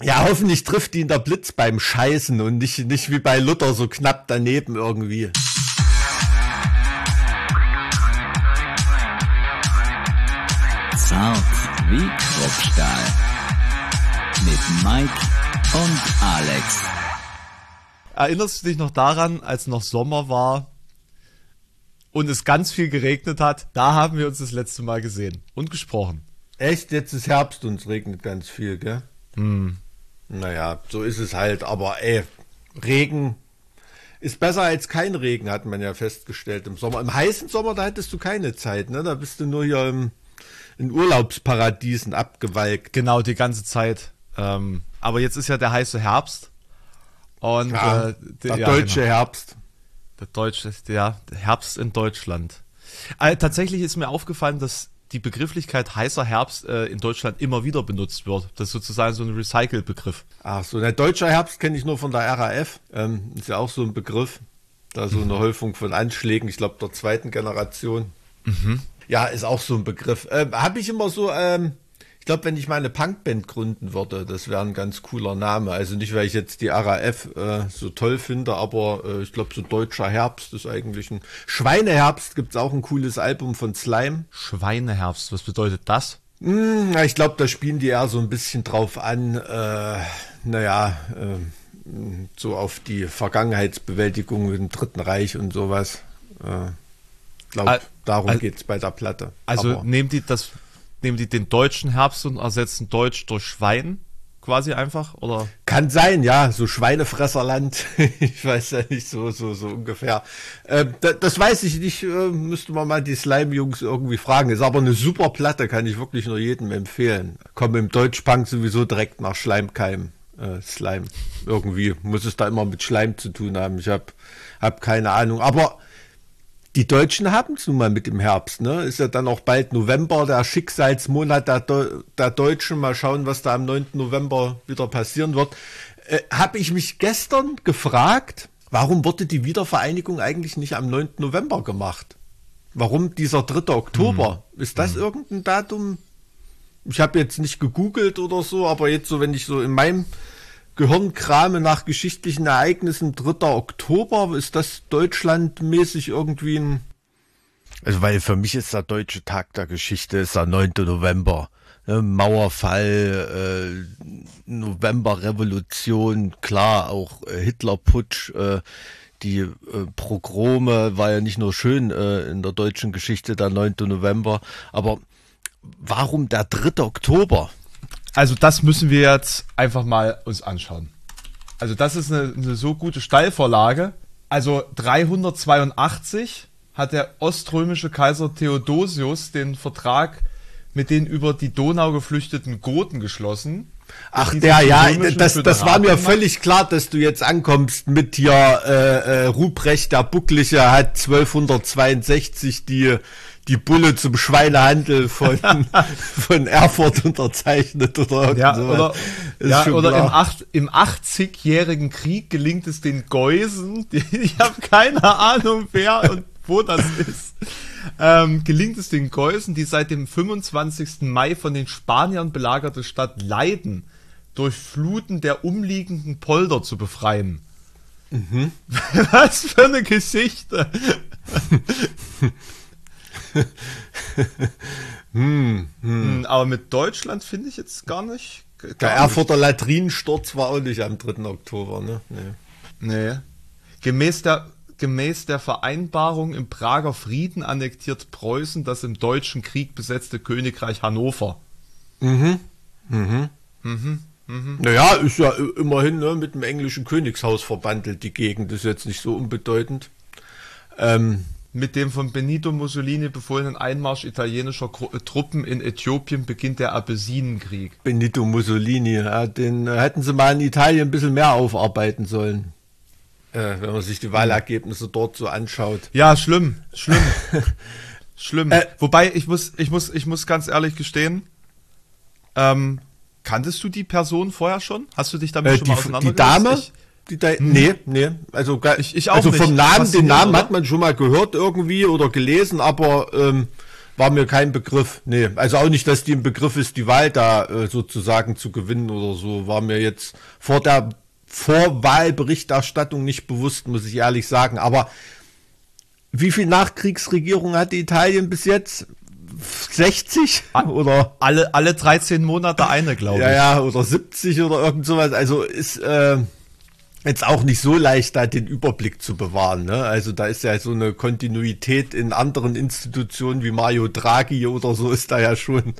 Ja, hoffentlich trifft ihn der Blitz beim Scheißen und nicht, nicht wie bei Luther so knapp daneben irgendwie. Zart wie Kruppstahl. Mit Mike und Alex. Erinnerst du dich noch daran, als noch Sommer war und es ganz viel geregnet hat? Da haben wir uns das letzte Mal gesehen und gesprochen. Echt, jetzt ist Herbst und es regnet ganz viel, gell? Hm. Naja, so ist es halt, aber ey, Regen ist besser als kein Regen, hat man ja festgestellt im Sommer. Im heißen Sommer, da hättest du keine Zeit, ne? Da bist du nur hier im, in Urlaubsparadiesen abgewalkt. Genau, die ganze Zeit. Ähm, aber jetzt ist ja der heiße Herbst. Und ja, äh, der ja, deutsche genau. Herbst. Der deutsche, ja, der Herbst in Deutschland. Also, tatsächlich ist mir aufgefallen, dass die Begrifflichkeit heißer Herbst äh, in Deutschland immer wieder benutzt wird. Das ist sozusagen so ein Recycle-Begriff. Ach so, der deutsche Herbst kenne ich nur von der RAF. Ähm, ist ja auch so ein Begriff. Da so eine mhm. Häufung von Anschlägen, ich glaube der zweiten Generation. Mhm. Ja, ist auch so ein Begriff. Ähm, Habe ich immer so, ähm, glaube, wenn ich meine Punkband gründen würde, das wäre ein ganz cooler Name. Also nicht, weil ich jetzt die RAF äh, so toll finde, aber äh, ich glaube, so Deutscher Herbst ist eigentlich ein. Schweineherbst gibt es auch ein cooles Album von Slime. Schweineherbst, was bedeutet das? Hm, ich glaube, da spielen die eher so ein bisschen drauf an, äh, naja, äh, so auf die Vergangenheitsbewältigung im Dritten Reich und sowas. Äh, glaube, darum geht es bei der Platte. Also aber, nehmen die das nehmen die den deutschen Herbst und ersetzen Deutsch durch Schwein quasi einfach oder? Kann sein ja so Schweinefresserland. Ich weiß ja nicht so so so ungefähr. Äh, das, das, weiß ich nicht äh, müsste man mal die Slime Jungs irgendwie fragen. Ist aber eine super Platte kann ich wirklich nur jedem empfehlen. Kommen im Deutschpunk sowieso direkt nach Schleimkeim äh, Slime. Irgendwie muss es da immer mit Schleim zu tun haben. Ich habe hab keine Ahnung. Aber die Deutschen haben es nun mal mit dem Herbst. Ne? Ist ja dann auch bald November, der Schicksalsmonat der, De der Deutschen. Mal schauen, was da am 9. November wieder passieren wird. Äh, Habe ich mich gestern gefragt, warum wurde die Wiedervereinigung eigentlich nicht am 9. November gemacht? Warum dieser 3. Oktober? Mhm. Ist das mhm. irgendein Datum? Ich habe jetzt nicht gegoogelt oder so, aber jetzt so, wenn ich so in meinem Gehirnkrame nach geschichtlichen Ereignissen 3. Oktober, ist das deutschlandmäßig irgendwie ein... Also weil für mich ist der deutsche Tag der Geschichte ist der 9. November. Ne, Mauerfall, äh, Novemberrevolution, klar, auch äh, Hitlerputsch, äh, die äh, Progrome war ja nicht nur schön äh, in der deutschen Geschichte, der 9. November, aber warum der 3. Oktober? Also das müssen wir jetzt einfach mal uns anschauen. Also das ist eine, eine so gute Steilvorlage. Also 382 hat der oströmische Kaiser Theodosius den Vertrag mit den über die Donau geflüchteten Goten geschlossen. Ach der, ja, das, das war mir völlig klar, dass du jetzt ankommst mit hier äh, äh, Ruprecht der Buckliche hat 1262 die die Bulle zum Schweinehandel von, von Erfurt unterzeichnet oder ja, oder, ja, oder im, acht, im 80-jährigen Krieg gelingt es den Geusen, die, ich habe keine Ahnung wer und wo das ist, ähm, gelingt es den Geusen, die seit dem 25. Mai von den Spaniern belagerte Stadt Leiden durch Fluten der umliegenden Polder zu befreien. Mhm. Was für eine Geschichte. hm, hm. hm. Aber mit Deutschland finde ich jetzt gar nicht. Gar Der Erfurter Latrinensturz war auch nicht am 3. Oktober, ne? Nee. nee. Gemäß der, gemäß der Vereinbarung im Prager Frieden annektiert Preußen das im Deutschen Krieg besetzte Königreich Hannover. Mhm. Mhm. Mhm. Mhm. Naja, ist ja immerhin ne, mit dem englischen Königshaus verbandelt, die Gegend ist jetzt nicht so unbedeutend. Ähm, mit dem von Benito Mussolini befohlenen Einmarsch italienischer äh, Truppen in Äthiopien beginnt der Abessinenkrieg. Benito Mussolini, ja, den äh, hätten sie mal in Italien ein bisschen mehr aufarbeiten sollen. Äh, wenn man sich die Wahlergebnisse dort so anschaut. Ja, schlimm, schlimm. schlimm. Äh, Wobei, ich muss, ich muss, ich muss ganz ehrlich gestehen, ähm, kanntest du die Person vorher schon? Hast du dich damit äh, schon mal auseinandergesetzt? Die Dame? Ich, die da, hm. Nee, nee. Also, ich, ich auch also vom Namen, den Namen oder? hat man schon mal gehört irgendwie oder gelesen, aber ähm, war mir kein Begriff. Nee, also auch nicht, dass die im Begriff ist, die Wahl da äh, sozusagen zu gewinnen oder so. War mir jetzt vor der Vorwahlberichterstattung nicht bewusst, muss ich ehrlich sagen. Aber wie viel Nachkriegsregierung hatte Italien bis jetzt? 60 oder alle alle 13 Monate eine, glaube ich. Ja, ja, oder 70 oder irgend sowas. Also ist äh, jetzt auch nicht so leicht, da den Überblick zu bewahren. Ne? Also da ist ja so eine Kontinuität in anderen Institutionen wie Mario Draghi oder so ist da ja schon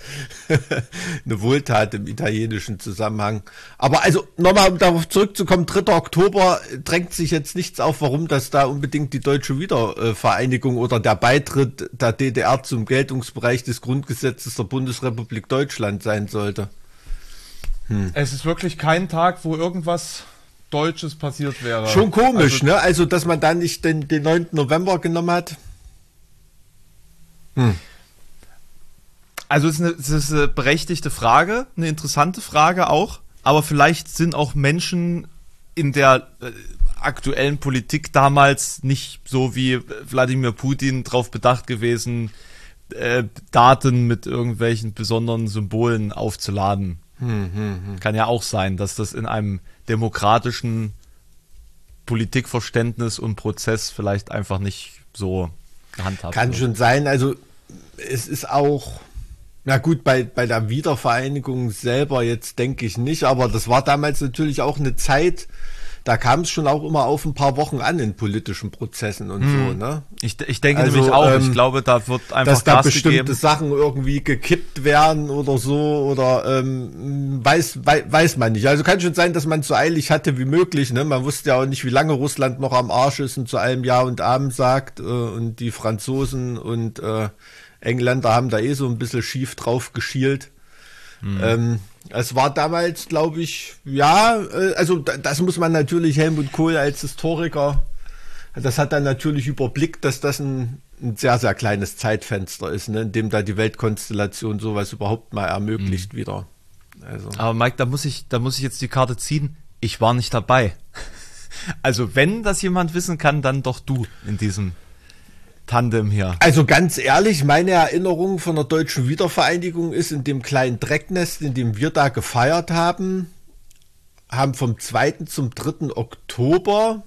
eine Wohltat im italienischen Zusammenhang. Aber also nochmal, um darauf zurückzukommen, 3. Oktober drängt sich jetzt nichts auf, warum das da unbedingt die deutsche Wiedervereinigung oder der Beitritt der DDR zum Geltungsbereich des Grundgesetzes der Bundesrepublik Deutschland sein sollte. Hm. Es ist wirklich kein Tag, wo irgendwas Deutsches passiert wäre. Schon komisch, also, ne? Also, dass man da nicht den, den 9. November genommen hat. Hm. Also, es ist, eine, es ist eine berechtigte Frage, eine interessante Frage auch. Aber vielleicht sind auch Menschen in der äh, aktuellen Politik damals nicht so wie Wladimir Putin darauf bedacht gewesen, äh, Daten mit irgendwelchen besonderen Symbolen aufzuladen. Hm, hm, hm. Kann ja auch sein, dass das in einem demokratischen Politikverständnis und Prozess vielleicht einfach nicht so gehandhabt Kann wird. schon sein. Also es ist auch, na gut, bei, bei der Wiedervereinigung selber jetzt denke ich nicht, aber das war damals natürlich auch eine Zeit, da kam es schon auch immer auf ein paar Wochen an in politischen Prozessen und hm. so, ne? Ich, ich denke also, nämlich auch, ähm, ich glaube, da wird einfach dass da Gas bestimmte gegeben. Sachen irgendwie gekippt werden oder so oder ähm, weiß, weiß weiß man nicht. Also kann schon sein, dass man es so eilig hatte wie möglich, ne? Man wusste ja auch nicht, wie lange Russland noch am Arsch ist und zu allem Ja und Abend sagt äh, und die Franzosen und äh, Engländer haben da eh so ein bisschen schief drauf geschielt. Hm. Ähm, es war damals, glaube ich, ja, äh, also das muss man natürlich Helmut Kohl als Historiker, das hat dann natürlich überblickt, dass das ein, ein sehr, sehr kleines Zeitfenster ist, ne, in dem da die Weltkonstellation sowas überhaupt mal ermöglicht mhm. wieder. Also. Aber Mike, da muss ich, da muss ich jetzt die Karte ziehen. Ich war nicht dabei. Also wenn das jemand wissen kann, dann doch du in diesem Tandem hier. Also ganz ehrlich, meine Erinnerung von der deutschen Wiedervereinigung ist in dem kleinen Drecknest, in dem wir da gefeiert haben, haben vom 2. zum 3. Oktober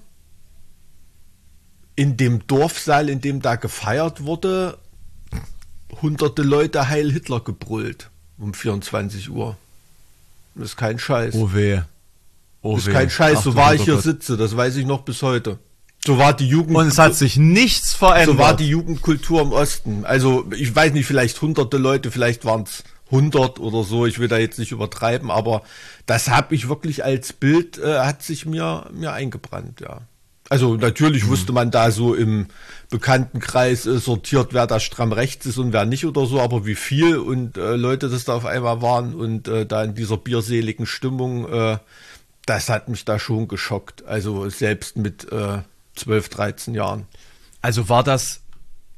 in dem Dorfsaal, in dem da gefeiert wurde, hunderte Leute Heil Hitler gebrüllt um 24 Uhr. Das ist kein Scheiß. Oh weh. Oh das ist weh. kein Scheiß, so war ich hier sitze, das weiß ich noch bis heute. So war die Jugend. Und es hat sich nichts verändert. So war die Jugendkultur im Osten. Also ich weiß nicht, vielleicht hunderte Leute, vielleicht waren es hundert oder so. Ich will da jetzt nicht übertreiben, aber das habe ich wirklich als Bild äh, hat sich mir mir eingebrannt. Ja. Also natürlich mhm. wusste man da so im Bekanntenkreis äh, sortiert, wer da stramm rechts ist und wer nicht oder so, aber wie viel und äh, Leute das da auf einmal waren und äh, da in dieser bierseligen Stimmung, äh, das hat mich da schon geschockt. Also selbst mit äh, 12, 13 Jahren. Also war das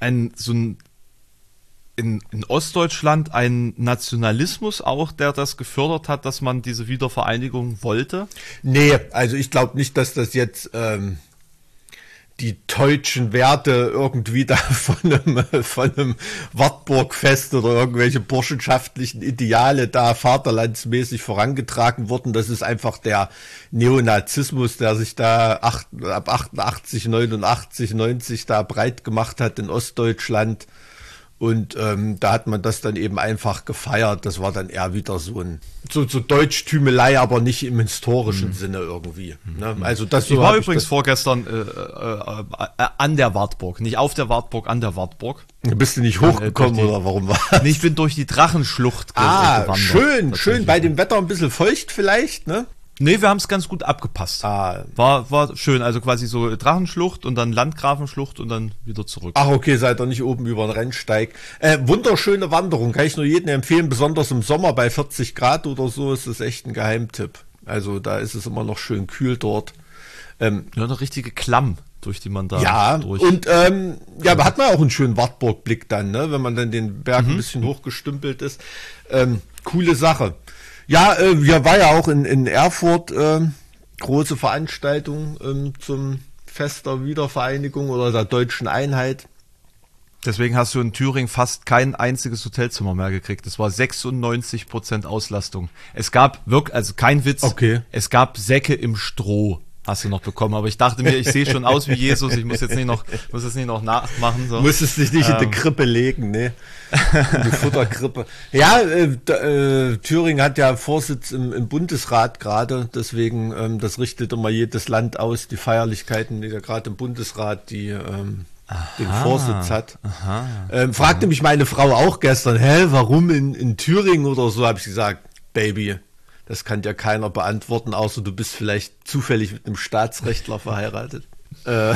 ein so ein in, in Ostdeutschland ein Nationalismus auch, der das gefördert hat, dass man diese Wiedervereinigung wollte? Nee, also ich glaube nicht, dass das jetzt ähm, die deutschen Werte irgendwie da von einem, von einem Wartburgfest oder irgendwelche burschenschaftlichen Ideale da vaterlandsmäßig vorangetragen wurden. Das ist einfach der Neonazismus, der sich da acht, ab 88, 89, 90 da breit gemacht hat in Ostdeutschland und ähm, da hat man das dann eben einfach gefeiert. Das war dann eher wieder so ein so, so Deutschtümelei, aber nicht im historischen mhm. Sinne irgendwie. Ne? Also das so ich war übrigens ich vorgestern äh, äh, äh, an der Wartburg, nicht auf der Wartburg, an der Wartburg. Bist du nicht hochgekommen die, oder warum war? Nee, ich bin durch die Drachenschlucht ah, gewandert. Schön, schön. Bei dem Wetter ein bisschen feucht vielleicht, ne? Nee, wir haben es ganz gut abgepasst. Ah. War, war schön, also quasi so Drachenschlucht und dann Landgrafenschlucht und dann wieder zurück. Ach, okay, seid ihr nicht oben über den Rennsteig. Äh, wunderschöne Wanderung, kann ich nur jedem empfehlen, besonders im Sommer bei 40 Grad oder so ist es echt ein Geheimtipp. Also da ist es immer noch schön kühl dort. Ähm, ja, eine richtige Klamm, durch die man da Ja, durch und ähm, ja, aber hat man auch einen schönen Wartburgblick dann, ne, wenn man dann den Berg mhm. ein bisschen hochgestümpelt ist. Ähm, coole Sache. Ja, äh, wir war ja auch in, in Erfurt äh, große Veranstaltung ähm, zum Fest der Wiedervereinigung oder der deutschen Einheit. Deswegen hast du in Thüringen fast kein einziges Hotelzimmer mehr gekriegt. Das war 96 Prozent Auslastung. Es gab wirklich, also kein Witz. Okay. Es gab Säcke im Stroh hast du noch bekommen. Aber ich dachte mir, ich sehe schon aus wie Jesus, ich muss jetzt nicht noch, muss es nicht noch nachmachen. So. Musstest dich nicht ähm. in die ähm. Krippe legen, ne? In die Futterkrippe. Ja, äh, äh, Thüringen hat ja Vorsitz im, im Bundesrat gerade, deswegen, ähm, das richtet immer jedes Land aus, die Feierlichkeiten, die ja gerade im Bundesrat, die ähm, Aha, den Vorsitz hat. Ähm, fragte aha. mich meine Frau auch gestern, hä, warum in, in Thüringen oder so, habe ich gesagt, Baby, das kann dir keiner beantworten, außer du bist vielleicht zufällig mit einem Staatsrechtler verheiratet. äh.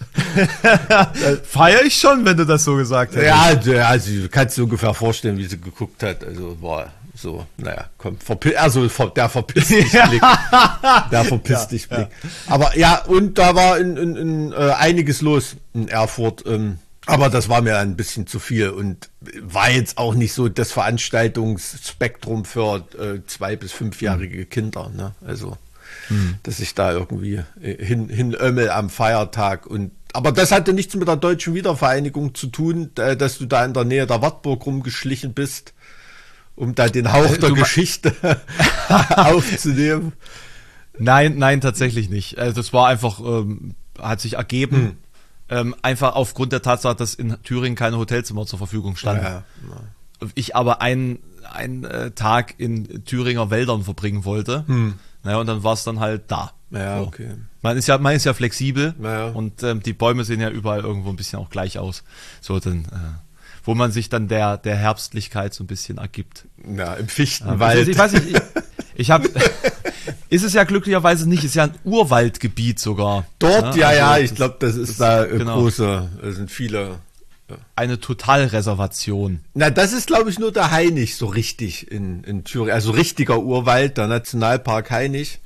Feier ich schon, wenn du das so gesagt hast. Ja, also kannst du ungefähr vorstellen, wie sie geguckt hat. Also war so, naja, komm, verpi also der verpisst dich Blick. Der verpisst ja, dich Blick. Ja. Aber ja, und da war in, in, in äh, einiges los in Erfurt. Ähm, aber das war mir ein bisschen zu viel und war jetzt auch nicht so das Veranstaltungsspektrum für äh, zwei- bis fünfjährige Kinder. Ne? Also, hm. dass ich da irgendwie äh, hin, hinömmel am Feiertag und aber das hatte nichts mit der deutschen Wiedervereinigung zu tun, äh, dass du da in der Nähe der Wartburg rumgeschlichen bist, um da den Hauch der Geschichte aufzunehmen. Nein, nein, tatsächlich nicht. Also das war einfach, ähm, hat sich ergeben. Hm ähm, einfach aufgrund der Tatsache, dass in Thüringen keine Hotelzimmer zur Verfügung standen. Ja, ja. Ich aber einen, einen äh, Tag in Thüringer Wäldern verbringen wollte. Hm. Naja, und dann war es dann halt da. Ja, so. okay. Man ist ja, man ist ja flexibel ja. und ähm, die Bäume sehen ja überall irgendwo ein bisschen auch gleich aus. So, dann, äh, wo man sich dann der, der Herbstlichkeit so ein bisschen ergibt. Ja, im Fichtenwald. Also ich weiß nicht, ich, ich habe Ist es ja glücklicherweise nicht, ist ja ein Urwaldgebiet sogar. Dort, ja, ja, also, ich glaube, das ist das, da äh, genau. große, da sind viele. Ja. Eine Totalreservation. Na, das ist, glaube ich, nur der Hainich so richtig in, in Thüringen. Also richtiger Urwald, der Nationalpark Hainich.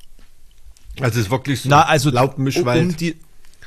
Also es ist wirklich so Na, also Laubmischwald. Um die,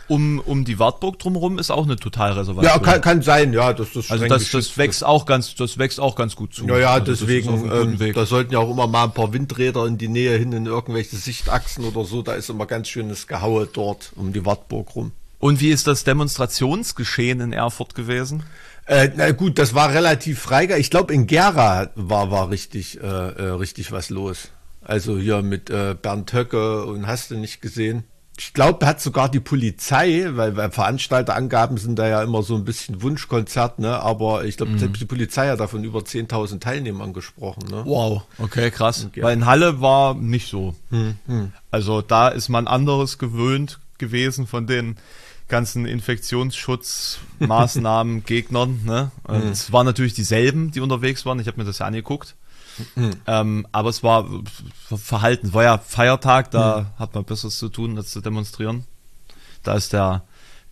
um, um die Wartburg drumherum ist auch eine Totalreservation. Ja, kann, kann sein, ja, das das Also das, das wächst auch ganz, das wächst auch ganz gut zu. Ja, ja, also deswegen, ähm, da sollten ja auch immer mal ein paar Windräder in die Nähe hin in irgendwelche Sichtachsen oder so. Da ist immer ganz schönes Gehaue dort um die Wartburg rum. Und wie ist das Demonstrationsgeschehen in Erfurt gewesen? Äh, na gut, das war relativ freiger. Ich glaube, in Gera war, war richtig, äh, äh, richtig was los. Also hier mit äh, Bernd Höcke und hast du nicht gesehen? Ich glaube, hat sogar die Polizei, weil, weil Veranstalterangaben sind da ja immer so ein bisschen Wunschkonzert, ne? Aber ich glaube, mhm. die Polizei hat davon über 10.000 Teilnehmern gesprochen, ne? Wow, okay, krass. Ja. Weil in Halle war nicht so. Hm, hm. Also da ist man anderes gewöhnt gewesen von den ganzen Infektionsschutzmaßnahmen Gegnern, ne? Und hm. es waren natürlich dieselben, die unterwegs waren. Ich habe mir das ja angeguckt. Mhm. Ähm, aber es war verhalten. Es war ja Feiertag, da mhm. hat man Besseres zu tun, als zu demonstrieren. Da ist der,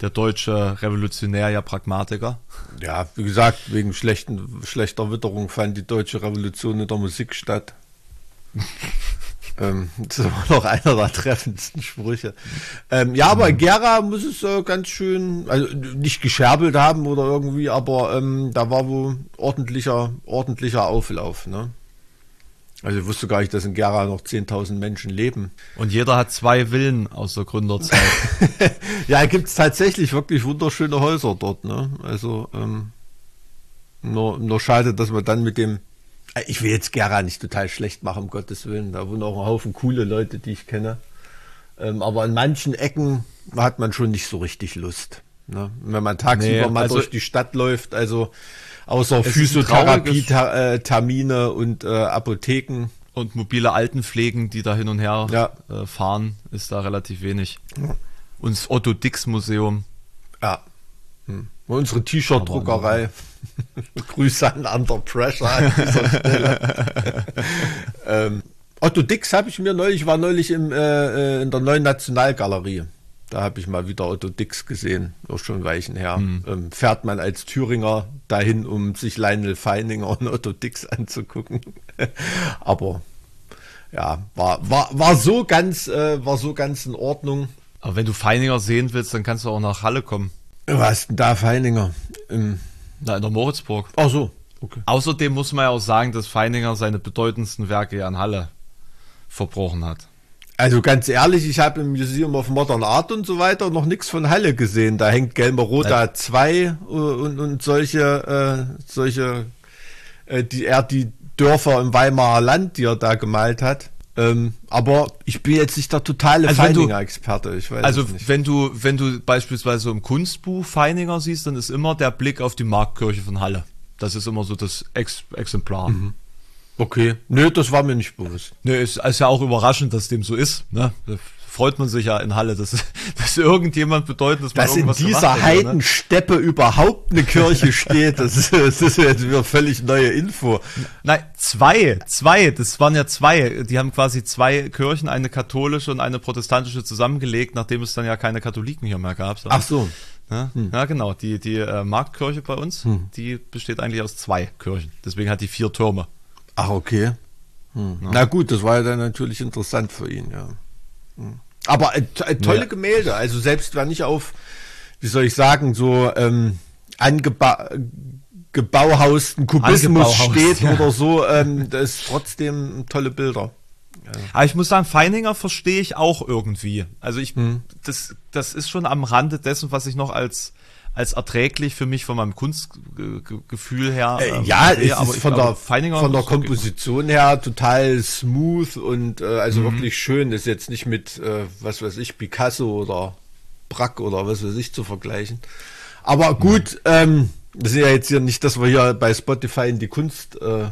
der deutsche Revolutionär ja Pragmatiker. Ja, wie gesagt, wegen schlechten, schlechter Witterung fand die deutsche Revolution in der Musik statt. ähm, das war noch einer der treffendsten Sprüche. Ähm, ja, aber Gera muss es äh, ganz schön, also nicht gescherbelt haben oder irgendwie, aber ähm, da war wohl ordentlicher, ordentlicher Auflauf. Ne? Also ich wusste gar nicht, dass in Gera noch 10.000 Menschen leben. Und jeder hat zwei Villen aus der Gründerzeit. ja, gibt es tatsächlich wirklich wunderschöne Häuser dort. Ne? Also ähm, nur, nur schade, dass man dann mit dem... Äh, ich will jetzt Gera nicht total schlecht machen, um Gottes Willen. Da wohnen auch ein Haufen coole Leute, die ich kenne. Ähm, aber in manchen Ecken hat man schon nicht so richtig Lust. Ne? Wenn man tagsüber nee, mal also durch die Stadt läuft, also außer Physiotherapie-Termine und äh, Apotheken. Und mobile Altenpflegen, die da hin und her ja. äh, fahren, ist da relativ wenig. Ja. Und das Otto Dix Museum. Ja. Hm. Unsere T-Shirt-Druckerei. Grüße an Under Pressure an dieser Stelle. ähm, Otto Dix habe ich mir neulich, war neulich im, äh, äh in der neuen Nationalgalerie. Da habe ich mal wieder Otto Dix gesehen, auch schon Weichen her. Mhm. Ähm, fährt man als Thüringer dahin, um sich Lionel Feininger und Otto Dix anzugucken. Aber ja, war, war, war so ganz, äh, war so ganz in Ordnung. Aber wenn du Feininger sehen willst, dann kannst du auch nach Halle kommen. Was denn da Feininger? Im Na, in der Moritzburg. Ach so. Okay. Außerdem muss man ja auch sagen, dass Feininger seine bedeutendsten Werke ja in Halle verbrochen hat. Also ganz ehrlich, ich habe im Museum of Modern Art und so weiter noch nichts von Halle gesehen. Da hängt Gelmeroda 2 äh, und, und solche, äh, solche, äh, die er die Dörfer im Weimarer Land, die er da gemalt hat. Ähm, aber ich bin jetzt nicht der totale also Feininger-Experte. Ich weiß also wenn du, wenn du beispielsweise im Kunstbuch Feininger siehst, dann ist immer der Blick auf die Marktkirche von Halle. Das ist immer so das Ex Exemplar. Mhm. Okay. Nö, das war mir nicht bewusst. Nö, ist, ist ja auch überraschend, dass dem so ist. Ne? Da freut man sich ja in Halle, dass, dass irgendjemand bedeutet, dass man dass in dieser Heidensteppe ne? überhaupt eine Kirche steht. Das ist, das ist jetzt wieder völlig neue Info. Nein, zwei, zwei. Das waren ja zwei. Die haben quasi zwei Kirchen, eine katholische und eine protestantische zusammengelegt, nachdem es dann ja keine Katholiken hier mehr gab. Ach so. Ja, hm. ja, genau. Die, die äh, Marktkirche bei uns, hm. die besteht eigentlich aus zwei Kirchen. Deswegen hat die vier Türme. Ach, okay. Hm. Ja. Na gut, das war ja dann natürlich interessant für ihn, ja. Hm. Aber äh, äh, tolle ja. Gemälde, also selbst wenn ich auf, wie soll ich sagen, so ähm, angebauhausten Kubismus steht ja. oder so, ähm, das ist trotzdem tolle Bilder. Aber ich muss sagen, Feininger verstehe ich auch irgendwie. Also ich, hm. das, das ist schon am Rande dessen, was ich noch als als erträglich für mich von meinem Kunstgefühl her. Äh, ähm, ja, es ist von, glaube, der, von der Komposition her total smooth und äh, also mhm. wirklich schön. ist jetzt nicht mit, äh, was weiß ich, Picasso oder Brack oder was weiß ich zu vergleichen. Aber gut, mhm. ähm, das ist ja jetzt hier nicht, dass wir hier bei Spotify in die Kunst äh,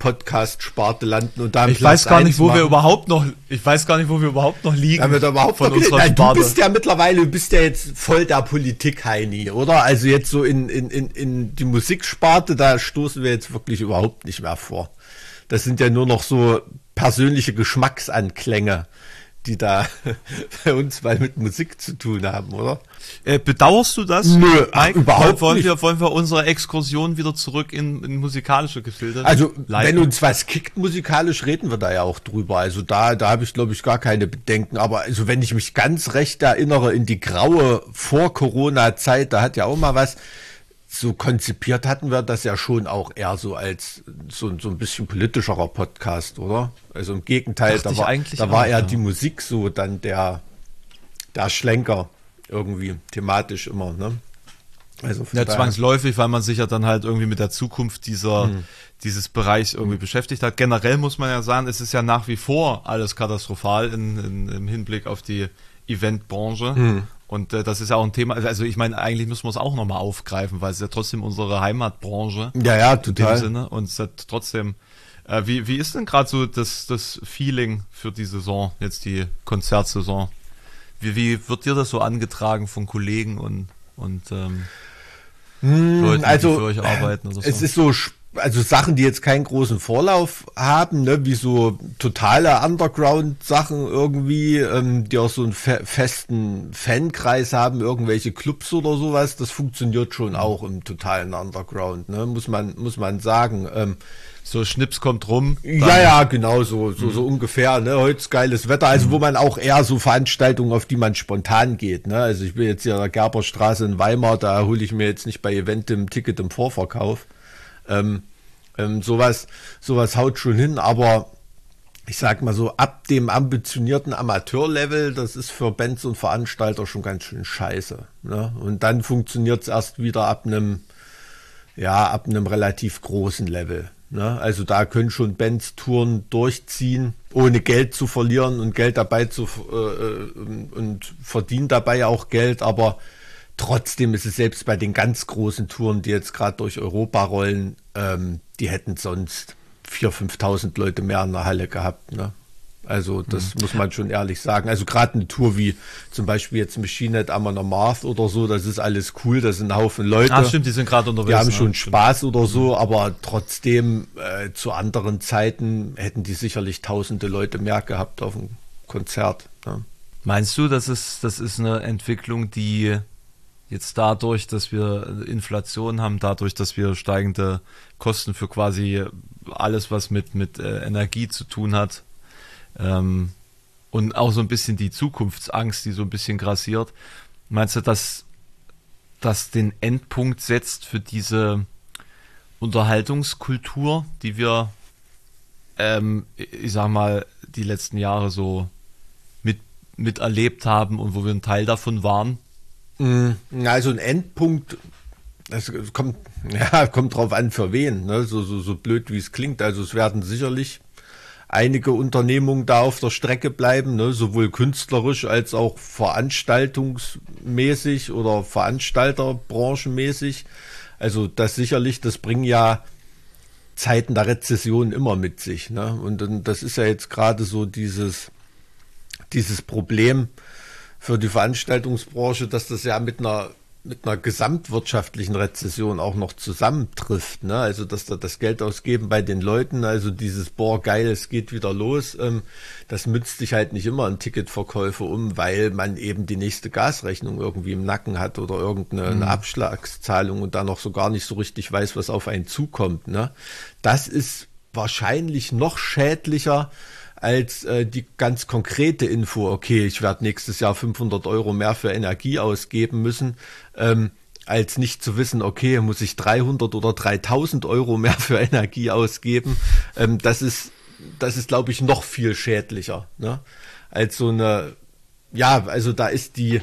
Podcast-Sparte landen und da Ich Platz weiß gar nicht, wo machen. wir überhaupt noch, ich weiß gar nicht, wo wir überhaupt noch liegen. Da überhaupt von unserer Nein, Sparte. Du bist ja mittlerweile, du bist ja jetzt voll der Politik-Heini, oder? Also jetzt so in, in, in, in die Musiksparte, da stoßen wir jetzt wirklich überhaupt nicht mehr vor. Das sind ja nur noch so persönliche Geschmacksanklänge die da bei uns mal mit Musik zu tun haben, oder? Äh, bedauerst du das? Nö, Mike, überhaupt wollen nicht. Wir, wollen wir unsere Exkursion wieder zurück in, in musikalische Gefilde Also, leiten? wenn uns was kickt musikalisch, reden wir da ja auch drüber. Also da, da habe ich, glaube ich, gar keine Bedenken. Aber also, wenn ich mich ganz recht erinnere in die graue Vor-Corona-Zeit, da hat ja auch mal was so konzipiert hatten wir das ja schon auch eher so als so, so ein bisschen politischerer Podcast, oder? Also im Gegenteil, Dachte da war, da war eher ja. die Musik so dann der, der Schlenker irgendwie thematisch immer, ne? Also ja, zwangsläufig, weil man sich ja dann halt irgendwie mit der Zukunft dieser, hm. dieses Bereichs irgendwie hm. beschäftigt hat. Generell muss man ja sagen, es ist ja nach wie vor alles katastrophal in, in, im Hinblick auf die Eventbranche. Hm. Und äh, das ist ja auch ein Thema, also ich meine, eigentlich müssen wir es auch nochmal aufgreifen, weil es ja trotzdem unsere Heimatbranche. Ja, ja, total. In dem Sinne. Und es hat trotzdem, äh, wie, wie ist denn gerade so das, das Feeling für die Saison, jetzt die Konzertsaison? Wie, wie wird dir das so angetragen von Kollegen und, und ähm, hm, Leuten, also, die für euch arbeiten oder so? Es ist so spannend also Sachen, die jetzt keinen großen Vorlauf haben, ne, wie so totale Underground-Sachen irgendwie, ähm, die auch so einen fe festen Fankreis haben, irgendwelche Clubs oder sowas, das funktioniert schon auch im totalen Underground, ne, muss man, muss man sagen. Ähm, so Schnips kommt rum. Ja, ja, genau, so, so, so mhm. ungefähr, ne, heute ist geiles Wetter, also mhm. wo man auch eher so Veranstaltungen, auf die man spontan geht, ne, also ich bin jetzt hier in der Gerberstraße in Weimar, da hole ich mir jetzt nicht bei Eventim Ticket im Vorverkauf. Ähm, ähm, sowas, sowas haut schon hin, aber ich sag mal so, ab dem ambitionierten Amateurlevel, das ist für Bands und Veranstalter schon ganz schön scheiße. Ne? Und dann funktioniert es erst wieder ab einem, ja, ab einem relativ großen Level. Ne? Also da können schon Bands Touren durchziehen, ohne Geld zu verlieren und Geld dabei zu äh, äh und verdienen dabei auch Geld, aber Trotzdem ist es selbst bei den ganz großen Touren, die jetzt gerade durch Europa rollen, ähm, die hätten sonst 4.000, 5.000 Leute mehr in der Halle gehabt. Ne? Also das mhm. muss man schon ehrlich sagen. Also gerade eine Tour wie zum Beispiel jetzt Machine Head Amon Amarth oder so, das ist alles cool, das sind ein Haufen Leute. Ah, stimmt, die sind gerade unterwegs. Die haben ne? schon Spaß oder so, mhm. aber trotzdem äh, zu anderen Zeiten hätten die sicherlich tausende Leute mehr gehabt auf dem Konzert. Ne? Meinst du, das ist, das ist eine Entwicklung, die jetzt dadurch, dass wir Inflation haben, dadurch, dass wir steigende Kosten für quasi alles, was mit, mit äh, Energie zu tun hat, ähm, und auch so ein bisschen die Zukunftsangst, die so ein bisschen grassiert. Meinst du, dass das den Endpunkt setzt für diese Unterhaltungskultur, die wir, ähm, ich sag mal, die letzten Jahre so miterlebt haben und wo wir ein Teil davon waren? Mm, also ein Endpunkt, das kommt, ja, kommt drauf an, für wen, ne? so, so, so blöd wie es klingt. Also es werden sicherlich einige Unternehmungen da auf der Strecke bleiben, ne? sowohl künstlerisch als auch veranstaltungsmäßig oder Veranstalterbranchenmäßig. Also das sicherlich, das bringen ja Zeiten der Rezession immer mit sich. Ne? Und, und das ist ja jetzt gerade so dieses, dieses Problem für die Veranstaltungsbranche, dass das ja mit einer mit einer gesamtwirtschaftlichen Rezession auch noch zusammentrifft. Ne? Also dass da das Geld ausgeben bei den Leuten, also dieses boah geil, es geht wieder los, ähm, das münzt sich halt nicht immer an Ticketverkäufe um, weil man eben die nächste Gasrechnung irgendwie im Nacken hat oder irgendeine mhm. Abschlagszahlung und da noch so gar nicht so richtig weiß, was auf einen zukommt. Ne? Das ist wahrscheinlich noch schädlicher als äh, die ganz konkrete Info, okay, ich werde nächstes Jahr 500 Euro mehr für Energie ausgeben müssen, ähm, als nicht zu wissen, okay, muss ich 300 oder 3000 Euro mehr für Energie ausgeben. Ähm, das ist, das ist, glaube ich, noch viel schädlicher, ne? als so eine, ja, also da ist die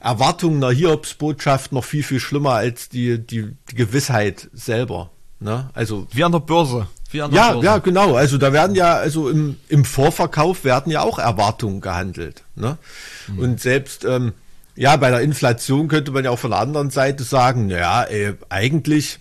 Erwartung einer Hiobsbotschaft noch viel, viel schlimmer als die, die, die Gewissheit selber. Ne? Also wie an der Börse. Ja, Börse. ja, genau. Also da werden ja, also im, im Vorverkauf werden ja auch Erwartungen gehandelt. Ne? Mhm. Und selbst ähm, ja, bei der Inflation könnte man ja auch von der anderen Seite sagen, naja, ey, eigentlich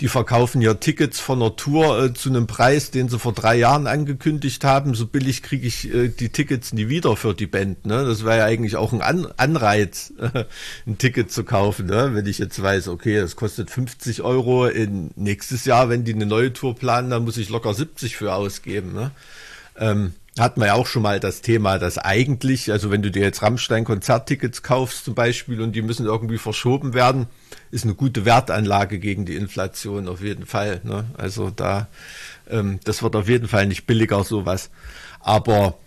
die verkaufen ja Tickets von der Tour äh, zu einem Preis, den sie vor drei Jahren angekündigt haben. So billig kriege ich äh, die Tickets nie wieder für die Band. Ne? Das wäre ja eigentlich auch ein An Anreiz, äh, ein Ticket zu kaufen. Ne? Wenn ich jetzt weiß, okay, das kostet 50 Euro in nächstes Jahr, wenn die eine neue Tour planen, dann muss ich locker 70 für ausgeben. Ne? Ähm, hat man ja auch schon mal das Thema, dass eigentlich, also wenn du dir jetzt Rammstein-Konzerttickets kaufst zum Beispiel und die müssen irgendwie verschoben werden, ist eine gute Wertanlage gegen die Inflation auf jeden Fall. Ne? Also da, ähm, das wird auf jeden Fall nicht billiger sowas. Aber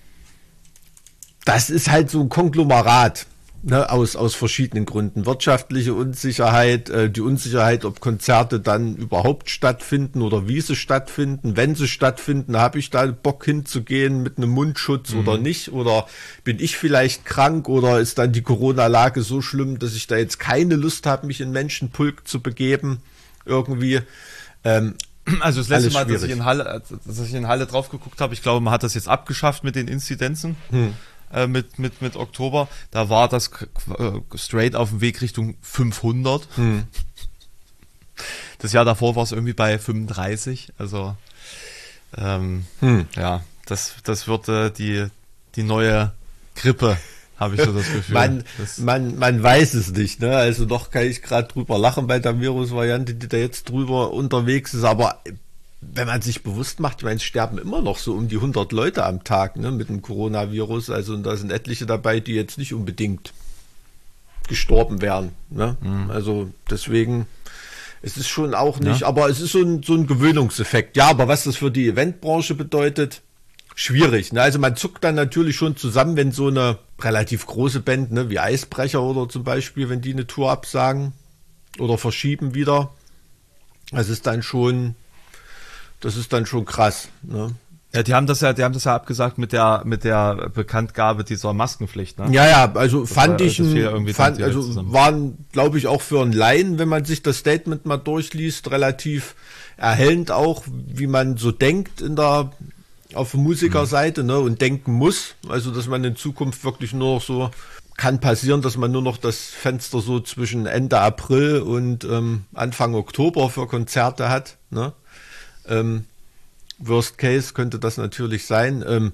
das ist halt so ein Konglomerat ne, aus, aus verschiedenen Gründen. Wirtschaftliche Unsicherheit, äh, die Unsicherheit, ob Konzerte dann überhaupt stattfinden oder wie sie stattfinden. Wenn sie stattfinden, habe ich da Bock hinzugehen mit einem Mundschutz mhm. oder nicht? Oder bin ich vielleicht krank oder ist dann die Corona-Lage so schlimm, dass ich da jetzt keine Lust habe, mich in Menschenpulk zu begeben? Irgendwie. Ähm, also das letzte Mal, dass ich, in Halle, dass ich in Halle drauf geguckt habe, ich glaube, man hat das jetzt abgeschafft mit den Inzidenzen. Hm. Äh, mit, mit, mit Oktober, da war das äh, straight auf dem Weg Richtung 500. Hm. Das Jahr davor war es irgendwie bei 35. Also ähm, hm. ja, das, das wird äh, die, die neue Grippe habe ich so das Gefühl. man, man, man weiß es nicht, ne? Also doch kann ich gerade drüber lachen bei der Virusvariante, die da jetzt drüber unterwegs ist, aber wenn man sich bewusst macht, ich meine, es sterben immer noch so um die 100 Leute am Tag ne, mit dem Coronavirus. Also und da sind etliche dabei, die jetzt nicht unbedingt gestorben wären. Ne? Mhm. Also deswegen, es ist schon auch nicht, ja. aber es ist so ein, so ein Gewöhnungseffekt. Ja, aber was das für die Eventbranche bedeutet, schwierig. Ne? Also man zuckt dann natürlich schon zusammen, wenn so eine relativ große Band, ne, wie Eisbrecher oder zum Beispiel, wenn die eine Tour absagen oder verschieben wieder. Es ist dann schon das ist dann schon krass. Ne? Ja, die haben das ja, die haben das ja abgesagt mit der mit der Bekanntgabe dieser Maskenpflicht. Ne? Ja, ja, also das fand war, ich, ein, fand, also zusammen. waren, glaube ich, auch für einen Laien, wenn man sich das Statement mal durchliest, relativ erhellend auch, wie man so denkt in der auf Musikerseite, ne, und denken muss, also dass man in Zukunft wirklich nur noch so kann passieren, dass man nur noch das Fenster so zwischen Ende April und ähm, Anfang Oktober für Konzerte hat, ne? Ähm, Worst Case könnte das natürlich sein. Ähm,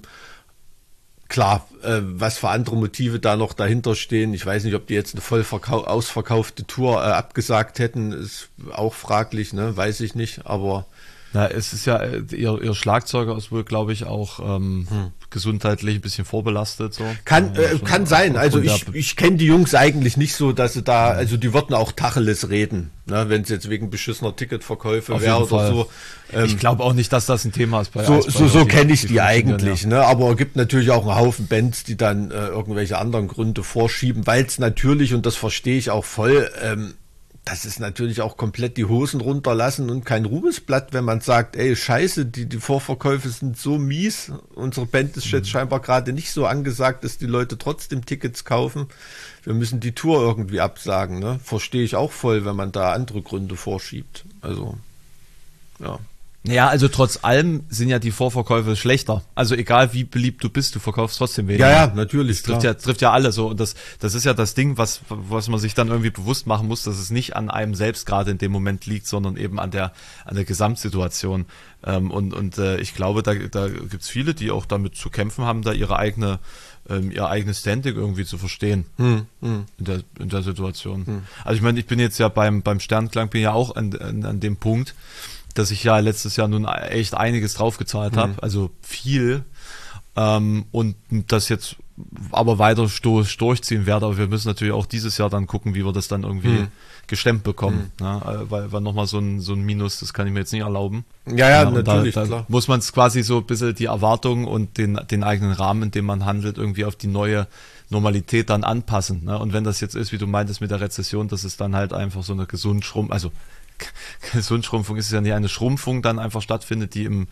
klar, äh, was für andere Motive da noch dahinter stehen. Ich weiß nicht, ob die jetzt eine voll ausverkaufte Tour äh, abgesagt hätten, ist auch fraglich, ne? weiß ich nicht. Aber na, es ist ja, äh, ihr, ihr Schlagzeuger ist wohl, glaube ich, auch ähm, hm. gesundheitlich ein bisschen vorbelastet. So. Kann, ja, äh, kann sein. Also ich, ich kenne die Jungs eigentlich nicht so, dass sie da, also die würden auch Tacheles reden, ne, wenn es jetzt wegen beschissener Ticketverkäufe wäre oder Fall. so. Ähm, ich glaube auch nicht, dass das ein Thema ist bei So, so, so kenne ich die, die eigentlich, ja. ne? Aber es gibt natürlich auch einen Haufen Bands, die dann äh, irgendwelche anderen Gründe vorschieben, weil es natürlich, und das verstehe ich auch voll, ähm, das ist natürlich auch komplett die Hosen runterlassen und kein Ruhmesblatt, wenn man sagt, ey, scheiße, die, die Vorverkäufe sind so mies. Unsere Band ist jetzt mhm. scheinbar gerade nicht so angesagt, dass die Leute trotzdem Tickets kaufen. Wir müssen die Tour irgendwie absagen. Ne? Verstehe ich auch voll, wenn man da andere Gründe vorschiebt. Also, ja. Ja, also trotz allem sind ja die Vorverkäufe schlechter. Also egal wie beliebt du bist, du verkaufst trotzdem weniger. Ja, ja, natürlich. Das trifft ja, trifft ja alle so. Und das, das ist ja das Ding, was, was man sich dann irgendwie bewusst machen muss, dass es nicht an einem selbst gerade in dem Moment liegt, sondern eben an der, an der Gesamtsituation. Ähm, und und äh, ich glaube, da, da gibt's viele, die auch damit zu kämpfen haben, da ihre eigene ähm, ihr eigenes Standing irgendwie zu verstehen hm, hm. In, der, in der Situation. Hm. Also ich meine, ich bin jetzt ja beim, beim Sternklang, bin ja auch an, an, an dem Punkt, dass ich ja letztes Jahr nun echt einiges draufgezahlt mhm. habe, also viel. Ähm, und das jetzt aber weiter durchziehen werde. Aber wir müssen natürlich auch dieses Jahr dann gucken, wie wir das dann irgendwie mhm. gestemmt bekommen. Mhm. Ja, äh, weil, weil nochmal so ein, so ein Minus, das kann ich mir jetzt nicht erlauben. Ja, ja, ja natürlich. Da, da muss man es quasi so ein bisschen die Erwartungen und den, den eigenen Rahmen, in dem man handelt, irgendwie auf die neue Normalität dann anpassen. Ne? Und wenn das jetzt ist, wie du meintest mit der Rezession, dass es dann halt einfach so eine gesund schrumm, also Gesundschrumpfung ist es ja nicht eine Schrumpfung dann einfach stattfindet, die im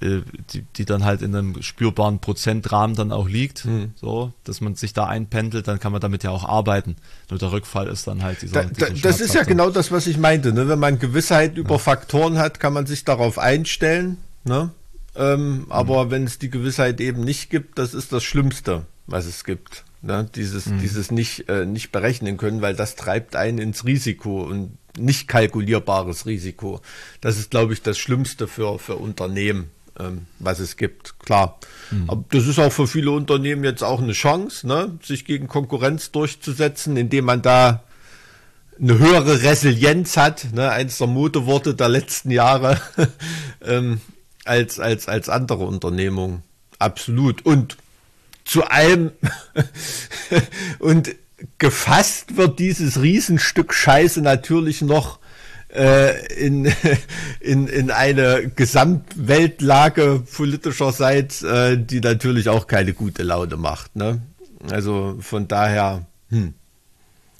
äh, die, die dann halt in einem spürbaren Prozentrahmen dann auch liegt, mhm. so, dass man sich da einpendelt, dann kann man damit ja auch arbeiten. Nur der Rückfall ist dann halt dieser. Da, dieser das ist ja genau das, was ich meinte. Ne? Wenn man Gewissheit über ja. Faktoren hat, kann man sich darauf einstellen. Ne? Ähm, mhm. Aber wenn es die Gewissheit eben nicht gibt, das ist das Schlimmste, was es gibt. Ne? Dieses, mhm. dieses nicht, äh, nicht berechnen können, weil das treibt einen ins Risiko und nicht kalkulierbares Risiko. Das ist, glaube ich, das Schlimmste für, für Unternehmen, ähm, was es gibt. Klar. Mhm. Aber das ist auch für viele Unternehmen jetzt auch eine Chance, ne? sich gegen Konkurrenz durchzusetzen, indem man da eine höhere Resilienz hat, ne? eins der Modeworte der letzten Jahre, ähm, als, als, als andere Unternehmungen. Absolut. Und zu allem und gefasst wird dieses Riesenstück Scheiße natürlich noch äh, in, in, in eine Gesamtweltlage politischerseits, äh, die natürlich auch keine gute Laune macht. Ne? Also von daher hm,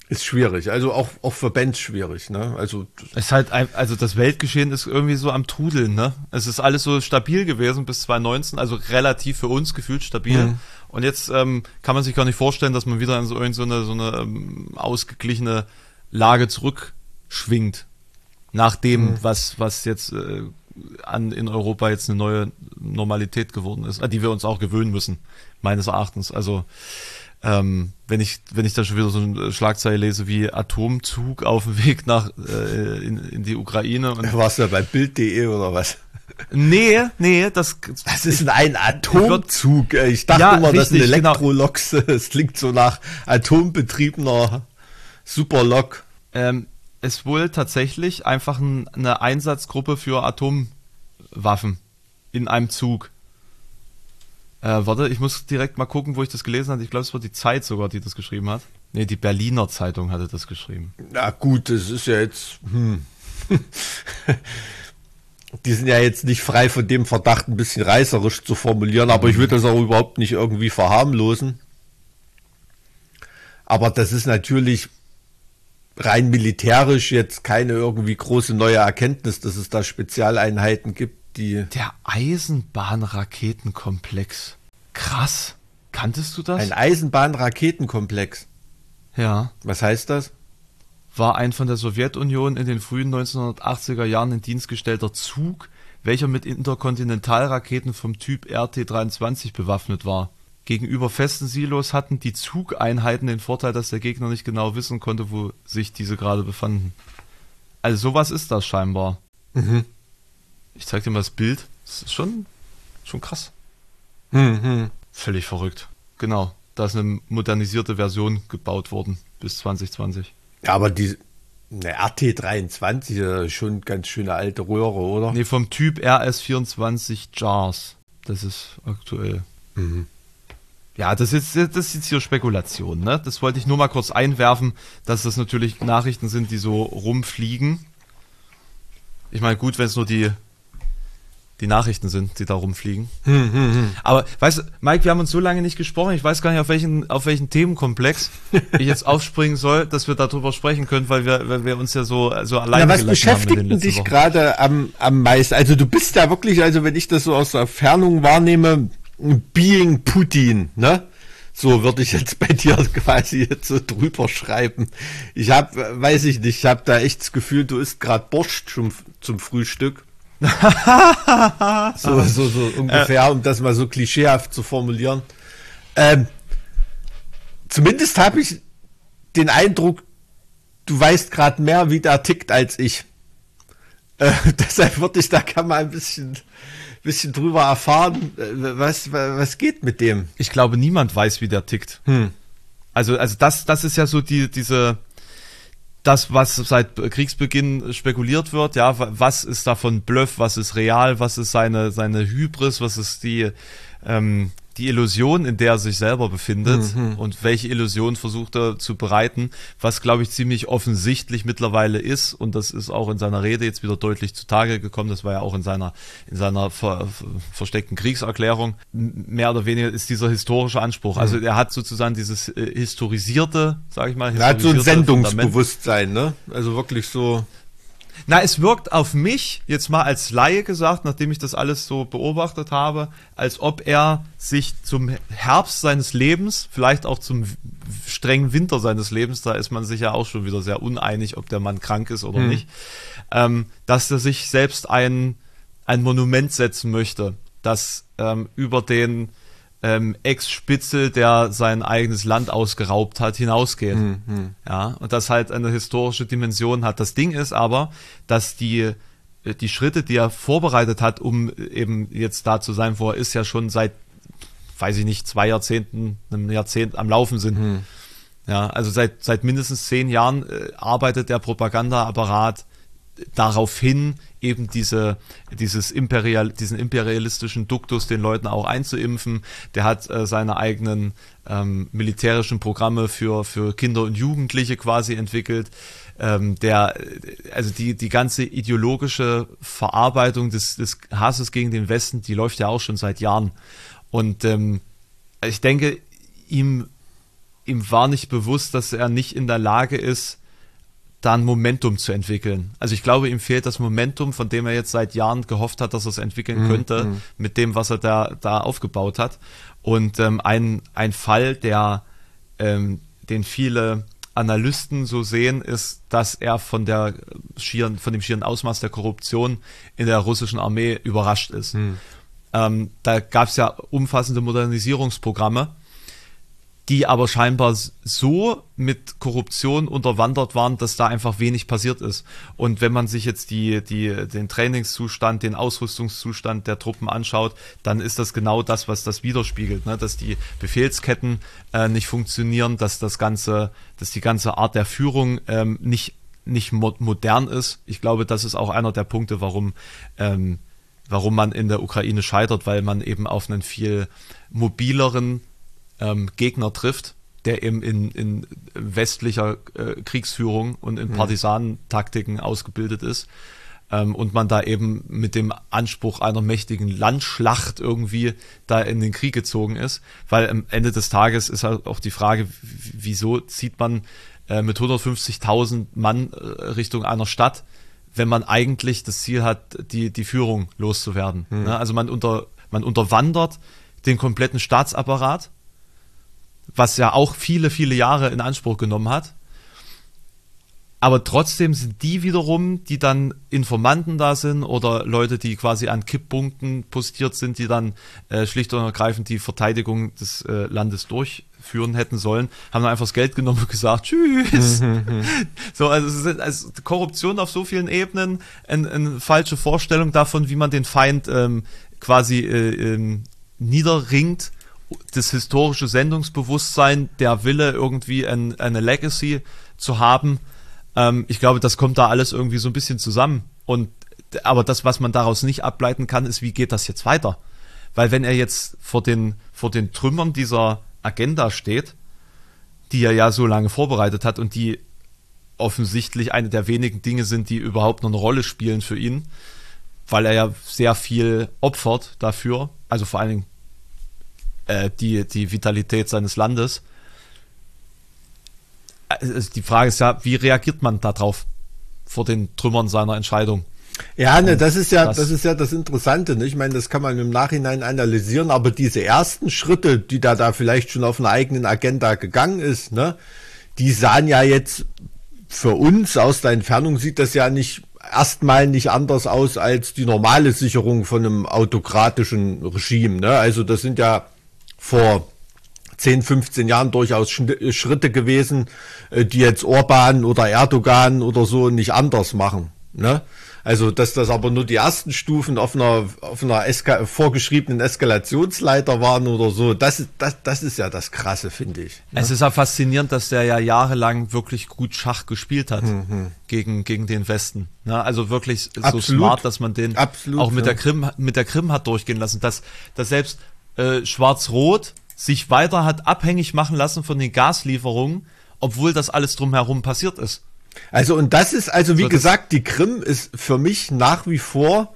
ist schwierig. Also auch, auch für Bands schwierig. Ne? Also, es ist halt, also das Weltgeschehen ist irgendwie so am Trudeln. Ne? Es ist alles so stabil gewesen bis 2019, also relativ für uns gefühlt stabil. Mhm. Und jetzt ähm, kann man sich gar nicht vorstellen, dass man wieder in so, in so eine, so eine ähm, ausgeglichene Lage zurückschwingt. Nach dem, mhm. was, was jetzt äh, an, in Europa jetzt eine neue Normalität geworden ist, an die wir uns auch gewöhnen müssen, meines Erachtens. Also ähm, wenn ich wenn ich da schon wieder so eine Schlagzeile lese wie Atomzug auf dem Weg nach äh, in, in die Ukraine und warst du ja bei Bild.de oder was? Nee, nee, das. Das ist ein Atomzug. Ich dachte ja, immer, das sind genau. Elektroloks. Genau. Es klingt so nach atombetriebener Superlok. Ähm, es wohl tatsächlich einfach ein, eine Einsatzgruppe für Atomwaffen in einem Zug. Äh, warte, ich muss direkt mal gucken, wo ich das gelesen habe. Ich glaube, es war die Zeit sogar, die das geschrieben hat. Nee, die Berliner Zeitung hatte das geschrieben. Na gut, das ist ja jetzt. Hm. die sind ja jetzt nicht frei von dem Verdacht, ein bisschen reißerisch zu formulieren, aber ich will das auch überhaupt nicht irgendwie verharmlosen. Aber das ist natürlich rein militärisch jetzt keine irgendwie große neue Erkenntnis, dass es da Spezialeinheiten gibt, die. Der Eisenbahnraketenkomplex. Krass. Kanntest du das? Ein Eisenbahnraketenkomplex. Ja. Was heißt das? War ein von der Sowjetunion in den frühen 1980er Jahren in Dienst gestellter Zug, welcher mit Interkontinentalraketen vom Typ RT-23 bewaffnet war. Gegenüber festen Silos hatten die Zugeinheiten den Vorteil, dass der Gegner nicht genau wissen konnte, wo sich diese gerade befanden. Also sowas ist das scheinbar. Mhm. Ich zeig dir mal das Bild. Das ist schon, schon krass. Mhm. Völlig verrückt. Genau. Da ist eine modernisierte Version gebaut worden bis 2020. Ja, aber die eine RT23 ist schon ganz schöne alte Röhre, oder? Nee, vom Typ RS24 Jars. Das ist aktuell. Mhm. Ja, das ist, das ist jetzt hier Spekulation, ne? Das wollte ich nur mal kurz einwerfen, dass das natürlich Nachrichten sind, die so rumfliegen. Ich meine, gut, wenn es nur die, die Nachrichten sind, die da rumfliegen. Hm, hm, hm. Aber weißt du, Mike, wir haben uns so lange nicht gesprochen, ich weiß gar nicht, auf welchen, auf welchen Themenkomplex ich jetzt aufspringen soll, dass wir darüber sprechen können, weil wir, weil wir uns ja so, so allein Na, was beschäftigt dich gerade am, am meisten? Also du bist ja wirklich, also wenn ich das so aus der Fernung wahrnehme, Being Putin, ne? So würde ich jetzt bei dir quasi jetzt so drüber schreiben. Ich habe, weiß ich nicht, ich habe da echt das Gefühl, du isst gerade Borscht zum, zum Frühstück. so, so, so ungefähr, um das mal so klischeehaft zu formulieren. Ähm, zumindest habe ich den Eindruck, du weißt gerade mehr, wie der tickt als ich. Äh, deshalb würde ich da kann man ein bisschen, bisschen drüber erfahren, äh, was, was geht mit dem. Ich glaube, niemand weiß, wie der tickt. Hm. Also, also das, das ist ja so die, diese, das, was seit Kriegsbeginn spekuliert wird, ja, was ist davon Bluff, was ist real, was ist seine, seine Hybris, was ist die, ähm, die Illusion, in der er sich selber befindet mhm. und welche Illusion versucht er zu bereiten, was glaube ich ziemlich offensichtlich mittlerweile ist und das ist auch in seiner Rede jetzt wieder deutlich zutage gekommen, das war ja auch in seiner in seiner ver, versteckten Kriegserklärung, mehr oder weniger ist dieser historische Anspruch. Also mhm. er hat sozusagen dieses äh, historisierte, sage ich mal, er hat so ein Sendungsbewusstsein, ne? Also wirklich so na, es wirkt auf mich, jetzt mal als Laie gesagt, nachdem ich das alles so beobachtet habe, als ob er sich zum Herbst seines Lebens, vielleicht auch zum strengen Winter seines Lebens, da ist man sich ja auch schon wieder sehr uneinig, ob der Mann krank ist oder hm. nicht, ähm, dass er sich selbst ein, ein Monument setzen möchte, das ähm, über den ähm, Ex-Spitzel, der sein eigenes Land ausgeraubt hat, hinausgeht. Mhm. Ja, und das halt eine historische Dimension hat. Das Ding ist aber, dass die, äh, die Schritte, die er vorbereitet hat, um eben jetzt da zu sein, wo er ist, ja schon seit, weiß ich nicht, zwei Jahrzehnten, einem Jahrzehnt am Laufen sind. Mhm. Ja, also seit, seit mindestens zehn Jahren äh, arbeitet der Propagandaapparat darauf hin, eben diese, dieses Imperial, diesen imperialistischen Duktus den Leuten auch einzuimpfen. Der hat äh, seine eigenen ähm, militärischen Programme für, für Kinder und Jugendliche quasi entwickelt. Ähm, der, also die, die ganze ideologische Verarbeitung des, des Hasses gegen den Westen, die läuft ja auch schon seit Jahren. Und ähm, ich denke, ihm, ihm war nicht bewusst, dass er nicht in der Lage ist, da ein Momentum zu entwickeln. Also ich glaube, ihm fehlt das Momentum, von dem er jetzt seit Jahren gehofft hat, dass er es entwickeln mhm. könnte, mhm. mit dem, was er da, da aufgebaut hat. Und ähm, ein, ein Fall, der, ähm, den viele Analysten so sehen, ist, dass er von der schieren, von dem schieren Ausmaß der Korruption in der russischen Armee überrascht ist. Mhm. Ähm, da gab es ja umfassende Modernisierungsprogramme die aber scheinbar so mit Korruption unterwandert waren, dass da einfach wenig passiert ist. Und wenn man sich jetzt die, die, den Trainingszustand, den Ausrüstungszustand der Truppen anschaut, dann ist das genau das, was das widerspiegelt, ne? dass die Befehlsketten äh, nicht funktionieren, dass das ganze, dass die ganze Art der Führung ähm, nicht nicht modern ist. Ich glaube, das ist auch einer der Punkte, warum ähm, warum man in der Ukraine scheitert, weil man eben auf einen viel mobileren ähm, Gegner trifft, der eben in, in westlicher äh, Kriegsführung und in mhm. Partisanentaktiken ausgebildet ist. Ähm, und man da eben mit dem Anspruch einer mächtigen Landschlacht irgendwie da in den Krieg gezogen ist. Weil am Ende des Tages ist halt auch die Frage, wieso zieht man äh, mit 150.000 Mann äh, Richtung einer Stadt, wenn man eigentlich das Ziel hat, die, die Führung loszuwerden. Mhm. Ne? Also man, unter, man unterwandert den kompletten Staatsapparat was ja auch viele, viele Jahre in Anspruch genommen hat. Aber trotzdem sind die wiederum, die dann Informanten da sind oder Leute, die quasi an Kipppunkten postiert sind, die dann äh, schlicht und ergreifend die Verteidigung des äh, Landes durchführen hätten sollen, haben dann einfach das Geld genommen und gesagt, tschüss. so, also, es ist also Korruption auf so vielen Ebenen, eine, eine falsche Vorstellung davon, wie man den Feind ähm, quasi äh, ähm, niederringt das historische Sendungsbewusstsein, der Wille, irgendwie ein, eine Legacy zu haben. Ähm, ich glaube, das kommt da alles irgendwie so ein bisschen zusammen. Und aber das, was man daraus nicht ableiten kann, ist, wie geht das jetzt weiter? Weil wenn er jetzt vor den, vor den Trümmern dieser Agenda steht, die er ja so lange vorbereitet hat und die offensichtlich eine der wenigen Dinge sind, die überhaupt noch eine Rolle spielen für ihn, weil er ja sehr viel opfert dafür, also vor allen Dingen äh, die, die Vitalität seines Landes. Also die Frage ist ja, wie reagiert man darauf vor den Trümmern seiner Entscheidung? Ja, ne, das ist ja, das, das, ist ja das Interessante. Ne? Ich meine, das kann man im Nachhinein analysieren, aber diese ersten Schritte, die da da vielleicht schon auf einer eigenen Agenda gegangen ist, ne, die sahen ja jetzt für uns aus der Entfernung sieht das ja nicht erstmal nicht anders aus als die normale Sicherung von einem autokratischen Regime. Ne? Also das sind ja vor 10, 15 Jahren durchaus Schritte gewesen, äh, die jetzt Orban oder Erdogan oder so nicht anders machen. Ne? Also, dass das aber nur die ersten Stufen auf einer, auf einer Eska vorgeschriebenen Eskalationsleiter waren oder so, das, das, das ist ja das Krasse, finde ich. Ne? Es ist ja faszinierend, dass der ja jahrelang wirklich gut Schach gespielt hat mhm. gegen, gegen den Westen. Ne? Also wirklich Absolut. so smart, dass man den Absolut, auch mit ja. der Krim, mit der Krim hat durchgehen lassen, dass, dass selbst äh, Schwarz-Rot sich weiter hat abhängig machen lassen von den Gaslieferungen, obwohl das alles drumherum passiert ist. Also und das ist, also wie so, gesagt, die Krim ist für mich nach wie vor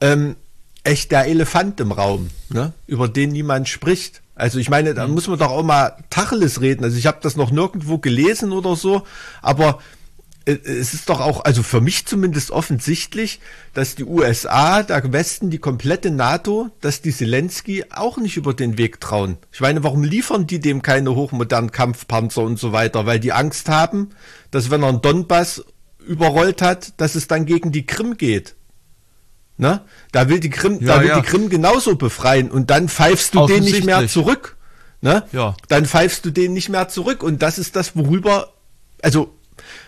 ähm, echt der Elefant im Raum, ne? über den niemand spricht. Also ich meine, da mhm. muss man doch auch mal Tacheles reden. Also ich habe das noch nirgendwo gelesen oder so, aber es ist doch auch, also für mich zumindest offensichtlich, dass die USA, der Westen, die komplette NATO, dass die Zelensky auch nicht über den Weg trauen. Ich meine, warum liefern die dem keine hochmodernen Kampfpanzer und so weiter? Weil die Angst haben, dass wenn er einen Donbass überrollt hat, dass es dann gegen die Krim geht. Ne? Da will die Krim, ja, da will ja. die Krim genauso befreien und dann pfeifst du den nicht mehr zurück. Ne? Ja. Dann pfeifst du den nicht mehr zurück und das ist das, worüber, also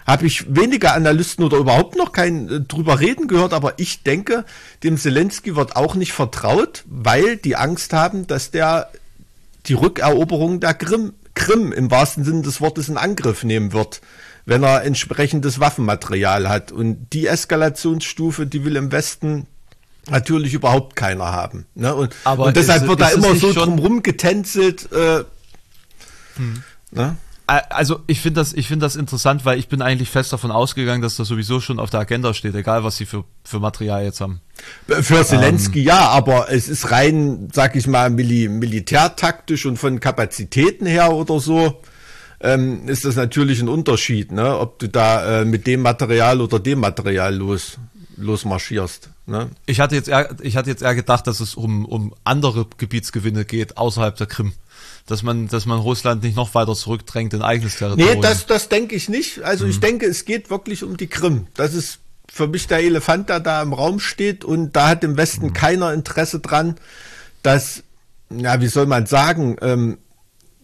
habe ich weniger Analysten oder überhaupt noch keinen äh, drüber reden gehört, aber ich denke, dem Zelensky wird auch nicht vertraut, weil die Angst haben, dass der die Rückeroberung der Krim, Krim im wahrsten Sinne des Wortes in Angriff nehmen wird, wenn er entsprechendes Waffenmaterial hat. Und die Eskalationsstufe, die will im Westen natürlich überhaupt keiner haben. Ne? Und, und deshalb ist, wird da immer so drumrum getänzelt. Äh, hm. ne? Also ich finde das, ich finde das interessant, weil ich bin eigentlich fest davon ausgegangen, dass das sowieso schon auf der Agenda steht, egal was sie für, für Material jetzt haben. Für Zelensky ähm, ja, aber es ist rein, sag ich mal, mili militärtaktisch und von Kapazitäten her oder so, ähm, ist das natürlich ein Unterschied, ne? ob du da äh, mit dem Material oder dem Material los, losmarschierst. Ne? Ich hatte jetzt eher, ich hatte jetzt eher gedacht, dass es um, um andere Gebietsgewinne geht außerhalb der Krim dass man, dass man Russland nicht noch weiter zurückdrängt in eigenes Territorium. Nee, das, das denke ich nicht. Also mhm. ich denke, es geht wirklich um die Krim. Das ist für mich der Elefant, der da im Raum steht und da hat im Westen mhm. keiner Interesse dran, dass, ja, wie soll man sagen, ähm,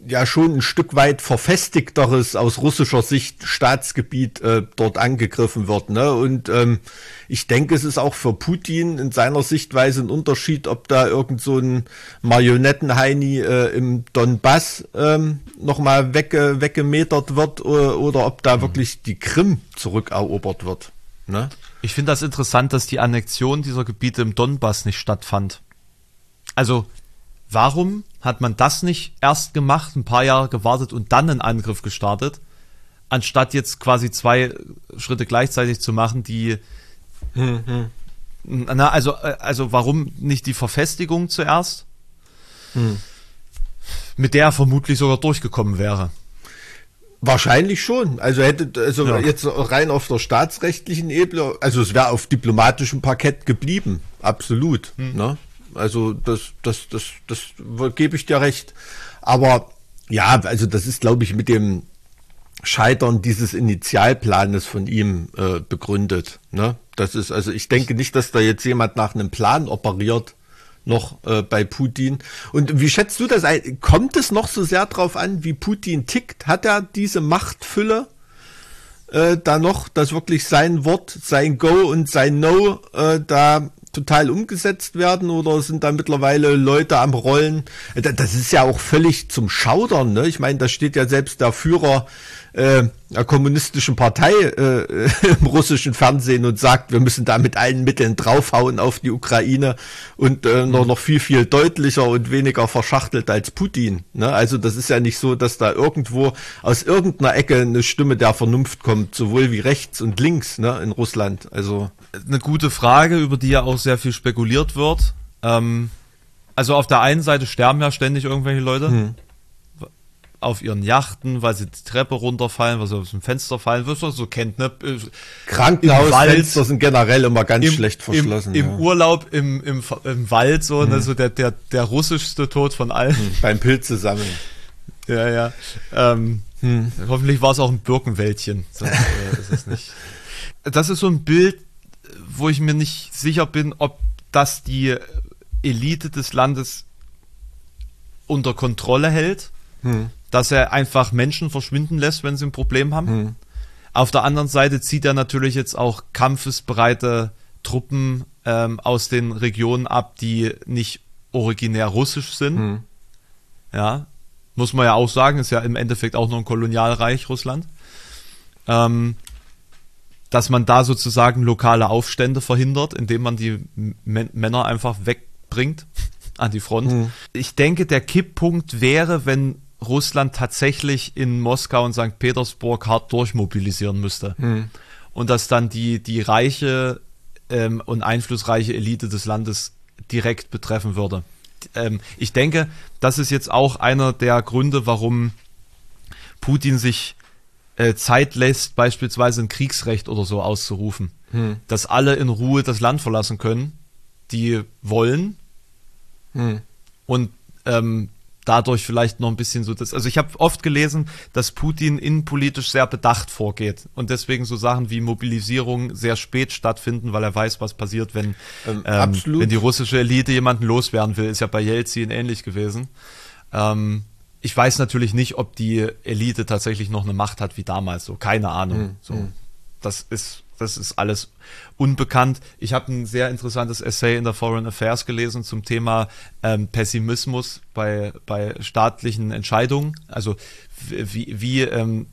ja schon ein Stück weit verfestigteres aus russischer Sicht Staatsgebiet äh, dort angegriffen wird. Ne? Und ähm, ich denke, es ist auch für Putin in seiner Sichtweise ein Unterschied, ob da irgend so ein Marionettenheini äh, im Donbass ähm, nochmal wegge weggemetert wird oder, oder ob da mhm. wirklich die Krim zurückerobert wird. Ne? Ich finde das interessant, dass die Annexion dieser Gebiete im Donbass nicht stattfand. Also Warum hat man das nicht erst gemacht, ein paar Jahre gewartet und dann einen Angriff gestartet, anstatt jetzt quasi zwei Schritte gleichzeitig zu machen, die hm, na, also, äh, also warum nicht die Verfestigung zuerst? Hm. Mit der er vermutlich sogar durchgekommen wäre. Wahrscheinlich schon. Also hätte, also ja. jetzt rein auf der staatsrechtlichen Ebene, also es wäre auf diplomatischem Parkett geblieben. Absolut. Hm. Ne? Also das, das, das, das gebe ich dir recht. Aber ja, also das ist, glaube ich, mit dem Scheitern dieses Initialplanes von ihm äh, begründet. Ne? Das ist, also ich denke nicht, dass da jetzt jemand nach einem Plan operiert, noch äh, bei Putin. Und wie schätzt du das ein? Kommt es noch so sehr drauf an, wie Putin tickt? Hat er diese Machtfülle? Äh, da noch, dass wirklich sein Wort, sein Go und sein No äh, da total umgesetzt werden oder sind da mittlerweile Leute am Rollen? Das ist ja auch völlig zum Schaudern. Ne? Ich meine, da steht ja selbst der Führer äh, der kommunistischen Partei äh, im russischen Fernsehen und sagt, wir müssen da mit allen Mitteln draufhauen auf die Ukraine und äh, noch, noch viel, viel deutlicher und weniger verschachtelt als Putin. Ne? Also das ist ja nicht so, dass da irgendwo aus irgendeiner Ecke eine Stimme der Vernunft kommt, sowohl wie rechts und links ne, in Russland. Also eine gute Frage, über die ja auch sehr viel spekuliert wird. Ähm, also auf der einen Seite sterben ja ständig irgendwelche Leute hm. auf ihren Yachten, weil sie die Treppe runterfallen, weil sie aus dem Fenster fallen, was man so kennt. Ne? Krankenhausfenster sind generell immer ganz im, schlecht verschlossen. Im, im ja. Urlaub im, im, im Wald so, hm. also der, der, der russischste Tod von allen. Hm. Beim Pilze sammeln. Ja, ja. Ähm, hm. Hoffentlich war es auch ein Birkenwäldchen. So, äh, ist es nicht. Das ist so ein Bild, wo ich mir nicht sicher bin, ob das die Elite des Landes unter Kontrolle hält, hm. dass er einfach Menschen verschwinden lässt, wenn sie ein Problem haben. Hm. Auf der anderen Seite zieht er natürlich jetzt auch kampfesbereite Truppen ähm, aus den Regionen ab, die nicht originär russisch sind. Hm. Ja, muss man ja auch sagen, ist ja im Endeffekt auch nur ein Kolonialreich Russland. Ähm, dass man da sozusagen lokale Aufstände verhindert, indem man die M Männer einfach wegbringt an die Front. Mhm. Ich denke, der Kipppunkt wäre, wenn Russland tatsächlich in Moskau und St. Petersburg hart durchmobilisieren müsste. Mhm. Und dass dann die, die reiche ähm, und einflussreiche Elite des Landes direkt betreffen würde. Ähm, ich denke, das ist jetzt auch einer der Gründe, warum Putin sich äh, Zeit lässt, beispielsweise ein Kriegsrecht oder so auszurufen. Hm. Dass alle in Ruhe das Land verlassen können, die wollen. Hm. Und ähm, dadurch vielleicht noch ein bisschen so das. Also ich habe oft gelesen, dass Putin innenpolitisch sehr bedacht vorgeht und deswegen so Sachen wie Mobilisierung sehr spät stattfinden, weil er weiß, was passiert, wenn, ähm, ähm, wenn die russische Elite jemanden loswerden will. Ist ja bei Jelzin ähnlich gewesen. Ähm, ich weiß natürlich nicht, ob die Elite tatsächlich noch eine Macht hat wie damals. So, keine Ahnung. Mhm. So, hm. das ist, das ist alles unbekannt. Ich habe ein sehr interessantes Essay in der Foreign Affairs gelesen zum Thema ähm, Pessimismus bei, bei staatlichen Entscheidungen. Also wie, wie ähm,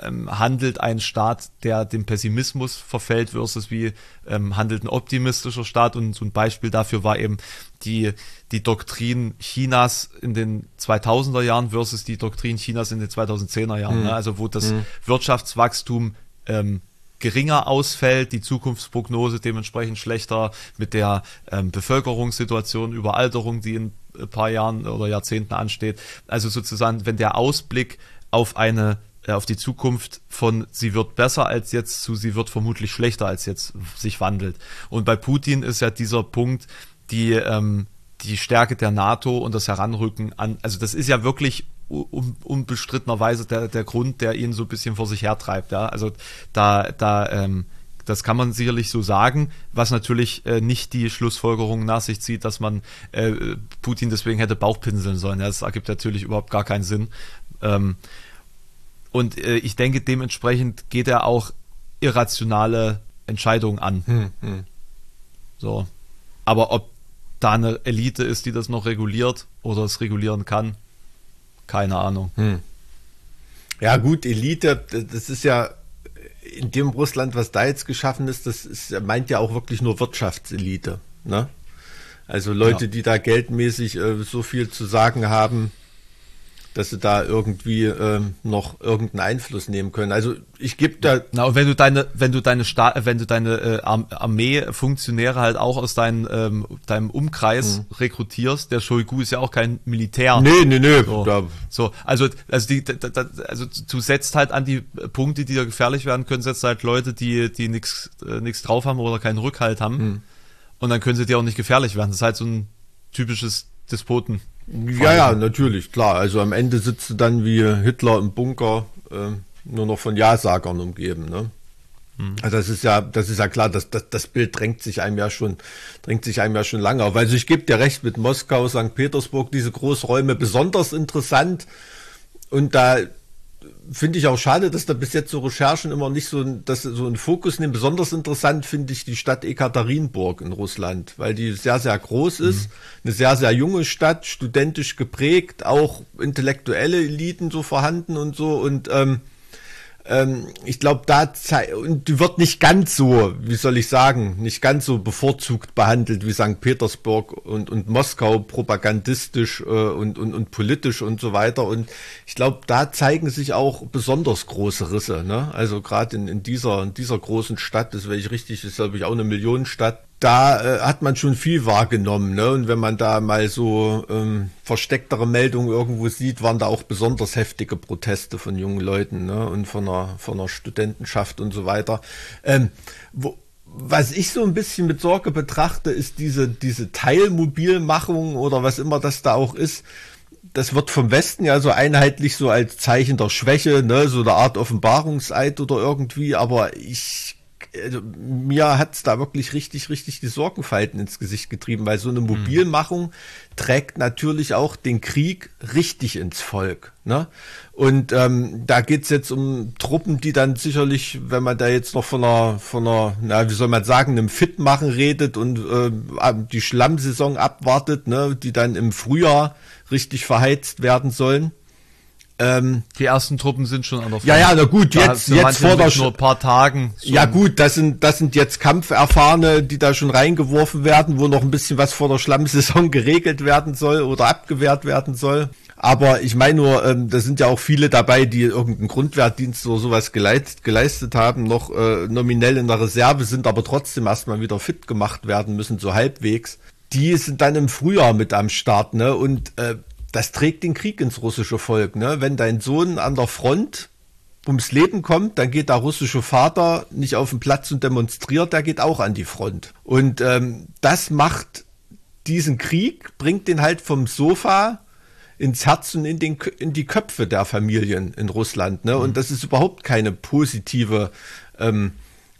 ähm, handelt ein Staat, der dem Pessimismus verfällt, versus wie ähm, handelt ein optimistischer Staat. Und so ein Beispiel dafür war eben die, die Doktrin Chinas in den 2000er Jahren versus die Doktrin Chinas in den 2010er Jahren. Mhm. Ne? Also wo das mhm. Wirtschaftswachstum ähm, geringer ausfällt, die Zukunftsprognose dementsprechend schlechter mit der ähm, Bevölkerungssituation, Überalterung, die in ein paar Jahren oder Jahrzehnten ansteht. Also sozusagen, wenn der Ausblick auf eine äh, auf die Zukunft von sie wird besser als jetzt zu sie wird vermutlich schlechter als jetzt sich wandelt. Und bei Putin ist ja dieser Punkt die ähm, die Stärke der NATO und das Heranrücken an, also das ist ja wirklich un, unbestrittenerweise der, der Grund, der ihn so ein bisschen vor sich hertreibt. Ja? Also da, da, ähm, das kann man sicherlich so sagen, was natürlich äh, nicht die Schlussfolgerung nach sich zieht, dass man äh, Putin deswegen hätte Bauchpinseln sollen. Ja, das ergibt natürlich überhaupt gar keinen Sinn. Ähm, und äh, ich denke, dementsprechend geht er auch irrationale Entscheidungen an. Hm, hm. So. Aber ob da eine Elite ist, die das noch reguliert oder es regulieren kann, keine Ahnung. Hm. Ja, gut, Elite, das ist ja in dem Russland, was da jetzt geschaffen ist, das ist, meint ja auch wirklich nur Wirtschaftselite. Ne? Also Leute, ja. die da geldmäßig äh, so viel zu sagen haben, dass sie da irgendwie ähm, noch irgendeinen Einfluss nehmen können. Also ich gebe da. Na, und wenn du deine, wenn du deine Sta wenn du deine äh, Armee-Funktionäre halt auch aus dein, ähm, deinem Umkreis mhm. rekrutierst, der Shoigu ist ja auch kein Militär. Nee, nee, nee. So, so also, also die, da, da, also du setzt halt an die Punkte, die da gefährlich werden können, setzt halt Leute, die, die nichts äh, nix drauf haben oder keinen Rückhalt haben. Mhm. Und dann können sie dir auch nicht gefährlich werden. Das ist halt so ein typisches Despoten. Ja, ja, natürlich, klar. Also am Ende sitzt du dann wie Hitler im Bunker, äh, nur noch von Ja-Sagern umgeben, ne? Mhm. Also das ist ja, das ist ja klar, das, das, das Bild drängt sich einem ja schon, drängt sich einem ja schon lange auf. Also ich gebe dir recht mit Moskau, St. Petersburg, diese Großräume besonders interessant. Und da finde ich auch schade, dass da bis jetzt so Recherchen immer nicht so, dass so einen Fokus nehmen. Besonders interessant finde ich die Stadt Ekaterinburg in Russland, weil die sehr, sehr groß ist. Mhm. Eine sehr, sehr junge Stadt, studentisch geprägt, auch intellektuelle Eliten so vorhanden und so. Und ähm, ähm, ich glaube, da und die wird nicht ganz so, wie soll ich sagen, nicht ganz so bevorzugt behandelt wie St. Petersburg und, und Moskau, propagandistisch äh, und, und, und politisch und so weiter. Und ich glaube, da zeigen sich auch besonders große Risse. Ne? Also gerade in, in, dieser, in dieser großen Stadt, das wäre ich richtig, ist glaube ich auch eine Millionenstadt, da äh, hat man schon viel wahrgenommen. Ne? Und wenn man da mal so ähm, verstecktere Meldungen irgendwo sieht, waren da auch besonders heftige Proteste von jungen Leuten ne? und von einer, von einer Studentenschaft und so weiter. Ähm, wo, was ich so ein bisschen mit Sorge betrachte, ist diese, diese Teilmobilmachung oder was immer das da auch ist. Das wird vom Westen ja so einheitlich so als Zeichen der Schwäche, ne, so eine Art Offenbarungseid oder irgendwie, aber ich also, mir hat's da wirklich richtig, richtig die Sorgenfalten ins Gesicht getrieben, weil so eine Mobilmachung mhm. trägt natürlich auch den Krieg richtig ins Volk. Ne? Und ähm, da geht's jetzt um Truppen, die dann sicherlich, wenn man da jetzt noch von einer, von einer, na, wie soll man sagen, einem Fitmachen redet und äh, die Schlammsaison abwartet, ne, die dann im Frühjahr richtig verheizt werden sollen ähm, die ersten Truppen sind schon an der Front. Ja, ja, na gut, jetzt, jetzt vor der nur ein paar Tagen. Ja gut, das sind, das sind jetzt Kampferfahrene, die da schon reingeworfen werden, wo noch ein bisschen was vor der Schlammsaison geregelt werden soll oder abgewehrt werden soll. Aber ich meine nur, ähm, da sind ja auch viele dabei, die irgendeinen Grundwehrdienst oder sowas geleit, geleistet haben, noch äh, nominell in der Reserve sind, aber trotzdem erstmal wieder fit gemacht werden müssen, so halbwegs. Die sind dann im Frühjahr mit am Start, ne? Und äh, das trägt den Krieg ins russische Volk. Ne? Wenn dein Sohn an der Front ums Leben kommt, dann geht der russische Vater nicht auf den Platz und demonstriert, der geht auch an die Front. Und ähm, das macht diesen Krieg, bringt den halt vom Sofa ins Herz und in, den, in die Köpfe der Familien in Russland. Ne? Und mhm. das ist überhaupt keine positive ähm,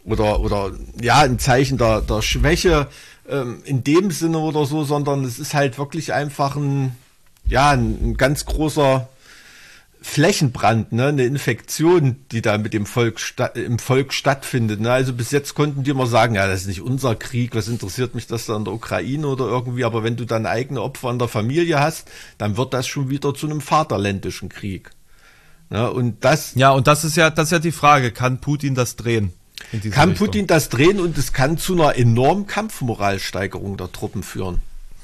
oder, oder ja, ein Zeichen der, der Schwäche ähm, in dem Sinne oder so, sondern es ist halt wirklich einfach ein, ja, ein, ein ganz großer Flächenbrand, ne, eine Infektion, die da mit dem Volk im Volk stattfindet. Ne? Also bis jetzt konnten die immer sagen, ja, das ist nicht unser Krieg, was interessiert mich das da in der Ukraine oder irgendwie, aber wenn du dann eigene Opfer in der Familie hast, dann wird das schon wieder zu einem vaterländischen Krieg. Ne? Und das. Ja, und das ist ja, das ist ja die Frage, kann Putin das drehen? Kann Richtung? Putin das drehen und es kann zu einer enormen Kampfmoralsteigerung der Truppen führen.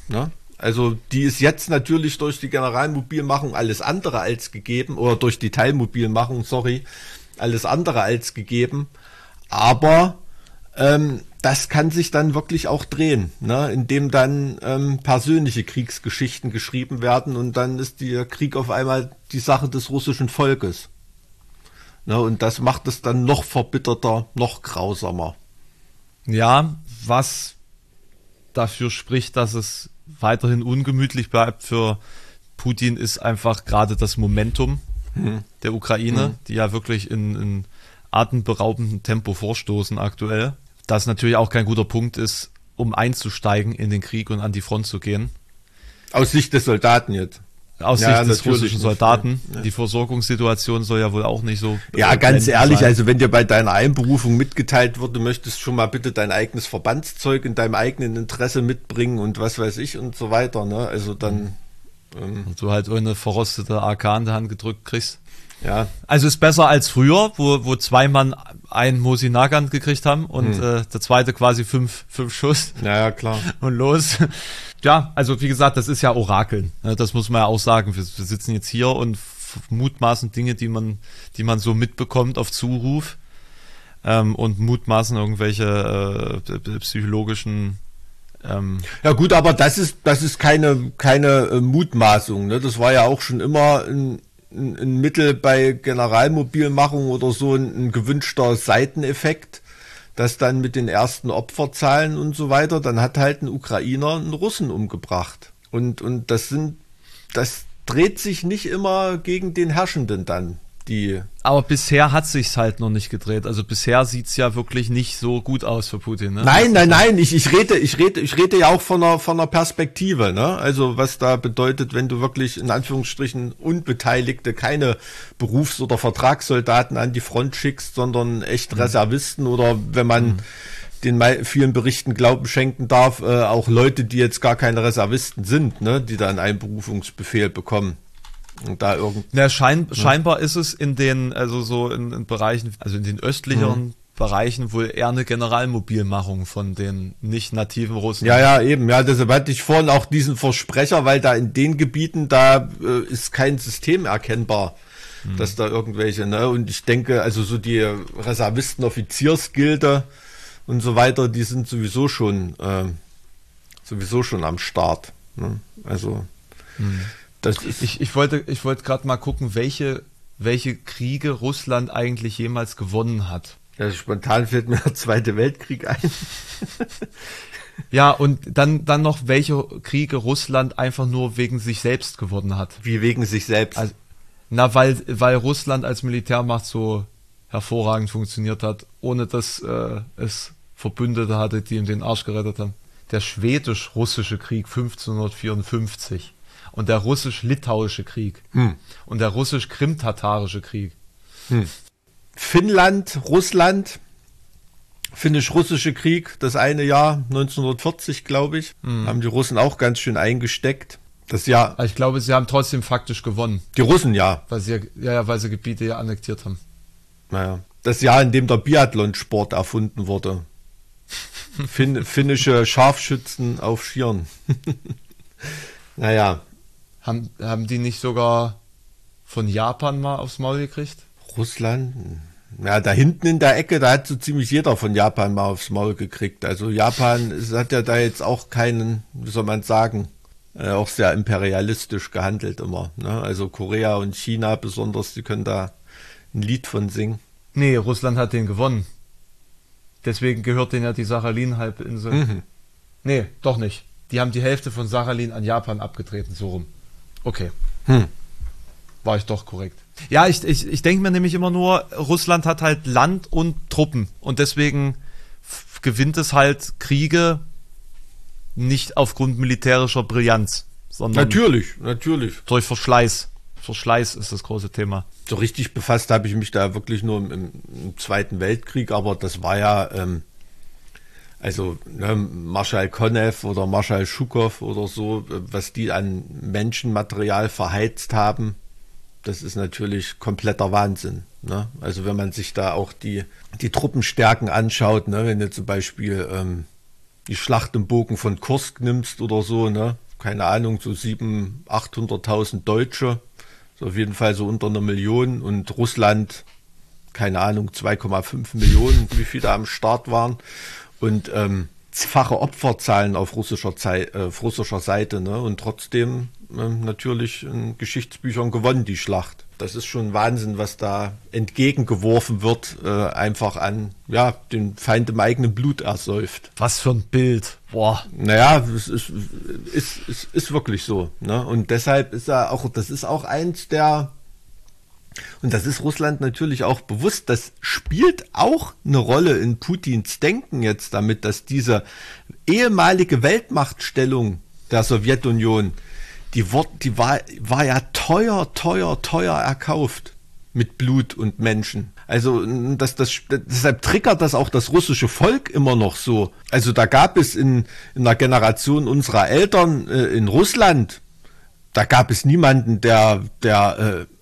Ne? Also die ist jetzt natürlich durch die Generalmobilmachung alles andere als gegeben oder durch die Teilmobilmachung, sorry, alles andere als gegeben. Aber ähm, das kann sich dann wirklich auch drehen, ne? indem dann ähm, persönliche Kriegsgeschichten geschrieben werden und dann ist der Krieg auf einmal die Sache des russischen Volkes. Ne? Und das macht es dann noch verbitterter, noch grausamer. Ja, was dafür spricht, dass es weiterhin ungemütlich bleibt für Putin, ist einfach gerade das Momentum mhm. der Ukraine, mhm. die ja wirklich in, in atemberaubendem Tempo vorstoßen aktuell. Das natürlich auch kein guter Punkt ist, um einzusteigen in den Krieg und an die Front zu gehen. Aus Sicht des Soldaten jetzt. Aus ja, Sicht des russischen Soldaten. Ja. Die Versorgungssituation soll ja wohl auch nicht so. Ja, ganz ehrlich, sein. also wenn dir bei deiner Einberufung mitgeteilt wird, du möchtest schon mal bitte dein eigenes Verbandszeug in deinem eigenen Interesse mitbringen und was weiß ich und so weiter, ne? Also dann. Ähm, und du halt ohne verrostete AK in der Hand gedrückt kriegst. Ja. Also ist besser als früher, wo, wo zwei Mann einen Mosi Nagant gekriegt haben und hm. äh, der zweite quasi fünf, fünf Schuss. Ja, ja, klar. Und los. Ja, also wie gesagt, das ist ja Orakeln. Ne, das muss man ja auch sagen. Wir, wir sitzen jetzt hier und mutmaßen Dinge, die man, die man so mitbekommt auf Zuruf ähm, und mutmaßen irgendwelche äh, psychologischen ähm ja gut, aber das ist das ist keine keine äh, Mutmaßung. Ne? Das war ja auch schon immer ein, ein, ein Mittel bei Generalmobilmachung oder so ein, ein gewünschter Seiteneffekt das dann mit den ersten Opferzahlen und so weiter, dann hat halt ein Ukrainer einen Russen umgebracht. Und, und das sind, das dreht sich nicht immer gegen den Herrschenden dann die. Aber bisher hat sich's halt noch nicht gedreht. Also bisher sieht's ja wirklich nicht so gut aus für Putin. Ne? Nein, nein, nein. Ich, ich rede, ich rede, ich rede ja auch von einer von einer Perspektive. Ne? Also was da bedeutet, wenn du wirklich in Anführungsstrichen Unbeteiligte, keine Berufs- oder Vertragssoldaten an die Front schickst, sondern echt mhm. Reservisten oder wenn man mhm den vielen Berichten Glauben schenken darf, äh, auch Leute, die jetzt gar keine Reservisten sind, ne, die da einen Einberufungsbefehl bekommen. Da irgend. Ja, schein, ja. scheinbar ist es in den, also so in, in Bereichen, also in den östlicheren mhm. Bereichen wohl eher eine Generalmobilmachung von den nicht nativen Russen. Ja, ja, eben. Ja, deshalb hatte ich vorhin auch diesen Versprecher, weil da in den Gebieten, da äh, ist kein System erkennbar, mhm. dass da irgendwelche, ne? Und ich denke, also so die Reservisten, Offiziersgilde und so weiter, die sind sowieso schon, äh, sowieso schon am Start. Ne? Also, mhm. Das ist. Ich, ich wollte, ich wollte gerade mal gucken, welche, welche Kriege Russland eigentlich jemals gewonnen hat. Ja, spontan fällt mir der Zweite Weltkrieg ein. ja, und dann, dann noch, welche Kriege Russland einfach nur wegen sich selbst gewonnen hat. Wie wegen sich selbst? Also, na, weil, weil Russland als Militärmacht so hervorragend funktioniert hat, ohne dass äh, es Verbündete hatte, die ihm den Arsch gerettet haben. Der schwedisch-russische Krieg 1554 und der russisch-litauische Krieg hm. und der russisch-krim-tatarische Krieg. Hm. Finnland, Russland, Finnisch-Russische Krieg, das eine Jahr, 1940, glaube ich, mhm. haben die Russen auch ganz schön eingesteckt. Das Jahr. Ich glaube, sie haben trotzdem faktisch gewonnen. Die Russen, ja. Weil sie, ja, ja, weil sie Gebiete ja annektiert haben. Naja. Das Jahr, in dem der Biathlonsport erfunden wurde. Fin finnische Scharfschützen auf Skiern. naja. Haben, haben die nicht sogar von Japan mal aufs Maul gekriegt? Russland? Ja, da hinten in der Ecke, da hat so ziemlich jeder von Japan mal aufs Maul gekriegt. Also Japan es hat ja da jetzt auch keinen, wie soll man sagen, äh, auch sehr imperialistisch gehandelt immer. Ne? Also Korea und China besonders, die können da ein Lied von singen. Nee, Russland hat den gewonnen. Deswegen gehört denen ja die Sachalin-Halbinsel. Mhm. Nee, doch nicht. Die haben die Hälfte von Sachalin an Japan abgetreten, so rum. Okay. Hm. War ich doch korrekt. Ja, ich, ich, ich denke mir nämlich immer nur, Russland hat halt Land und Truppen und deswegen gewinnt es halt Kriege nicht aufgrund militärischer Brillanz, sondern natürlich, natürlich durch Verschleiß. Verschleiß ist das große Thema. So richtig befasst habe ich mich da wirklich nur im, im Zweiten Weltkrieg, aber das war ja ähm, also ne, Marschall Konev oder Marschall Schukow oder so, was die an Menschenmaterial verheizt haben, das ist natürlich kompletter Wahnsinn. Ne? Also wenn man sich da auch die, die Truppenstärken anschaut, ne? wenn du zum Beispiel ähm, die Schlacht im Bogen von Kursk nimmst oder so, ne? keine Ahnung, so 700.000, 800.000 Deutsche, so auf jeden Fall so unter einer Million und Russland, keine Ahnung, 2,5 Millionen, wie viele da am Start waren und ähm, fache Opferzahlen auf russischer, Zeit, äh, russischer Seite ne? und trotzdem ähm, natürlich in Geschichtsbüchern gewonnen, die Schlacht. Das ist schon Wahnsinn, was da entgegengeworfen wird, äh, einfach an, ja, den Feind im eigenen Blut ersäuft. Was für ein Bild. Boah. Naja, es ist, ist, ist, ist wirklich so. Ne? Und deshalb ist er auch, das ist auch eins der, und das ist Russland natürlich auch bewusst. Das spielt auch eine Rolle in Putins Denken jetzt damit, dass diese ehemalige Weltmachtstellung der Sowjetunion die, Wort, die war, war ja teuer, teuer, teuer erkauft mit Blut und Menschen. Also das, das, deshalb triggert das auch das russische Volk immer noch so. Also da gab es in, in der Generation unserer Eltern äh, in Russland, da gab es niemanden, der, der äh,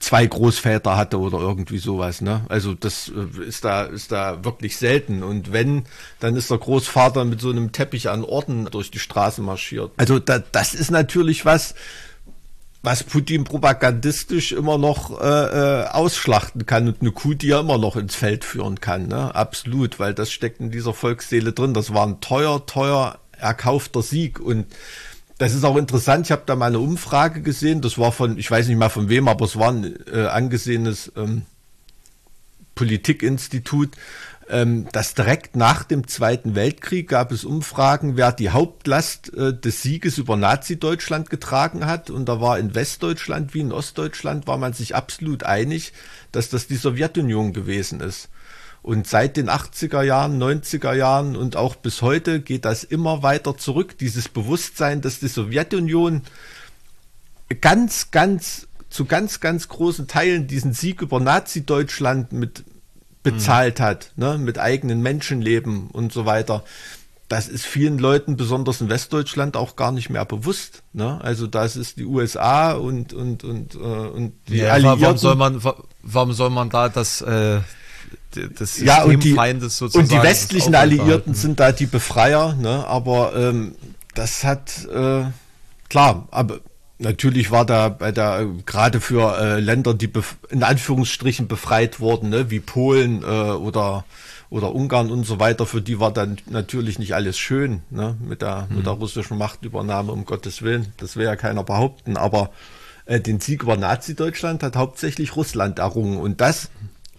zwei Großväter hatte oder irgendwie sowas. Ne? Also das äh, ist da, ist da wirklich selten. Und wenn, dann ist der Großvater mit so einem Teppich an Orden durch die Straße marschiert. Also da, das ist natürlich was, was Putin propagandistisch immer noch äh, äh, ausschlachten kann und eine Kuh, die er immer noch ins Feld führen kann. Ne? Absolut, weil das steckt in dieser Volksseele drin. Das war ein teuer, teuer erkaufter Sieg und das ist auch interessant. Ich habe da mal eine Umfrage gesehen. Das war von, ich weiß nicht mal von wem, aber es war ein äh, angesehenes ähm, Politikinstitut. Ähm, dass direkt nach dem Zweiten Weltkrieg gab es Umfragen, wer die Hauptlast äh, des Sieges über Nazi-Deutschland getragen hat. Und da war in Westdeutschland wie in Ostdeutschland war man sich absolut einig, dass das die Sowjetunion gewesen ist. Und seit den 80er Jahren, 90er Jahren und auch bis heute geht das immer weiter zurück. Dieses Bewusstsein, dass die Sowjetunion ganz, ganz, zu ganz, ganz großen Teilen diesen Sieg über Nazi-Deutschland mit bezahlt mhm. hat, ne, mit eigenen Menschenleben und so weiter. das ist vielen Leuten, besonders in Westdeutschland, auch gar nicht mehr bewusst. Ne? Also das ist die USA und und und äh, und die ja, Alliierten. Warum soll man warum soll man da das äh, System ja, und die, und die westlichen Alliierten sind da die Befreier, ne? Aber ähm, das hat äh, klar, aber natürlich war da bei der gerade für äh, Länder, die in Anführungsstrichen befreit wurden, ne? wie Polen äh, oder oder Ungarn und so weiter, für die war dann natürlich nicht alles schön, ne, mit der, mhm. mit der russischen Machtübernahme, um Gottes Willen. Das will ja keiner behaupten, aber äh, den Sieg über Nazi-Deutschland hat hauptsächlich Russland errungen und das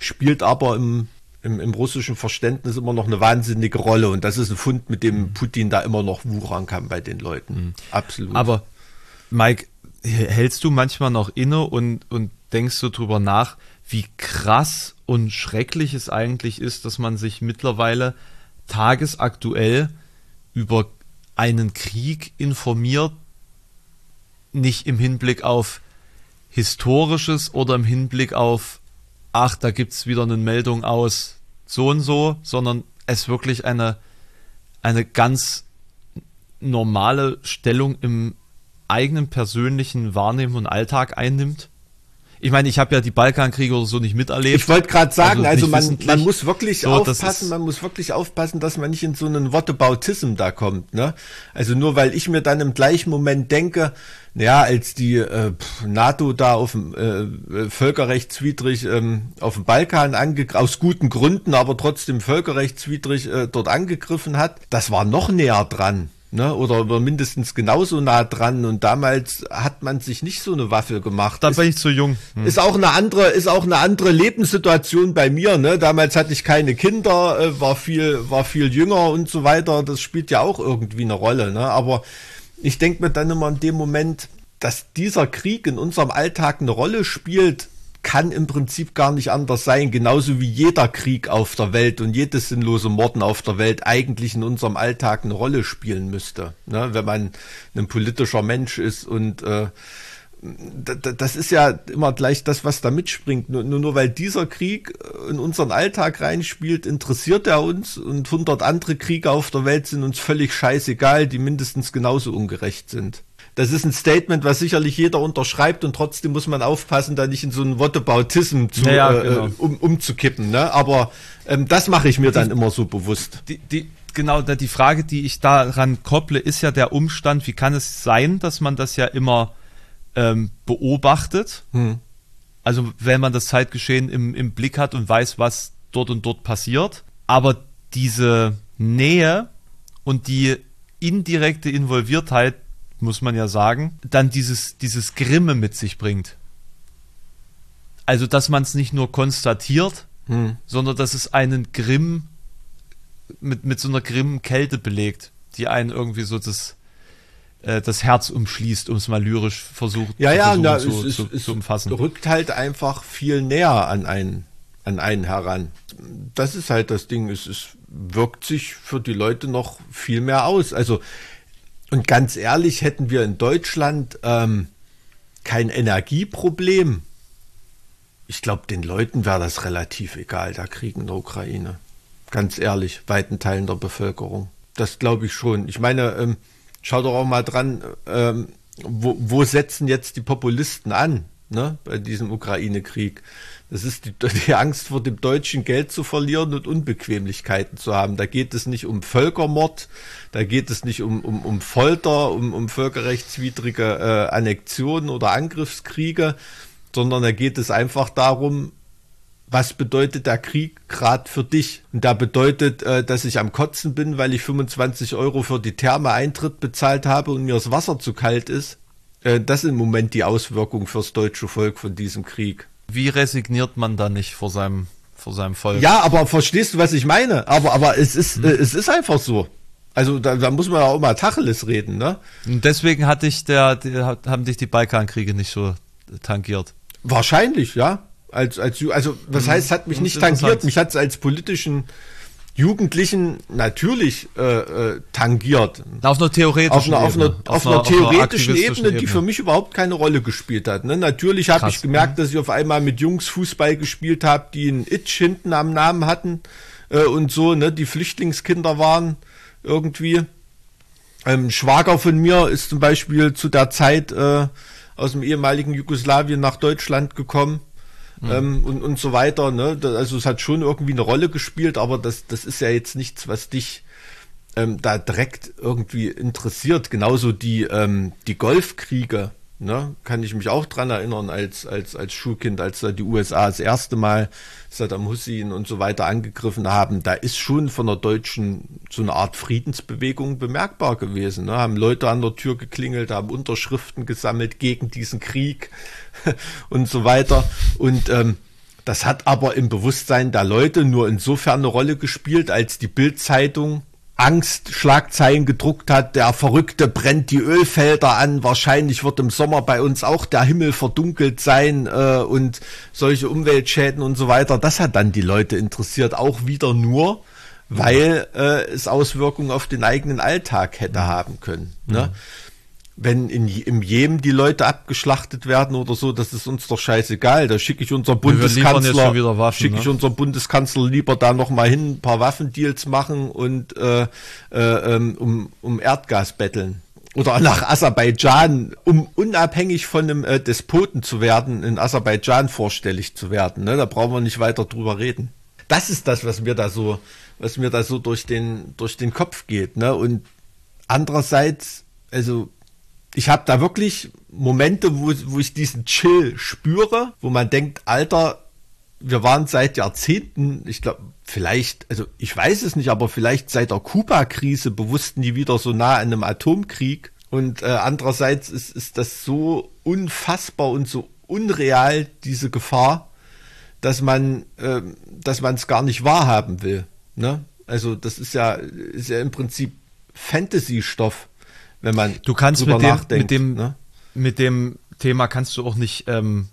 spielt aber im, im, im, russischen Verständnis immer noch eine wahnsinnige Rolle und das ist ein Fund, mit dem mhm. Putin da immer noch wuchern kann bei den Leuten. Mhm. Absolut. Aber Mike, hältst du manchmal noch inne und, und denkst du drüber nach, wie krass und schrecklich es eigentlich ist, dass man sich mittlerweile tagesaktuell über einen Krieg informiert, nicht im Hinblick auf historisches oder im Hinblick auf, ach, da gibt es wieder eine Meldung aus so und so, sondern es wirklich eine, eine ganz normale Stellung im eigenen persönlichen Wahrnehmen und Alltag einnimmt? Ich meine, ich habe ja die Balkankriege oder so nicht miterlebt. Ich wollte gerade sagen, also, also man, man muss wirklich so, aufpassen, man muss wirklich aufpassen, dass man nicht in so einen Wortebautism da kommt. Ne? Also nur weil ich mir dann im gleichen Moment denke, naja, als die äh, NATO da auf dem äh, völkerrechtswidrig ähm, auf dem Balkan angegriffen, aus guten Gründen, aber trotzdem völkerrechtswidrig äh, dort angegriffen hat, das war noch näher dran ne, oder mindestens genauso nah dran. Und damals hat man sich nicht so eine Waffe gemacht. Da bin ich zu jung. Hm. Ist auch eine andere, ist auch eine andere Lebenssituation bei mir. Ne? Damals hatte ich keine Kinder, äh, war viel, war viel jünger und so weiter. Das spielt ja auch irgendwie eine Rolle. Ne? Aber ich denke mir dann immer in dem Moment, dass dieser Krieg in unserem Alltag eine Rolle spielt, kann im Prinzip gar nicht anders sein, genauso wie jeder Krieg auf der Welt und jedes sinnlose Morden auf der Welt eigentlich in unserem Alltag eine Rolle spielen müsste, ne? wenn man ein politischer Mensch ist und äh, das ist ja immer gleich das, was da mitspringt. Nur, nur weil dieser Krieg in unseren Alltag reinspielt, interessiert er uns und hundert andere Kriege auf der Welt sind uns völlig scheißegal, die mindestens genauso ungerecht sind das ist ein Statement, was sicherlich jeder unterschreibt und trotzdem muss man aufpassen, da nicht in so einen Whataboutism zu, ja, äh, genau. um, umzukippen. Ne? Aber ähm, das mache ich mir dann die, immer so bewusst. Die, die, genau, die Frage, die ich daran kopple, ist ja der Umstand, wie kann es sein, dass man das ja immer ähm, beobachtet? Hm. Also wenn man das Zeitgeschehen im, im Blick hat und weiß, was dort und dort passiert. Aber diese Nähe und die indirekte Involviertheit muss man ja sagen, dann dieses, dieses Grimme mit sich bringt. Also, dass man es nicht nur konstatiert, hm. sondern dass es einen Grimm mit, mit so einer grimmen Kälte belegt, die einen irgendwie so das, äh, das Herz umschließt, um es mal lyrisch versucht, ja, ja, na, zu, es, zu, es, zu umfassen. rückt halt einfach viel näher an einen, an einen heran. Das ist halt das Ding. Es, es wirkt sich für die Leute noch viel mehr aus. Also und ganz ehrlich, hätten wir in Deutschland ähm, kein Energieproblem, ich glaube, den Leuten wäre das relativ egal, der Krieg in der Ukraine. Ganz ehrlich, weiten Teilen der Bevölkerung. Das glaube ich schon. Ich meine, ähm, schau doch auch mal dran, ähm, wo, wo setzen jetzt die Populisten an ne, bei diesem Ukraine-Krieg? Das ist die, die, Angst vor dem deutschen Geld zu verlieren und Unbequemlichkeiten zu haben. Da geht es nicht um Völkermord, da geht es nicht um, um, um Folter, um, um völkerrechtswidrige äh, Annexionen oder Angriffskriege, sondern da geht es einfach darum, was bedeutet der Krieg gerade für dich? Und da bedeutet, äh, dass ich am Kotzen bin, weil ich 25 Euro für die Therme Eintritt bezahlt habe und mir das Wasser zu kalt ist. Äh, das ist im Moment die Auswirkung fürs deutsche Volk von diesem Krieg wie resigniert man da nicht vor seinem, vor seinem Volk? Ja, aber verstehst du, was ich meine? Aber, aber es ist, hm. äh, es ist einfach so. Also da, da muss man ja auch mal Tacheles reden, ne? Und deswegen hatte ich der, die, haben dich die Balkankriege nicht so tangiert. Wahrscheinlich, ja. Als, als, also, was hm. heißt, hat mich nicht tangiert? Mich hat es als politischen Jugendlichen natürlich äh, äh, tangiert. Auf einer theoretischen auf einer, Auf einer, auf auf einer theoretischen einer Ebene, die für mich überhaupt keine Rolle gespielt hat. Ne? Natürlich habe ich gemerkt, dass ich auf einmal mit Jungs Fußball gespielt habe, die ein Itch hinten am Namen hatten äh, und so, ne, die Flüchtlingskinder waren irgendwie. Ein Schwager von mir ist zum Beispiel zu der Zeit äh, aus dem ehemaligen Jugoslawien nach Deutschland gekommen. Mhm. Ähm, und, und so weiter. Ne? Also es hat schon irgendwie eine Rolle gespielt, aber das, das ist ja jetzt nichts, was dich ähm, da direkt irgendwie interessiert. Genauso die, ähm, die Golfkriege Ne? Kann ich mich auch dran erinnern als, als, als Schulkind, als da die USA das erste Mal Saddam Hussein und so weiter angegriffen haben. Da ist schon von der deutschen so eine Art Friedensbewegung bemerkbar gewesen. Ne? Haben Leute an der Tür geklingelt, haben Unterschriften gesammelt gegen diesen Krieg und so weiter. Und ähm, das hat aber im Bewusstsein der Leute nur insofern eine Rolle gespielt, als die Bildzeitung Angstschlagzeilen gedruckt hat, der Verrückte brennt die Ölfelder an, wahrscheinlich wird im Sommer bei uns auch der Himmel verdunkelt sein äh, und solche Umweltschäden und so weiter. Das hat dann die Leute interessiert, auch wieder nur, weil äh, es Auswirkungen auf den eigenen Alltag hätte haben können. Ne? Mhm wenn in, im Jemen die Leute abgeschlachtet werden oder so, das ist uns doch scheißegal. Da schicke ich unser Bundeskanzler, schicke ich ne? unser Bundeskanzler lieber da noch mal hin, ein paar Waffendeals machen und äh, äh, ähm, um, um Erdgas betteln. Oder nach Aserbaidschan, um unabhängig von einem äh, Despoten zu werden, in Aserbaidschan vorstellig zu werden. Ne? Da brauchen wir nicht weiter drüber reden. Das ist das, was mir da so, was mir da so durch den, durch den Kopf geht. Ne? Und andererseits, also ich habe da wirklich Momente, wo, wo ich diesen Chill spüre, wo man denkt, Alter, wir waren seit Jahrzehnten, ich glaube, vielleicht, also ich weiß es nicht, aber vielleicht seit der Kuba-Krise bewusst nie wieder so nah an einem Atomkrieg. Und äh, andererseits ist, ist das so unfassbar und so unreal, diese Gefahr, dass man äh, dass man es gar nicht wahrhaben will. Ne? Also das ist ja, ist ja im Prinzip Fantasy-Stoff wenn man du kannst mit dem, mit dem, ne? mit dem Thema kannst du auch nicht ähm,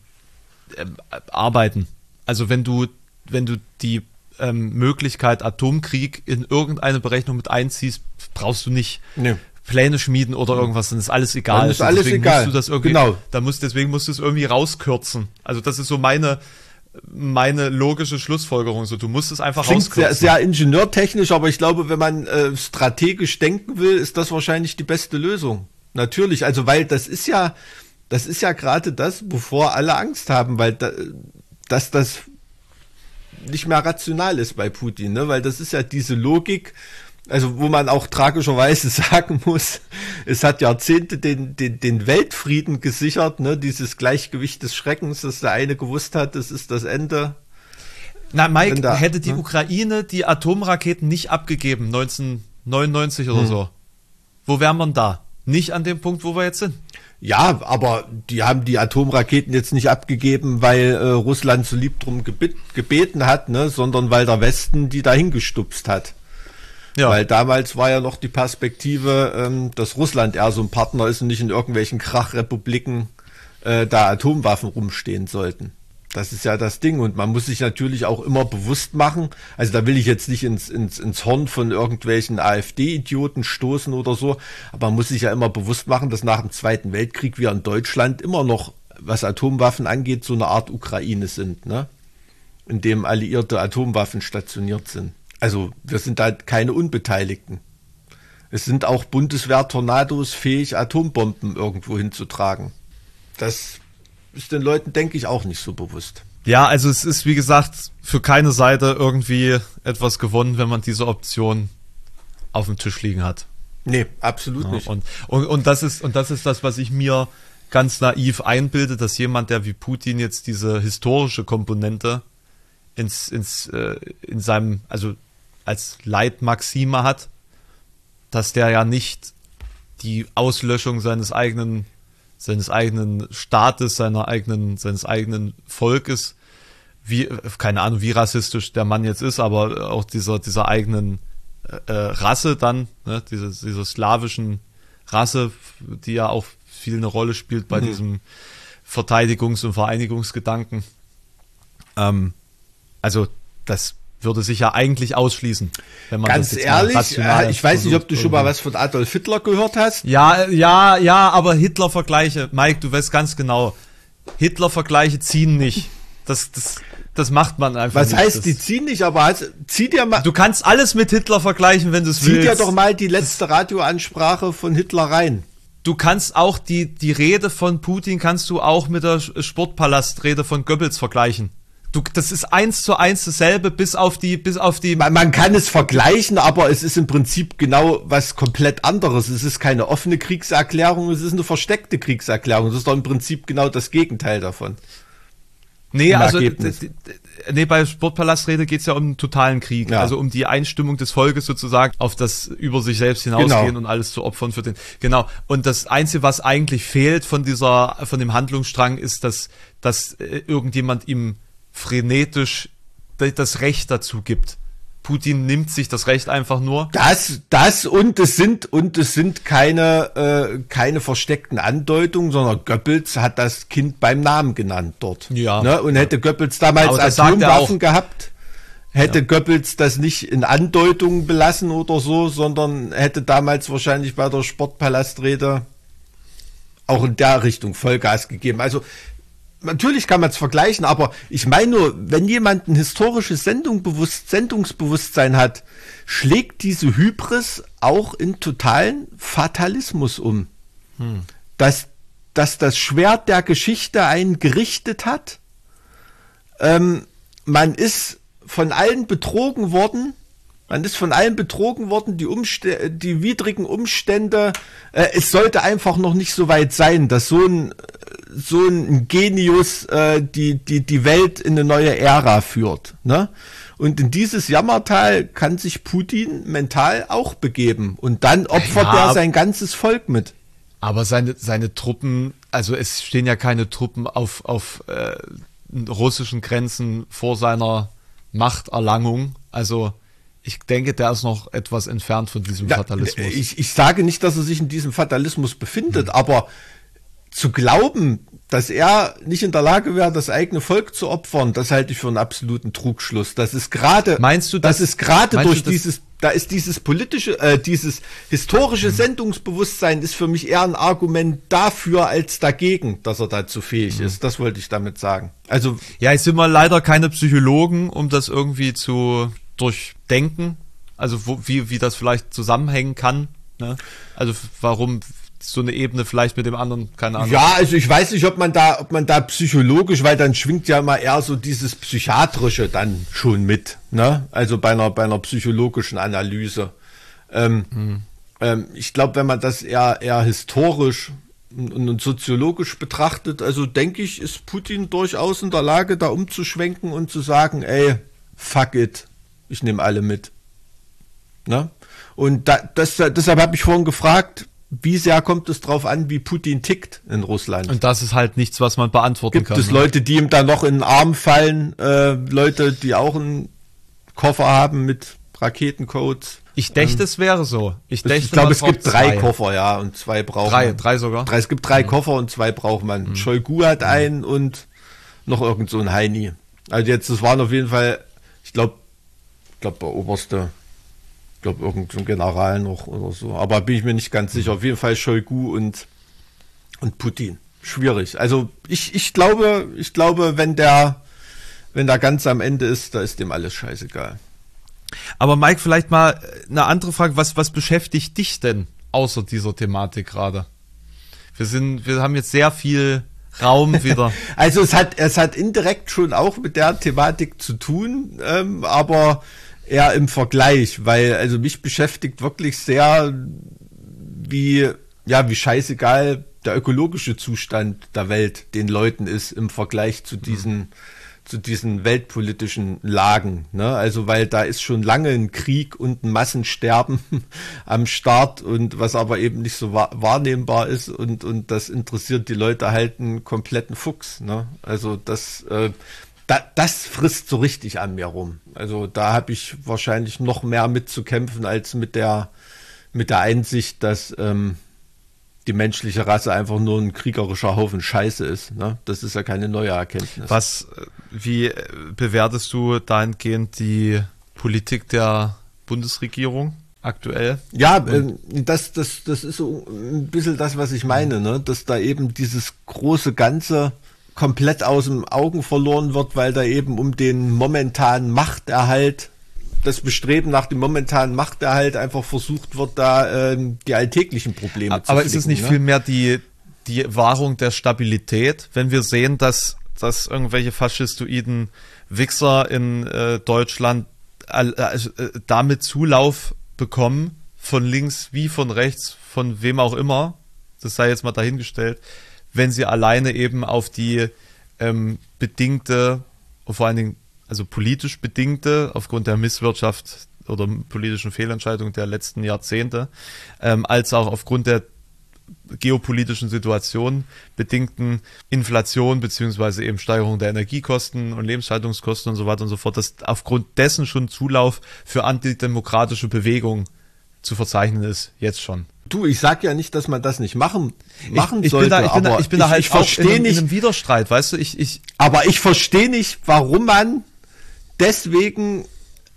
äh, arbeiten. Also wenn du, wenn du die ähm, Möglichkeit Atomkrieg in irgendeine Berechnung mit einziehst, brauchst du nicht nee. Pläne schmieden oder irgendwas, dann ist alles egal. Dann ist alles deswegen egal. Musst du das irgendwie, genau. Da musst, deswegen musst du es irgendwie rauskürzen. Also das ist so meine, meine logische Schlussfolgerung. So, du musst es einfach Klingt sehr, sehr ingenieurtechnisch, aber ich glaube, wenn man äh, strategisch denken will, ist das wahrscheinlich die beste Lösung. Natürlich, also weil das ist ja, das ist ja gerade das, bevor alle Angst haben, weil da, dass das nicht mehr rational ist bei Putin, ne? Weil das ist ja diese Logik, also wo man auch tragischerweise sagen muss, es hat Jahrzehnte den, den, den Weltfrieden gesichert, ne? dieses Gleichgewicht des Schreckens, dass der eine gewusst hat, das ist das Ende. Na, Mike, da, hätte die ne? Ukraine die Atomraketen nicht abgegeben, 1999 oder hm. so, wo wären wir da? Nicht an dem Punkt, wo wir jetzt sind. Ja, aber die haben die Atomraketen jetzt nicht abgegeben, weil äh, Russland so lieb drum gebeten hat, ne, sondern weil der Westen die dahin gestupst hat. Ja. Weil damals war ja noch die Perspektive, ähm, dass Russland eher so ein Partner ist und nicht in irgendwelchen Krachrepubliken äh, da Atomwaffen rumstehen sollten. Das ist ja das Ding. Und man muss sich natürlich auch immer bewusst machen, also da will ich jetzt nicht ins, ins, ins Horn von irgendwelchen AfD-Idioten stoßen oder so, aber man muss sich ja immer bewusst machen, dass nach dem Zweiten Weltkrieg wir in Deutschland immer noch, was Atomwaffen angeht, so eine Art Ukraine sind, ne? In dem alliierte Atomwaffen stationiert sind. Also wir sind da keine Unbeteiligten. Es sind auch Bundeswehr-Tornados fähig, Atombomben irgendwo hinzutragen. Das ist den Leuten, denke ich, auch nicht so bewusst. Ja, also es ist, wie gesagt, für keine Seite irgendwie etwas gewonnen, wenn man diese Option auf dem Tisch liegen hat. Nee, absolut ja, nicht. Und, und, und, das ist, und das ist das, was ich mir ganz naiv einbilde, dass jemand, der wie Putin jetzt diese historische Komponente ins, ins, äh, in seinem, also als Leitmaxime hat, dass der ja nicht die Auslöschung seines eigenen, seines eigenen Staates, seiner eigenen, seines eigenen Volkes, wie, keine Ahnung, wie rassistisch der Mann jetzt ist, aber auch dieser, dieser eigenen äh, Rasse dann, ne, diese, dieser slawischen Rasse, die ja auch viel eine Rolle spielt bei mhm. diesem Verteidigungs- und Vereinigungsgedanken. Ähm, also das würde sich ja eigentlich ausschließen. Wenn man Ganz ehrlich, äh, ich weiß nicht, ob du schon mal was von Adolf Hitler gehört hast. Ja, ja, ja, aber Hitler-Vergleiche, Mike, du weißt ganz genau, Hitler-Vergleiche ziehen nicht. Das, das, das macht man einfach Was nicht. heißt, das, die ziehen nicht, aber also, zieh dir mal. Du kannst alles mit Hitler vergleichen, wenn du es willst. Zieh dir doch mal die letzte Radioansprache von Hitler rein. Du kannst auch die, die Rede von Putin kannst du auch mit der Sportpalastrede von Goebbels vergleichen. Du, das ist eins zu eins dasselbe, bis auf die, bis auf die. Man, man, kann es vergleichen, aber es ist im Prinzip genau was komplett anderes. Es ist keine offene Kriegserklärung, es ist eine versteckte Kriegserklärung. Es ist doch im Prinzip genau das Gegenteil davon. Nee, also nee, bei Sportpalastrede geht es ja um einen totalen Krieg, ja. also um die Einstimmung des Volkes sozusagen auf das über sich selbst hinausgehen genau. und alles zu opfern für den. Genau. Und das Einzige, was eigentlich fehlt von dieser, von dem Handlungsstrang, ist, dass, dass äh, irgendjemand ihm frenetisch das Recht dazu gibt. Putin nimmt sich das Recht einfach nur. Das, das und es sind und es sind keine äh, keine versteckten Andeutungen, sondern Goebbels hat das Kind beim Namen genannt dort. Ja. Ne? Und hätte Goebbels damals Atomwaffen gehabt, hätte ja. Goebbels das nicht in Andeutungen belassen oder so, sondern hätte damals wahrscheinlich bei der Sportpalastrede auch in der Richtung Vollgas gegeben. Also natürlich kann man es vergleichen, aber ich meine nur, wenn jemand ein historisches Sendungbewusst Sendungsbewusstsein hat, schlägt diese Hybris auch in totalen Fatalismus um. Hm. Dass, dass das Schwert der Geschichte einen gerichtet hat. Ähm, man ist von allen betrogen worden. Man ist von allen betrogen worden, die, Umste die widrigen Umstände. Äh, es sollte einfach noch nicht so weit sein, dass so ein so ein Genius äh, die, die, die Welt in eine neue Ära führt. Ne? Und in dieses Jammertal kann sich Putin mental auch begeben. Und dann opfert ja, er sein ganzes Volk mit. Aber seine, seine Truppen, also es stehen ja keine Truppen auf, auf äh, russischen Grenzen vor seiner Machterlangung. Also ich denke, der ist noch etwas entfernt von diesem ja, Fatalismus. Ich, ich sage nicht, dass er sich in diesem Fatalismus befindet, hm. aber zu glauben, dass er nicht in der Lage wäre, das eigene Volk zu opfern, das halte ich für einen absoluten Trugschluss. Das ist gerade, meinst du, das, das ist gerade durch dieses, da ist dieses politische, äh, dieses historische Sendungsbewusstsein ist für mich eher ein Argument dafür als dagegen, dass er dazu fähig mhm. ist. Das wollte ich damit sagen. Also ja, jetzt sind wir leider keine Psychologen, um das irgendwie zu durchdenken. Also wo, wie wie das vielleicht zusammenhängen kann. Ne? Also warum so eine Ebene vielleicht mit dem anderen, keine Ahnung. Ja, also ich weiß nicht, ob man da, ob man da psychologisch, weil dann schwingt ja mal eher so dieses Psychiatrische dann schon mit, ne? Also bei einer, bei einer psychologischen Analyse. Ähm, hm. ähm, ich glaube, wenn man das eher, eher historisch und, und soziologisch betrachtet, also denke ich, ist Putin durchaus in der Lage, da umzuschwenken und zu sagen, ey, fuck it, ich nehme alle mit. Ne? Und da, das, deshalb habe ich vorhin gefragt, wie sehr kommt es drauf an, wie Putin tickt in Russland? Und das ist halt nichts, was man beantworten Gibt kann. Gibt es ne? Leute, die ihm da noch in den Arm fallen, äh, Leute, die auch einen Koffer haben mit Raketencodes? Ich dächte, ähm, es wäre so. Ich, dächte, ich glaube, es gibt drei Koffer, ja, und zwei braucht drei, man. Drei sogar? Drei, es gibt drei mhm. Koffer und zwei braucht man. Mhm. Shoigu hat einen und noch irgend so ein Heini. Also jetzt, das waren auf jeden Fall, ich glaube, ich glaube, der oberste ich glaube, irgendein General noch oder so. Aber bin ich mir nicht ganz sicher. Auf jeden Fall Shoigu und, und Putin. Schwierig. Also ich, ich glaube, ich glaube, wenn der, wenn der ganz am Ende ist, da ist dem alles scheißegal. Aber Mike, vielleicht mal eine andere Frage. Was, was beschäftigt dich denn außer dieser Thematik gerade? Wir sind, wir haben jetzt sehr viel Raum wieder. also es hat, es hat indirekt schon auch mit der Thematik zu tun, ähm, aber eher im Vergleich, weil also mich beschäftigt wirklich sehr, wie ja wie scheißegal der ökologische Zustand der Welt den Leuten ist im Vergleich zu diesen mhm. zu diesen weltpolitischen Lagen. Ne? Also weil da ist schon lange ein Krieg und ein Massensterben am Start und was aber eben nicht so wahrnehmbar ist und und das interessiert die Leute halt einen kompletten Fuchs. Ne? Also das äh, da, das frisst so richtig an mir rum. Also da habe ich wahrscheinlich noch mehr mitzukämpfen als mit der, mit der Einsicht, dass ähm, die menschliche Rasse einfach nur ein kriegerischer Haufen Scheiße ist. Ne? Das ist ja keine neue Erkenntnis. Was, wie bewertest du dahingehend die Politik der Bundesregierung aktuell? Ja, äh, das, das, das ist so ein bisschen das, was ich meine, ne? dass da eben dieses große Ganze komplett aus dem Augen verloren wird, weil da eben um den momentanen Machterhalt das Bestreben nach dem momentanen Machterhalt einfach versucht wird, da ähm, die alltäglichen Probleme aber zu Aber ist es nicht ne? vielmehr die, die Wahrung der Stabilität, wenn wir sehen, dass, dass irgendwelche faschistoiden Wichser in äh, Deutschland äh, äh, damit Zulauf bekommen, von links wie von rechts, von wem auch immer, das sei jetzt mal dahingestellt, wenn sie alleine eben auf die ähm, bedingte, vor allen Dingen also politisch bedingte, aufgrund der Misswirtschaft oder politischen Fehlentscheidungen der letzten Jahrzehnte, ähm, als auch aufgrund der geopolitischen Situation bedingten Inflation beziehungsweise eben Steigerung der Energiekosten und Lebenshaltungskosten und so weiter und so fort, dass aufgrund dessen schon Zulauf für antidemokratische Bewegungen zu verzeichnen ist, jetzt schon. Du, ich sag ja nicht, dass man das nicht machen, machen ich, ich sollte, bin da, ich bin aber da, ich bin da halt ich, ich in, nicht, in einem Widerstreit, weißt du, ich, ich. Aber ich verstehe nicht, warum man deswegen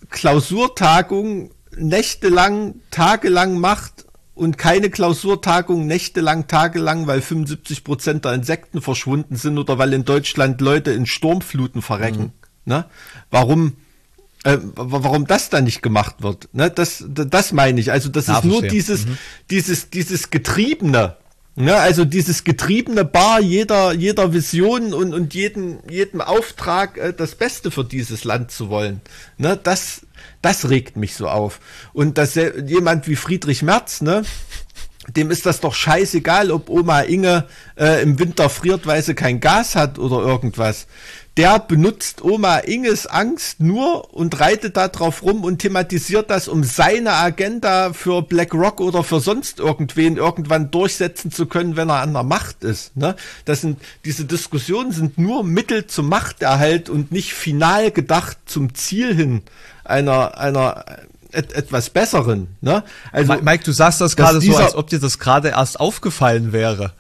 Klausurtagung nächtelang, tagelang macht und keine Klausurtagung nächtelang, tagelang, weil 75 Prozent der Insekten verschwunden sind oder weil in Deutschland Leute in Sturmfluten verrecken. Mhm. Ne? Warum, äh, warum das dann nicht gemacht wird? Ne? Das, das meine ich. Also das ja, ist nur dieses, mhm. dieses, dieses Getriebene. Ne? Also dieses getriebene Bar jeder, jeder Vision und, und jeden, jedem Auftrag, äh, das Beste für dieses Land zu wollen. Ne? Das, das regt mich so auf. Und dass jemand wie Friedrich Merz, ne, dem ist das doch scheißegal, ob Oma Inge äh, im Winter friert, weil sie kein Gas hat oder irgendwas. Der benutzt Oma Inges Angst nur und reitet da drauf rum und thematisiert das, um seine Agenda für BlackRock oder für sonst irgendwen irgendwann durchsetzen zu können, wenn er an der Macht ist. Ne? Das sind, diese Diskussionen sind nur Mittel zum Machterhalt und nicht final gedacht zum Ziel hin einer, einer et, etwas Besseren. Ne? Also, Mike, du sagst das gerade so, als ob dir das gerade erst aufgefallen wäre.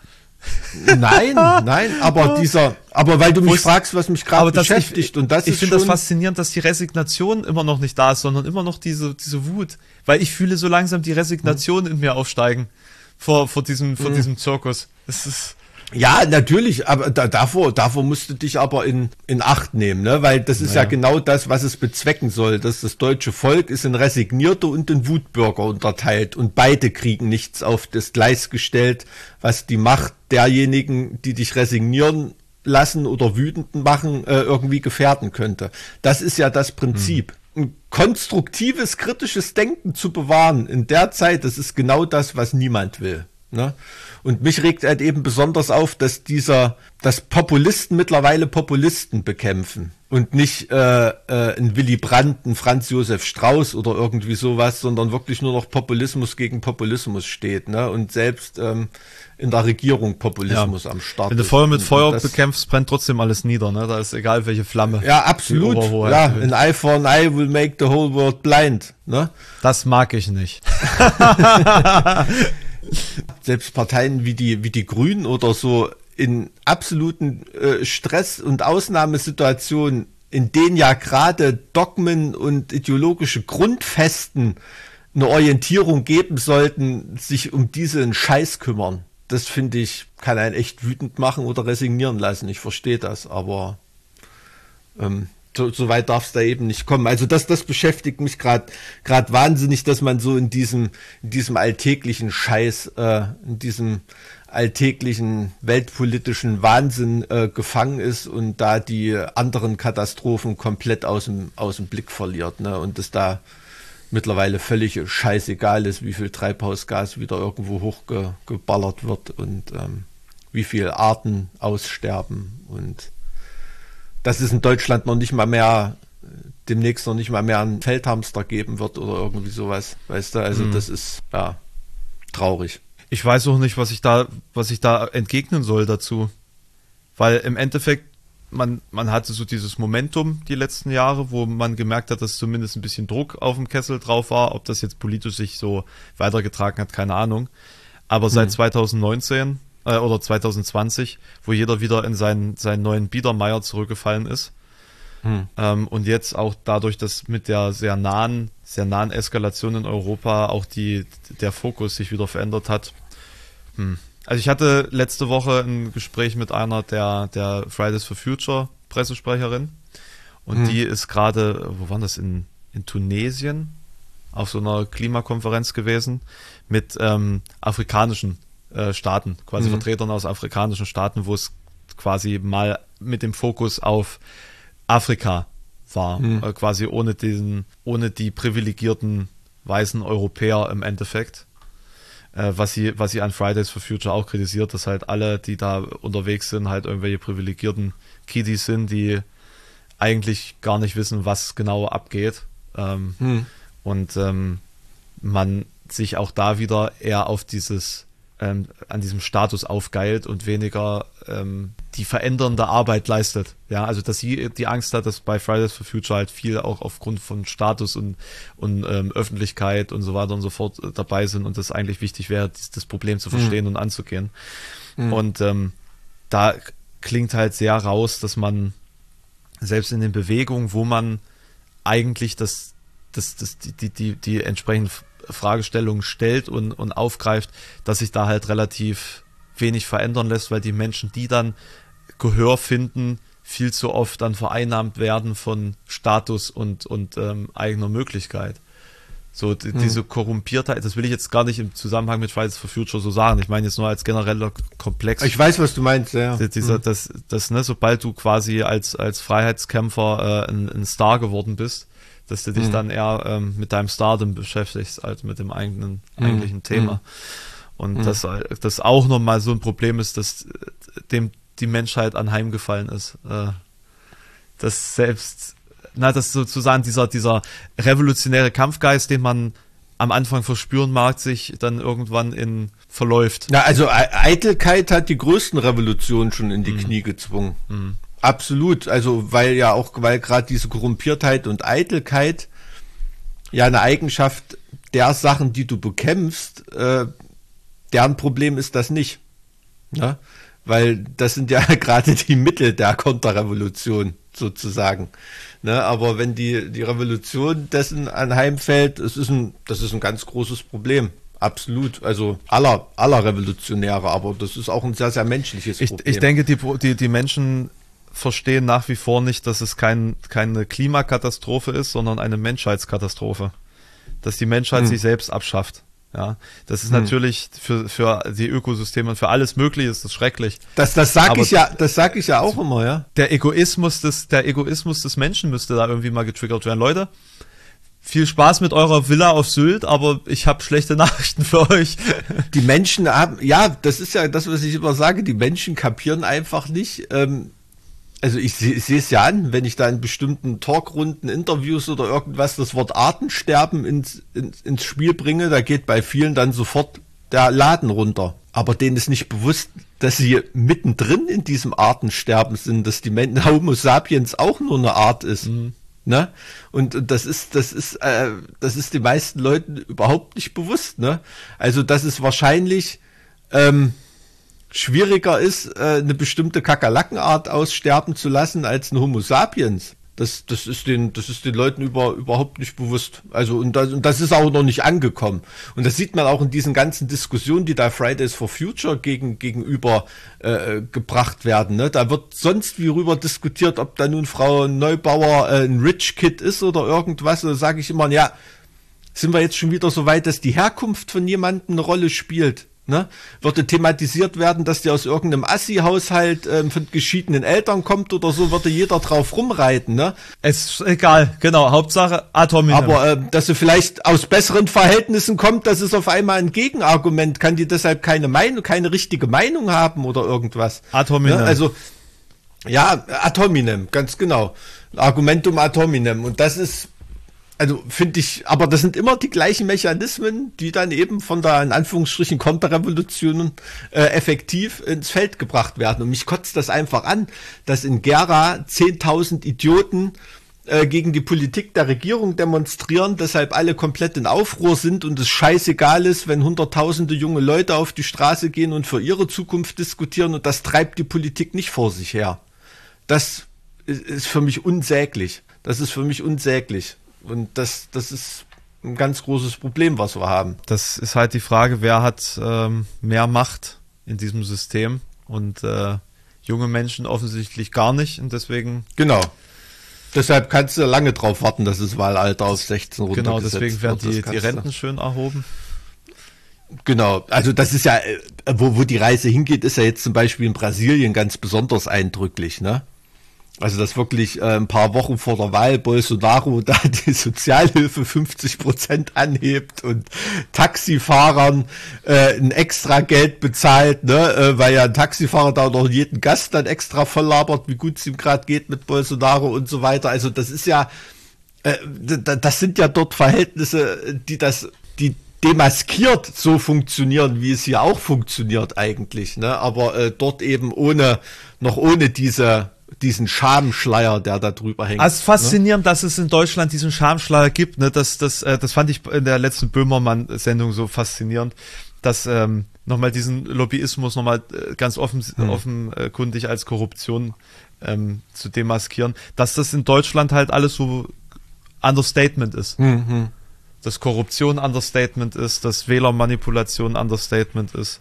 Nein, nein, aber dieser, aber weil du mich fragst, was mich gerade beschäftigt ich, und das Ich finde das faszinierend, dass die Resignation immer noch nicht da ist, sondern immer noch diese, diese Wut, weil ich fühle so langsam die Resignation hm. in mir aufsteigen vor, vor diesem, vor hm. diesem Zirkus. Es ist, ja, natürlich, aber da, davor, davor musst du dich aber in, in Acht nehmen, ne? weil das ist naja. ja genau das, was es bezwecken soll. Dass das deutsche Volk ist in Resignierte und in Wutbürger unterteilt und beide kriegen nichts auf das Gleis gestellt, was die Macht derjenigen, die dich resignieren lassen oder wütend machen, äh, irgendwie gefährden könnte. Das ist ja das Prinzip. Hm. Ein konstruktives, kritisches Denken zu bewahren in der Zeit, das ist genau das, was niemand will. Ne? Und mich regt halt eben besonders auf, dass dieser, dass Populisten mittlerweile Populisten bekämpfen und nicht äh, äh, ein Willy Brandt, ein Franz Josef Strauß oder irgendwie sowas, sondern wirklich nur noch Populismus gegen Populismus steht, ne? Und selbst ähm, in der Regierung Populismus ja. am Start. Wenn du Feuer mit Feuer bekämpfst, brennt trotzdem alles nieder, ne? Da ist egal welche Flamme. Ja, absolut. Ja, ein Eye for an Eye will make the whole world blind, ne? Das mag ich nicht. Selbst Parteien wie die, wie die Grünen oder so in absoluten äh, Stress- und Ausnahmesituationen, in denen ja gerade Dogmen und ideologische Grundfesten eine Orientierung geben sollten, sich um diesen Scheiß kümmern. Das finde ich, kann einen echt wütend machen oder resignieren lassen. Ich verstehe das, aber ähm, so, so weit darf es da eben nicht kommen. Also das, das beschäftigt mich gerade gerade wahnsinnig, dass man so in diesem in diesem alltäglichen Scheiß, äh, in diesem alltäglichen weltpolitischen Wahnsinn äh, gefangen ist und da die anderen Katastrophen komplett aus dem aus dem Blick verliert, ne? Und dass da mittlerweile völlig scheißegal ist, wie viel Treibhausgas wieder irgendwo hochgeballert wird und ähm, wie viele Arten aussterben und dass es in Deutschland noch nicht mal mehr demnächst noch nicht mal mehr einen Feldhamster geben wird oder irgendwie sowas, weißt du? Also mhm. das ist ja traurig. Ich weiß auch nicht, was ich da, was ich da entgegnen soll dazu, weil im Endeffekt man, man hatte so dieses Momentum die letzten Jahre, wo man gemerkt hat, dass zumindest ein bisschen Druck auf dem Kessel drauf war. Ob das jetzt politisch sich so weitergetragen hat, keine Ahnung. Aber seit mhm. 2019 äh, oder 2020, wo jeder wieder in seinen, seinen neuen Biedermeier zurückgefallen ist. Hm. Ähm, und jetzt auch dadurch, dass mit der sehr nahen, sehr nahen Eskalation in Europa auch die, der Fokus sich wieder verändert hat. Hm. Also ich hatte letzte Woche ein Gespräch mit einer der, der Fridays for Future Pressesprecherin und hm. die ist gerade, wo war das, in, in Tunesien auf so einer Klimakonferenz gewesen mit ähm, afrikanischen äh, Staaten, quasi mhm. Vertretern aus afrikanischen Staaten, wo es quasi mal mit dem Fokus auf Afrika war, mhm. äh, quasi ohne diesen, ohne die privilegierten weißen Europäer im Endeffekt. Äh, was sie, was sie an Fridays for Future auch kritisiert, dass halt alle, die da unterwegs sind, halt irgendwelche privilegierten Kiddies sind, die eigentlich gar nicht wissen, was genau abgeht. Ähm, mhm. Und ähm, man sich auch da wieder eher auf dieses ähm, an diesem Status aufgeilt und weniger ähm, die verändernde Arbeit leistet. Ja, also dass sie die Angst hat, dass bei Fridays for Future halt viel auch aufgrund von Status und, und ähm, Öffentlichkeit und so weiter und so fort äh, dabei sind und das eigentlich wichtig wäre, das Problem zu verstehen mhm. und anzugehen. Mhm. Und ähm, da klingt halt sehr raus, dass man selbst in den Bewegungen, wo man eigentlich das, das, das, die, die, die, die entsprechenden Fragestellungen stellt und, und aufgreift, dass sich da halt relativ wenig verändern lässt, weil die Menschen, die dann Gehör finden, viel zu oft dann vereinnahmt werden von Status und, und ähm, eigener Möglichkeit. So, die, hm. diese Korrumpiertheit, das will ich jetzt gar nicht im Zusammenhang mit Fridays for Future so sagen. Ich meine jetzt nur als genereller Komplex. Ich weiß, was du meinst, ja. Dieser, hm. das, das, ne, sobald du quasi als, als Freiheitskämpfer äh, ein, ein Star geworden bist, dass du dich hm. dann eher ähm, mit deinem Stardom beschäftigst, als mit dem eigenen, hm. eigentlichen Thema. Hm. Und dass das auch nochmal so ein Problem ist, dass dem die Menschheit anheimgefallen ist. Äh, dass selbst na, dass sozusagen dieser, dieser revolutionäre Kampfgeist, den man am Anfang verspüren mag, sich dann irgendwann in verläuft. Na, also Eitelkeit hat die größten Revolutionen schon in die mm. Knie gezwungen. Absolut. Also, weil ja auch, weil gerade diese Korrumpiertheit und Eitelkeit ja eine Eigenschaft der Sachen, die du bekämpfst, äh, deren Problem ist das nicht. Ne? Weil das sind ja gerade die Mittel der Konterrevolution sozusagen. Ne, aber wenn die, die Revolution dessen anheimfällt, es ist ein, das ist ein ganz großes Problem. Absolut. Also aller, aller Revolutionäre, aber das ist auch ein sehr, sehr menschliches ich, Problem. Ich denke, die, die, die Menschen verstehen nach wie vor nicht, dass es kein, keine Klimakatastrophe ist, sondern eine Menschheitskatastrophe. Dass die Menschheit hm. sich selbst abschafft. Ja, das ist hm. natürlich für, für die Ökosysteme und für alles Mögliche ist das schrecklich. Das, das sag Aber ich ja, das sag ich ja auch immer, ja. Der Egoismus des, der Egoismus des Menschen müsste da irgendwie mal getriggert werden. Leute, viel Spaß mit eurer Villa auf Sylt, aber ich habe schlechte Nachrichten für euch. Die Menschen haben, ja, das ist ja das, was ich immer sage, die Menschen kapieren einfach nicht, ähm, also ich sehe es ja an, wenn ich da in bestimmten Talkrunden, Interviews oder irgendwas das Wort Artensterben ins, ins, ins Spiel bringe, da geht bei vielen dann sofort der Laden runter. Aber denen ist nicht bewusst, dass sie mittendrin in diesem Artensterben sind, dass die Menschen, Homo sapiens auch nur eine Art ist. Mhm. Ne? Und, das ist, das ist, äh, das ist den meisten Leuten überhaupt nicht bewusst. Ne? Also das ist wahrscheinlich ähm, schwieriger ist, äh, eine bestimmte Kakerlakenart aussterben zu lassen als ein Homo sapiens. Das, das, ist den, das ist den Leuten über, überhaupt nicht bewusst. Also, und das, und das ist auch noch nicht angekommen. Und das sieht man auch in diesen ganzen Diskussionen, die da Fridays for Future gegen, gegenüber äh, gebracht werden. Ne? Da wird sonst wie rüber diskutiert, ob da nun Frau Neubauer äh, ein Rich Kid ist oder irgendwas. Da sage ich immer, ja, sind wir jetzt schon wieder so weit, dass die Herkunft von jemandem eine Rolle spielt? Ne? Würde thematisiert werden, dass der aus irgendeinem Assi-Haushalt ähm, von geschiedenen Eltern kommt oder so, würde jeder drauf rumreiten. Ne? Es ist egal, genau. Hauptsache Atom. Aber äh, dass sie vielleicht aus besseren Verhältnissen kommt, das ist auf einmal ein Gegenargument. Kann die deshalb keine Meinung, keine richtige Meinung haben oder irgendwas? Atominem. Ne? Also ja, Atominem, ganz genau. Argumentum Atominem. Und das ist also finde ich, aber das sind immer die gleichen Mechanismen, die dann eben von der in Anführungsstrichen Konterrevolution äh, effektiv ins Feld gebracht werden. Und mich kotzt das einfach an, dass in Gera 10.000 Idioten äh, gegen die Politik der Regierung demonstrieren, deshalb alle komplett in Aufruhr sind und es scheißegal ist, wenn hunderttausende junge Leute auf die Straße gehen und für ihre Zukunft diskutieren und das treibt die Politik nicht vor sich her. Das ist für mich unsäglich. Das ist für mich unsäglich. Und das, das ist ein ganz großes Problem, was wir haben. Das ist halt die Frage, wer hat ähm, mehr Macht in diesem System und äh, junge Menschen offensichtlich gar nicht und deswegen. Genau. Deshalb kannst du lange drauf warten, dass das Wahlalter auf 16 runtergesetzt Genau, deswegen werden die, die Renten schön erhoben. Genau, also das ist ja, äh, wo, wo die Reise hingeht, ist ja jetzt zum Beispiel in Brasilien ganz besonders eindrücklich, ne? Also dass wirklich äh, ein paar Wochen vor der Wahl Bolsonaro da die Sozialhilfe 50 Prozent anhebt und Taxifahrern äh, ein extra Geld bezahlt, ne, äh, weil ja ein Taxifahrer da noch jeden Gast dann extra voll labert, wie gut es ihm gerade geht mit Bolsonaro und so weiter. Also das ist ja, äh, das sind ja dort Verhältnisse, die das, die demaskiert so funktionieren, wie es hier auch funktioniert eigentlich, ne? Aber äh, dort eben ohne noch ohne diese diesen Schamschleier, der da drüber hängt. Also faszinierend, ne? dass es in Deutschland diesen Schamschleier gibt. Ne? Das, das, äh, das fand ich in der letzten Böhmermann-Sendung so faszinierend, dass ähm, nochmal diesen Lobbyismus nochmal äh, ganz offen, hm. offenkundig als Korruption ähm, zu demaskieren, dass das in Deutschland halt alles so Understatement ist. Mhm. Dass Korruption Understatement ist, dass Wählermanipulation Understatement ist,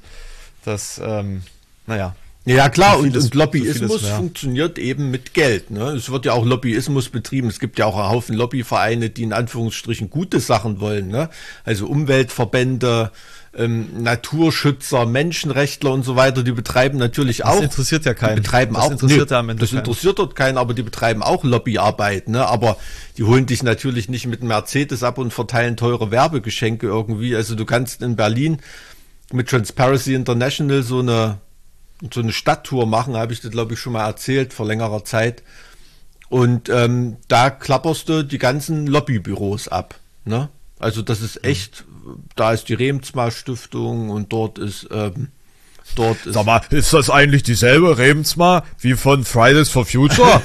dass, ähm, naja, ja, klar, und, und Lobbyismus funktioniert eben mit Geld. Ne? Es wird ja auch Lobbyismus betrieben. Es gibt ja auch einen Haufen Lobbyvereine, die in Anführungsstrichen gute Sachen wollen. Ne? Also Umweltverbände, ähm, Naturschützer, Menschenrechtler und so weiter, die betreiben natürlich auch. Das interessiert ja keinen. Die betreiben das auch. Interessiert nee, am Ende das keinen. interessiert dort keinen, aber die betreiben auch Lobbyarbeit. Ne? Aber die holen dich natürlich nicht mit Mercedes ab und verteilen teure Werbegeschenke irgendwie. Also du kannst in Berlin mit Transparency International so eine so eine Stadttour machen, habe ich das glaube ich schon mal erzählt vor längerer Zeit. Und ähm, da klapperst du die ganzen Lobbybüros ab. Ne? Also das ist echt, da ist die Remsmar Stiftung und dort ist ähm, Dort ist Sag mal, ist das eigentlich dieselbe Rebensma wie von Fridays for Future?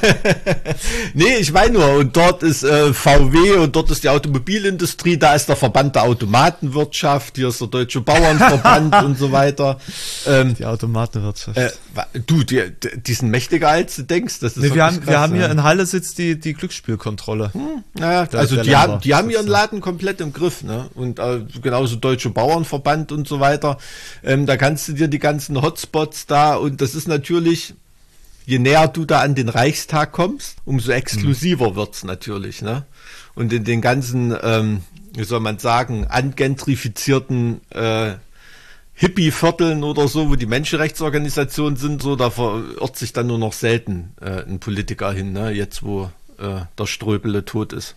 nee, ich meine nur, und dort ist äh, VW und dort ist die Automobilindustrie, da ist der Verband der Automatenwirtschaft, hier ist der Deutsche Bauernverband und so weiter. Ähm, die Automatenwirtschaft. Äh, du, die, die sind mächtiger als du denkst. Das ist nee, wir haben, krass, wir haben hier in Halle sitzt die, die Glücksspielkontrolle. Hm, naja, der, also die, haben, die haben ihren Laden komplett im Griff, ne? Und äh, genauso Deutsche Bauernverband und so weiter. Ähm, da kannst du dir die ganze ganzen Hotspots da und das ist natürlich, je näher du da an den Reichstag kommst, umso exklusiver mhm. wird's natürlich, ne? Und in den ganzen, ähm, wie soll man sagen, angentrifizierten äh, Hippie-Vierteln oder so, wo die Menschenrechtsorganisationen sind, so, da verirrt sich dann nur noch selten äh, ein Politiker hin, ne? jetzt wo äh, der Ströbele tot ist.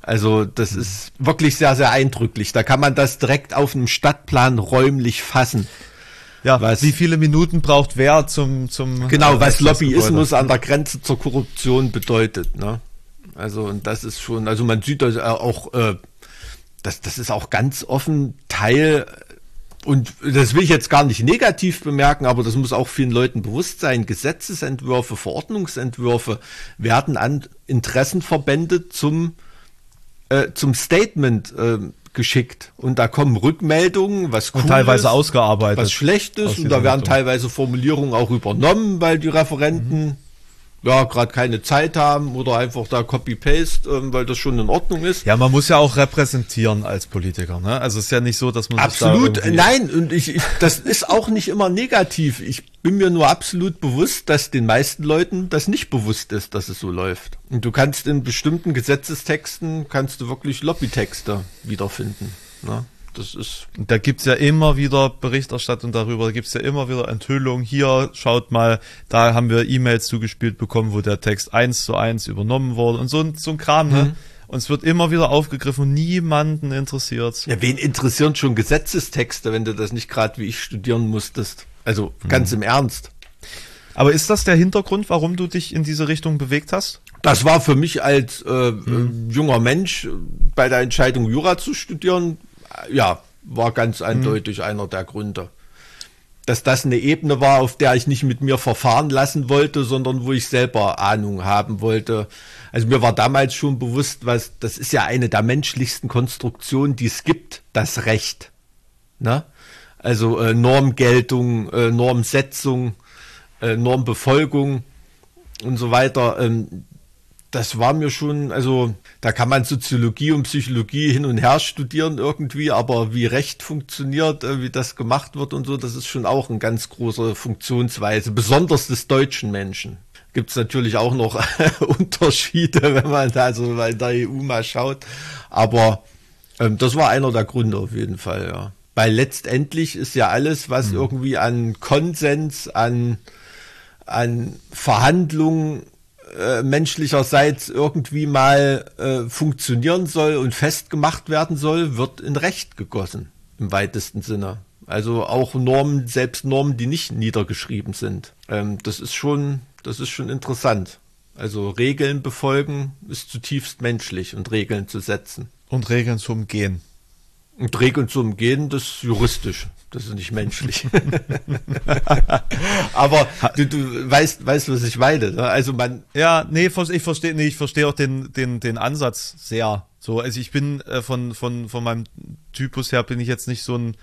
Also das mhm. ist wirklich sehr, sehr eindrücklich. Da kann man das direkt auf einem Stadtplan räumlich fassen. Ja, was, wie viele Minuten braucht wer zum zum Genau, was Lobbyismus an der Grenze zur Korruption bedeutet, ne? Also und das ist schon, also man sieht das auch äh, das das ist auch ganz offen Teil und das will ich jetzt gar nicht negativ bemerken, aber das muss auch vielen Leuten bewusst sein. Gesetzesentwürfe, Verordnungsentwürfe werden an Interessenverbände zum, äh, zum Statement äh, geschickt und da kommen Rückmeldungen, was cool teilweise ist, ausgearbeitet, was schlecht ist und da werden Richtung. teilweise Formulierungen auch übernommen, weil die Referenten mhm ja, gerade keine Zeit haben oder einfach da Copy-Paste, ähm, weil das schon in Ordnung ist. Ja, man muss ja auch repräsentieren als Politiker, ne? Also es ist ja nicht so, dass man absolut da nein und ich, ich das ist auch nicht immer negativ. Ich bin mir nur absolut bewusst, dass den meisten Leuten das nicht bewusst ist, dass es so läuft. Und du kannst in bestimmten Gesetzestexten kannst du wirklich Lobbytexte wiederfinden. Ne? Das ist. Da gibt's ja immer wieder Berichterstattung darüber, da gibt's ja immer wieder Enthüllungen. Hier, schaut mal, da haben wir E-Mails zugespielt bekommen, wo der Text eins zu eins übernommen wurde und so, so ein Kram, ne? mhm. Und es wird immer wieder aufgegriffen und niemanden interessiert. Ja, wen interessieren schon Gesetzestexte, wenn du das nicht gerade wie ich studieren musstest? Also ganz mhm. im Ernst. Aber ist das der Hintergrund, warum du dich in diese Richtung bewegt hast? Das war für mich als äh, mhm. junger Mensch bei der Entscheidung, Jura zu studieren, ja, war ganz mhm. eindeutig mhm. einer der Gründe. Dass das eine Ebene war, auf der ich nicht mit mir verfahren lassen wollte, sondern wo ich selber Ahnung haben wollte. Also mir war damals schon bewusst, was, das ist ja eine der menschlichsten Konstruktionen, die es gibt, das Recht. Ne? Also äh, Normgeltung, äh, Normsetzung, äh, Normbefolgung und so weiter. Ähm, das war mir schon, also da kann man Soziologie und Psychologie hin und her studieren irgendwie, aber wie Recht funktioniert, äh, wie das gemacht wird und so, das ist schon auch eine ganz große Funktionsweise, besonders des deutschen Menschen. Gibt es natürlich auch noch Unterschiede, wenn man da so in der EU mal schaut. Aber ähm, das war einer der Gründe auf jeden Fall, ja. Weil letztendlich ist ja alles, was mhm. irgendwie an Konsens, an, an Verhandlungen äh, menschlicherseits irgendwie mal äh, funktionieren soll und festgemacht werden soll, wird in Recht gegossen, im weitesten Sinne. Also auch Normen, selbst Normen, die nicht niedergeschrieben sind. Ähm, das ist schon, das ist schon interessant. Also Regeln befolgen ist zutiefst menschlich und Regeln zu setzen. Und Regeln zu umgehen. Und Regeln zu umgehen, das ist juristisch. Das ist nicht menschlich. Aber du, du weißt, weißt, was ich meine. Ne? Also man. Ja, nee, ich verstehe, nee, ich verstehe auch den, den, den Ansatz sehr. So, also ich bin äh, von, von, von meinem Typus her bin ich jetzt nicht so ein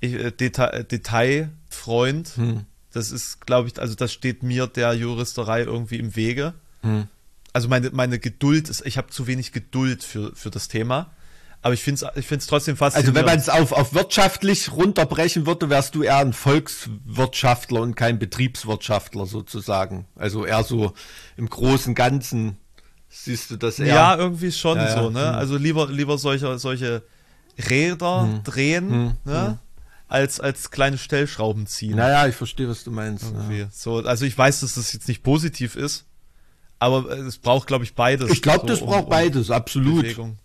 äh, Deta Detailfreund. Hm. Das ist, glaube ich, also das steht mir der Juristerei irgendwie im Wege. Hm. Also meine, meine Geduld ist, ich habe zu wenig Geduld für, für das Thema. Aber ich finde es ich find's trotzdem faszinierend. Also wenn man es auf, auf wirtschaftlich runterbrechen würde, wärst du eher ein Volkswirtschaftler und kein Betriebswirtschaftler sozusagen. Also eher so im großen Ganzen siehst du das eher. Ja, irgendwie schon ja, so, ne? Ja. Hm. Also lieber, lieber solche, solche Räder hm. drehen, hm. ne? Als, als kleine Stellschrauben ziehen. Naja, ich verstehe, was du meinst. Ja. So, also ich weiß, dass das jetzt nicht positiv ist, aber es braucht, glaube ich, beides. Ich glaube, so, das braucht um, beides, absolut. Bewegung.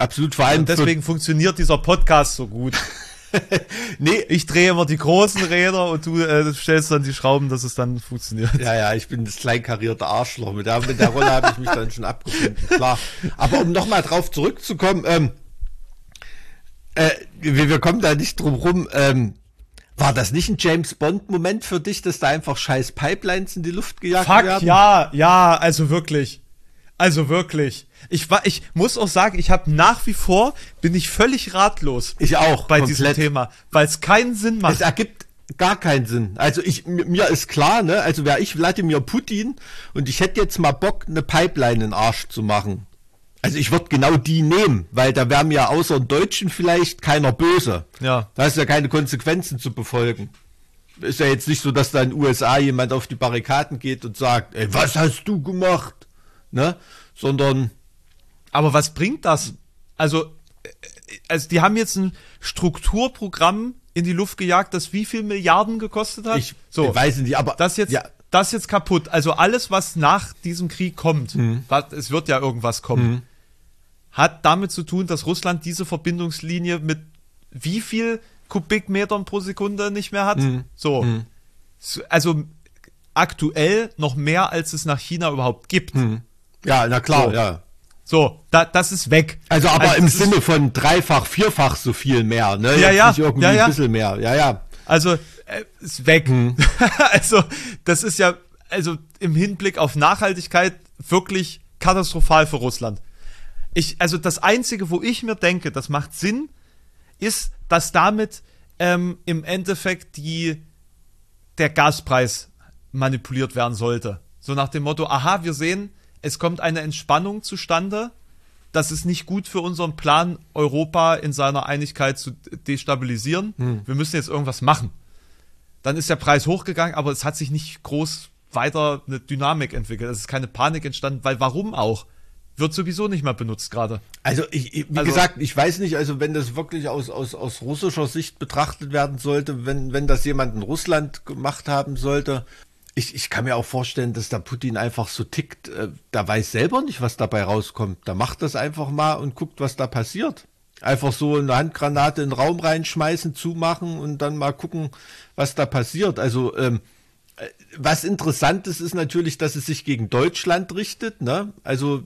Absolut, vor allem. Und deswegen funktioniert dieser Podcast so gut. nee, ich drehe immer die großen Räder und du äh, stellst dann die Schrauben, dass es dann funktioniert. Ja, ja, ich bin das kleinkarierte Arschloch. Mit der, mit der Rolle habe ich mich dann schon abgefunden, klar. Aber um nochmal drauf zurückzukommen, ähm, äh, wir, wir kommen da nicht drum rum. Ähm, war das nicht ein James Bond-Moment für dich, dass da einfach scheiß Pipelines in die Luft gejagt Fuck, werden? ja, ja, also wirklich. Also wirklich. Ich war, ich muss auch sagen, ich habe nach wie vor bin ich völlig ratlos. Ich auch. Bei komplett. diesem Thema, weil es keinen Sinn macht. Es ergibt gar keinen Sinn. Also ich, mir ist klar, ne, also wäre ich Wladimir Putin und ich hätte jetzt mal Bock, eine Pipeline in den Arsch zu machen. Also ich würde genau die nehmen, weil da wäre mir außer Deutschen vielleicht keiner böse. Ja. Da hast du ja keine Konsequenzen zu befolgen. Ist ja jetzt nicht so, dass da in den USA jemand auf die Barrikaden geht und sagt, ey, was hast du gemacht? Ne? Sondern. Aber was bringt das? Also, also die haben jetzt ein Strukturprogramm in die Luft gejagt, das wie viel Milliarden gekostet hat? Ich, so, ich weiß nicht, aber das jetzt, ja. das jetzt kaputt. Also alles, was nach diesem Krieg kommt, mhm. was, es wird ja irgendwas kommen, mhm. hat damit zu tun, dass Russland diese Verbindungslinie mit wie viel Kubikmetern pro Sekunde nicht mehr hat. Mhm. So, mhm. also aktuell noch mehr, als es nach China überhaupt gibt. Ja, na klar, so. ja. So, da, das ist weg. Also aber also, im Sinne von dreifach, vierfach so viel mehr, ne? Ja, Jetzt ja. Nicht irgendwie ja, ja. ein bisschen mehr. Ja, ja. Also, äh, ist weg. Hm. also, das ist ja, also im Hinblick auf Nachhaltigkeit wirklich katastrophal für Russland. Ich, also das Einzige, wo ich mir denke, das macht Sinn, ist, dass damit ähm, im Endeffekt die, der Gaspreis manipuliert werden sollte. So nach dem Motto, aha, wir sehen, es kommt eine Entspannung zustande. Das ist nicht gut für unseren Plan, Europa in seiner Einigkeit zu destabilisieren. Hm. Wir müssen jetzt irgendwas machen. Dann ist der Preis hochgegangen, aber es hat sich nicht groß weiter eine Dynamik entwickelt. Es ist keine Panik entstanden, weil warum auch? Wird sowieso nicht mehr benutzt gerade. Also, ich, wie also, gesagt, ich weiß nicht, also wenn das wirklich aus, aus, aus russischer Sicht betrachtet werden sollte, wenn, wenn das jemand in Russland gemacht haben sollte, ich, ich kann mir auch vorstellen, dass der Putin einfach so tickt, äh, der weiß selber nicht, was dabei rauskommt. Der macht das einfach mal und guckt, was da passiert. Einfach so eine Handgranate in den Raum reinschmeißen, zumachen und dann mal gucken, was da passiert. Also ähm, äh, was interessant ist, ist natürlich, dass es sich gegen Deutschland richtet. Ne? Also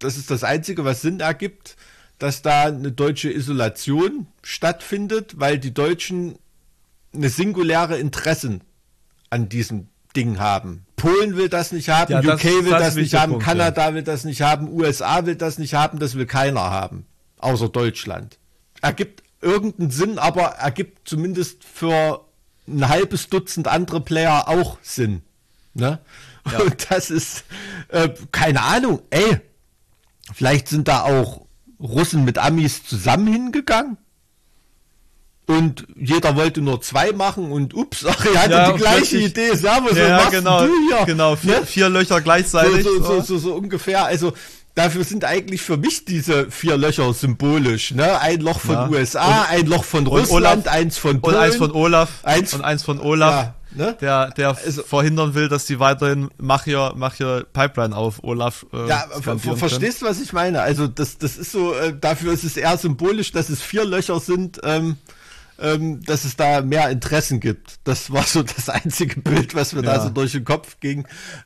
das ist das Einzige, was Sinn ergibt, dass da eine deutsche Isolation stattfindet, weil die Deutschen eine singuläre Interessen an diesem Ding haben. Polen will das nicht haben, ja, UK das, will das, das nicht haben, Punkt, Kanada ja. will das nicht haben, USA will das nicht haben, das will keiner haben, außer Deutschland. Ergibt irgendeinen Sinn, aber ergibt zumindest für ein halbes Dutzend andere Player auch Sinn. Ne? Ja. Und das ist, äh, keine Ahnung, ey, vielleicht sind da auch Russen mit Amis zusammen hingegangen und jeder wollte nur zwei machen und ups, ach, er hatte ja, die gleiche Idee. Servus, ja, was genau, du hier? Genau, vier, ne? vier Löcher gleichzeitig. So, so, so, so, ungefähr. Also dafür sind eigentlich für mich diese vier Löcher symbolisch. Ne? Ein Loch von ja. USA, und, ein Loch von Russland, Olaf, eins von Polen. Und eins von Olaf. Eins, und eins von Olaf. Ja. Ne? Der, der also, verhindern will, dass die weiterhin mach hier, mach hier Pipeline auf Olaf. Äh, ja, verstehst du, was ich meine? Also das, das ist so, äh, dafür ist es eher symbolisch, dass es vier Löcher sind. Ähm, ähm, dass es da mehr Interessen gibt. Das war so das einzige Bild, was mir ja. da so durch den Kopf ging.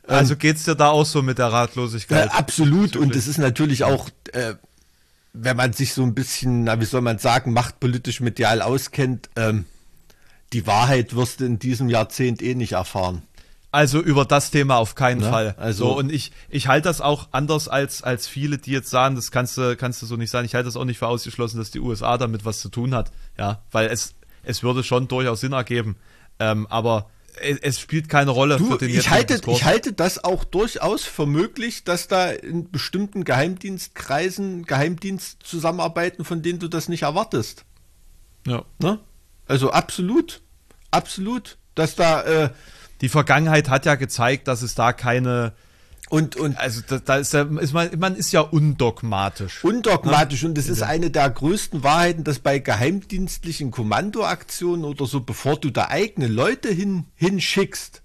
Ähm, also geht's dir da auch so mit der Ratlosigkeit? Äh, absolut. Und es ist natürlich auch, äh, wenn man sich so ein bisschen, na, wie soll man sagen, machtpolitisch medial auskennt, ähm, die Wahrheit wirst du in diesem Jahrzehnt eh nicht erfahren. Also über das Thema auf keinen ja, Fall. Also so, und ich ich halte das auch anders als als viele, die jetzt sagen, das kannst du kannst du so nicht sagen. Ich halte das auch nicht für ausgeschlossen, dass die USA damit was zu tun hat. Ja, weil es es würde schon durchaus Sinn ergeben. Ähm, aber es, es, spielt keine Rolle du, für den ich halte, Diskurs. ich halte das auch durchaus für möglich, dass da in bestimmten Geheimdienstkreisen Geheimdienst zusammenarbeiten, von denen du das nicht erwartest. Ja. Ne? Also absolut, absolut, dass da äh, die Vergangenheit hat ja gezeigt, dass es da keine und, und also da, da ist, ja, ist man, man ist ja undogmatisch. Undogmatisch ne? und das ist eine der größten Wahrheiten, dass bei geheimdienstlichen Kommandoaktionen oder so, bevor du da eigene Leute hin, hinschickst,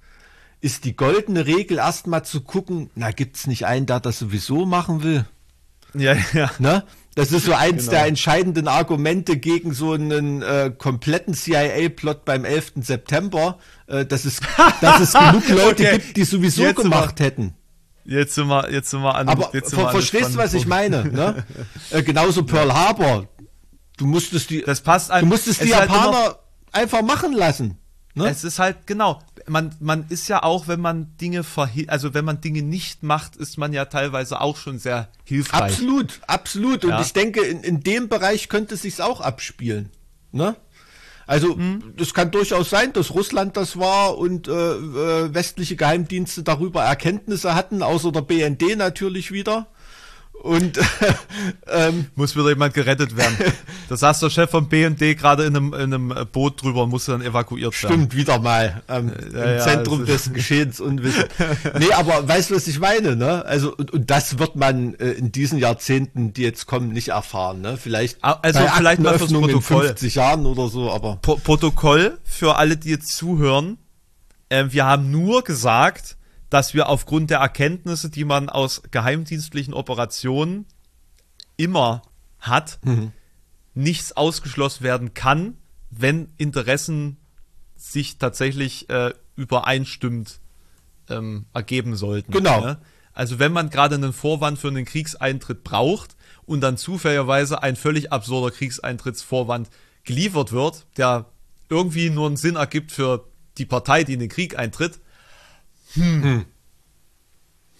ist die goldene Regel erstmal zu gucken, na gibt's nicht einen, der das sowieso machen will? Ja, ja. Ne? Das ist so eins genau. der entscheidenden Argumente gegen so einen äh, kompletten CIA-Plot beim 11. September, äh, dass, es, dass es genug Leute okay. gibt, die sowieso jetzt gemacht wir, hätten. Jetzt sind wir, jetzt sind wir an. Aber jetzt ver verstehst du, was ich meine? Ne? äh, genauso Pearl Harbor. Du musstest die, das passt ein, du musstest die halt Japaner halt einfach machen lassen. Ne? Es ist halt genau. Man, man ist ja auch, wenn man Dinge also wenn man Dinge nicht macht, ist man ja teilweise auch schon sehr hilfreich. Absolut, absolut. Und ja. ich denke, in, in dem Bereich könnte es sich auch abspielen. Ne? Also mhm. das kann durchaus sein, dass Russland das war und äh, äh, westliche Geheimdienste darüber Erkenntnisse hatten, außer der BND natürlich wieder. Und ähm, muss wieder jemand gerettet werden. Da saß der Chef vom BND gerade in einem, in einem Boot drüber und musste dann evakuiert werden. Stimmt, wieder mal ähm, ja, im ja, Zentrum des Geschehens unwissend. nee, aber weißt du, was ich meine? Ne? Also und, und das wird man äh, in diesen Jahrzehnten, die jetzt kommen, nicht erfahren. Ne? Vielleicht also vielleicht mal fürs Protokoll. in 50 Jahren oder so. Aber Pro Protokoll für alle, die jetzt zuhören. Äh, wir haben nur gesagt, dass wir aufgrund der Erkenntnisse, die man aus geheimdienstlichen Operationen immer hat, mhm. nichts ausgeschlossen werden kann, wenn Interessen sich tatsächlich äh, übereinstimmend ähm, ergeben sollten. Genau. Ja? Also wenn man gerade einen Vorwand für einen Kriegseintritt braucht und dann zufälligerweise ein völlig absurder Kriegseintrittsvorwand geliefert wird, der irgendwie nur einen Sinn ergibt für die Partei, die in den Krieg eintritt, hm. Hm.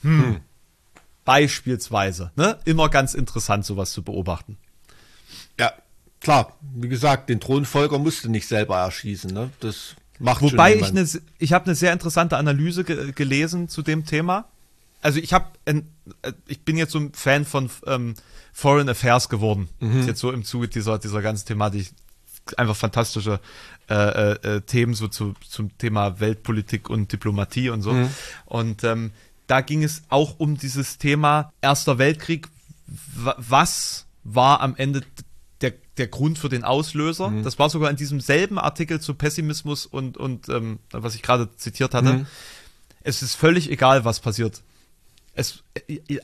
Hm. hm. Beispielsweise. Ne? Immer ganz interessant, sowas zu beobachten. Ja, klar. Wie gesagt, den Thronfolger musste nicht selber erschießen. Ne? Das macht Wobei ich eine, ich habe eine sehr interessante Analyse ge gelesen zu dem Thema. Also ich habe, äh, ich bin jetzt so ein Fan von ähm, Foreign Affairs geworden. Mhm. Ist jetzt so im Zuge dieser dieser ganzen Thematik einfach fantastische äh, äh, äh, Themen so zu, zum Thema Weltpolitik und Diplomatie und so. Mhm. Und ähm, da ging es auch um dieses Thema Erster Weltkrieg. Was war am Ende der, der Grund für den Auslöser? Mhm. Das war sogar in diesem selben Artikel zu Pessimismus und, und ähm, was ich gerade zitiert hatte. Mhm. Es ist völlig egal, was passiert. Es,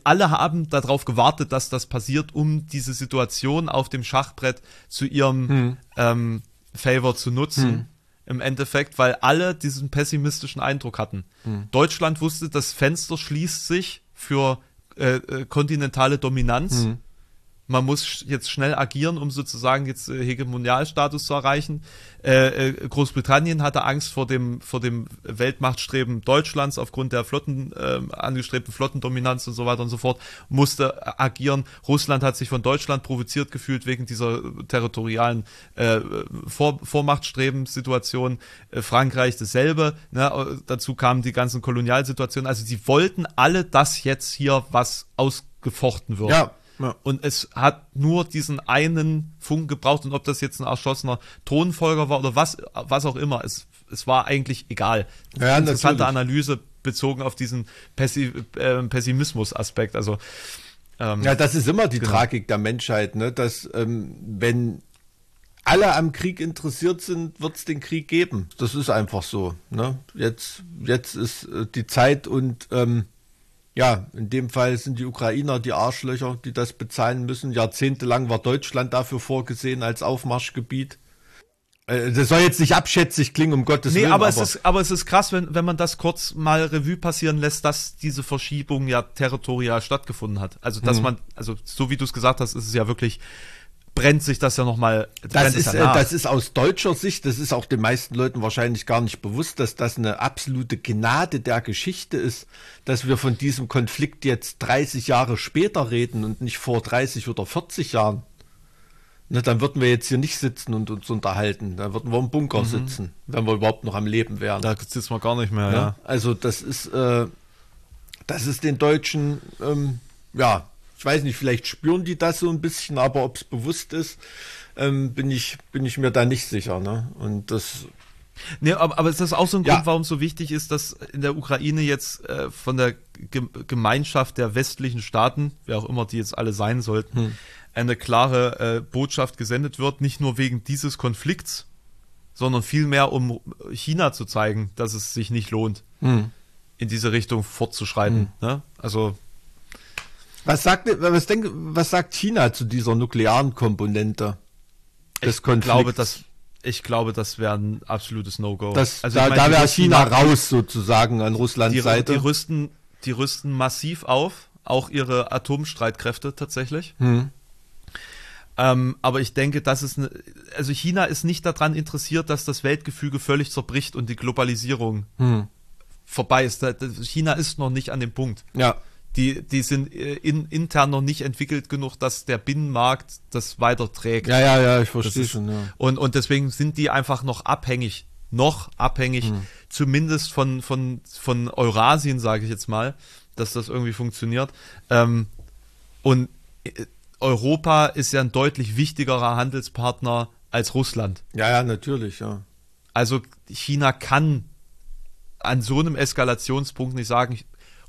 alle haben darauf gewartet, dass das passiert, um diese Situation auf dem Schachbrett zu ihrem mhm. ähm, Favor zu nutzen. Mhm. Im Endeffekt, weil alle diesen pessimistischen Eindruck hatten. Mhm. Deutschland wusste, das Fenster schließt sich für äh, äh, kontinentale Dominanz. Mhm. Man muss jetzt schnell agieren, um sozusagen jetzt äh, Hegemonialstatus zu erreichen. Äh, äh, Großbritannien hatte Angst vor dem, vor dem Weltmachtstreben Deutschlands aufgrund der Flotten, äh, angestrebten Flottendominanz und so weiter und so fort, musste agieren. Russland hat sich von Deutschland provoziert gefühlt wegen dieser territorialen äh, vor, Vormachtstreben-Situation. Frankreich dasselbe. Ne? Dazu kamen die ganzen Kolonialsituationen. Also sie wollten alle, dass jetzt hier was ausgefochten wird. Ja. Ja. Und es hat nur diesen einen Funk gebraucht und ob das jetzt ein erschossener Thronfolger war oder was, was auch immer, es, es war eigentlich egal. Ja, Interessante natürlich. Analyse bezogen auf diesen Pessi äh, Pessimismus-Aspekt. Also ähm, ja, das ist immer die genau. Tragik der Menschheit, ne? dass ähm, wenn alle am Krieg interessiert sind, wird es den Krieg geben. Das ist einfach so. Ne? Jetzt, jetzt ist äh, die Zeit und ähm, ja, in dem Fall sind die Ukrainer die Arschlöcher, die das bezahlen müssen. Jahrzehntelang war Deutschland dafür vorgesehen als Aufmarschgebiet. Äh, das soll jetzt nicht abschätzig klingen, um Gottes nee, Willen. Aber, aber, es ist, aber es ist krass, wenn, wenn man das kurz mal Revue passieren lässt, dass diese Verschiebung ja territorial stattgefunden hat. Also, dass mhm. man, also so wie du es gesagt hast, ist es ja wirklich brennt sich das ja nochmal. Das ist, ja äh, das ist aus deutscher Sicht, das ist auch den meisten Leuten wahrscheinlich gar nicht bewusst, dass das eine absolute Gnade der Geschichte ist, dass wir von diesem Konflikt jetzt 30 Jahre später reden und nicht vor 30 oder 40 Jahren. Ne, dann würden wir jetzt hier nicht sitzen und uns unterhalten. Dann würden wir im Bunker mhm. sitzen, wenn wir überhaupt noch am Leben wären. Da sitzen wir gar nicht mehr, ne? ja. Also das ist, äh, das ist den Deutschen, ähm, ja, ich weiß nicht, vielleicht spüren die das so ein bisschen, aber ob es bewusst ist, ähm, bin, ich, bin ich mir da nicht sicher. Ne? Und das. Nee, aber, aber ist das auch so ein ja. Grund, warum es so wichtig ist, dass in der Ukraine jetzt äh, von der Ge Gemeinschaft der westlichen Staaten, wer auch immer die jetzt alle sein sollten, hm. eine klare äh, Botschaft gesendet wird, nicht nur wegen dieses Konflikts, sondern vielmehr, um China zu zeigen, dass es sich nicht lohnt, hm. in diese Richtung fortzuschreiten. Hm. Ne? Also was sagt, was, denk, was sagt China zu dieser nuklearen Komponente des ich Konflikts? Glaube, dass, ich glaube, das wäre ein absolutes No-Go. Also da, da wäre China raus sozusagen an Russlands die, Seite. Die rüsten, die rüsten massiv auf, auch ihre Atomstreitkräfte tatsächlich. Hm. Ähm, aber ich denke, dass es, ne, also China ist nicht daran interessiert, dass das Weltgefüge völlig zerbricht und die Globalisierung hm. vorbei ist. China ist noch nicht an dem Punkt. Ja die, die sind äh, in, intern noch nicht entwickelt genug, dass der Binnenmarkt das weiterträgt. Ja, ja, ja, ich verstehe schon. Ja. Und, und deswegen sind die einfach noch abhängig, noch abhängig, hm. zumindest von, von, von Eurasien, sage ich jetzt mal, dass das irgendwie funktioniert. Ähm, und äh, Europa ist ja ein deutlich wichtigerer Handelspartner als Russland. Ja, ja, natürlich, ja. Also China kann an so einem Eskalationspunkt nicht sagen,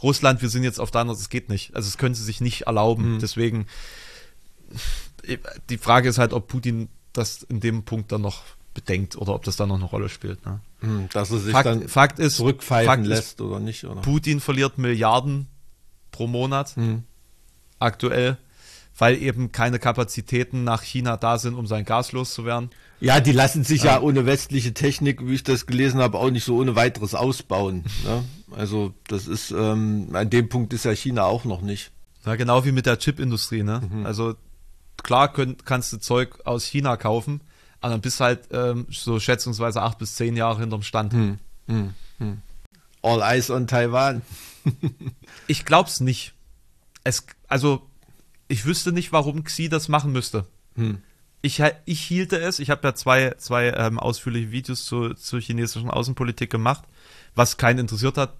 Russland, wir sind jetzt auf deiner, das geht nicht. Also das können sie sich nicht erlauben. Mhm. Deswegen, die Frage ist halt, ob Putin das in dem Punkt dann noch bedenkt oder ob das dann noch eine Rolle spielt. Ne? Mhm, dass er sich Fakt, dann Fakt ist, zurückpfeifen Fakt lässt ist, oder nicht. Oder? Putin verliert Milliarden pro Monat mhm. aktuell, weil eben keine Kapazitäten nach China da sind, um sein Gas loszuwerden. Ja, die lassen sich ja, ja ohne westliche Technik, wie ich das gelesen habe, auch nicht so ohne weiteres ausbauen. Ne? Also das ist, ähm, an dem Punkt ist ja China auch noch nicht. Ja, genau wie mit der Chipindustrie. Ne? Mhm. Also klar könnt, kannst du Zeug aus China kaufen, aber dann bist du halt ähm, so schätzungsweise acht bis zehn Jahre hinterm Stand. Mhm. Mhm. All eyes on Taiwan. ich glaub's nicht. Es, also ich wüsste nicht, warum Xi das machen müsste. Hm ich, ich hielte es, ich habe ja zwei, zwei ähm, ausführliche Videos zu, zur chinesischen Außenpolitik gemacht, was keinen interessiert hat.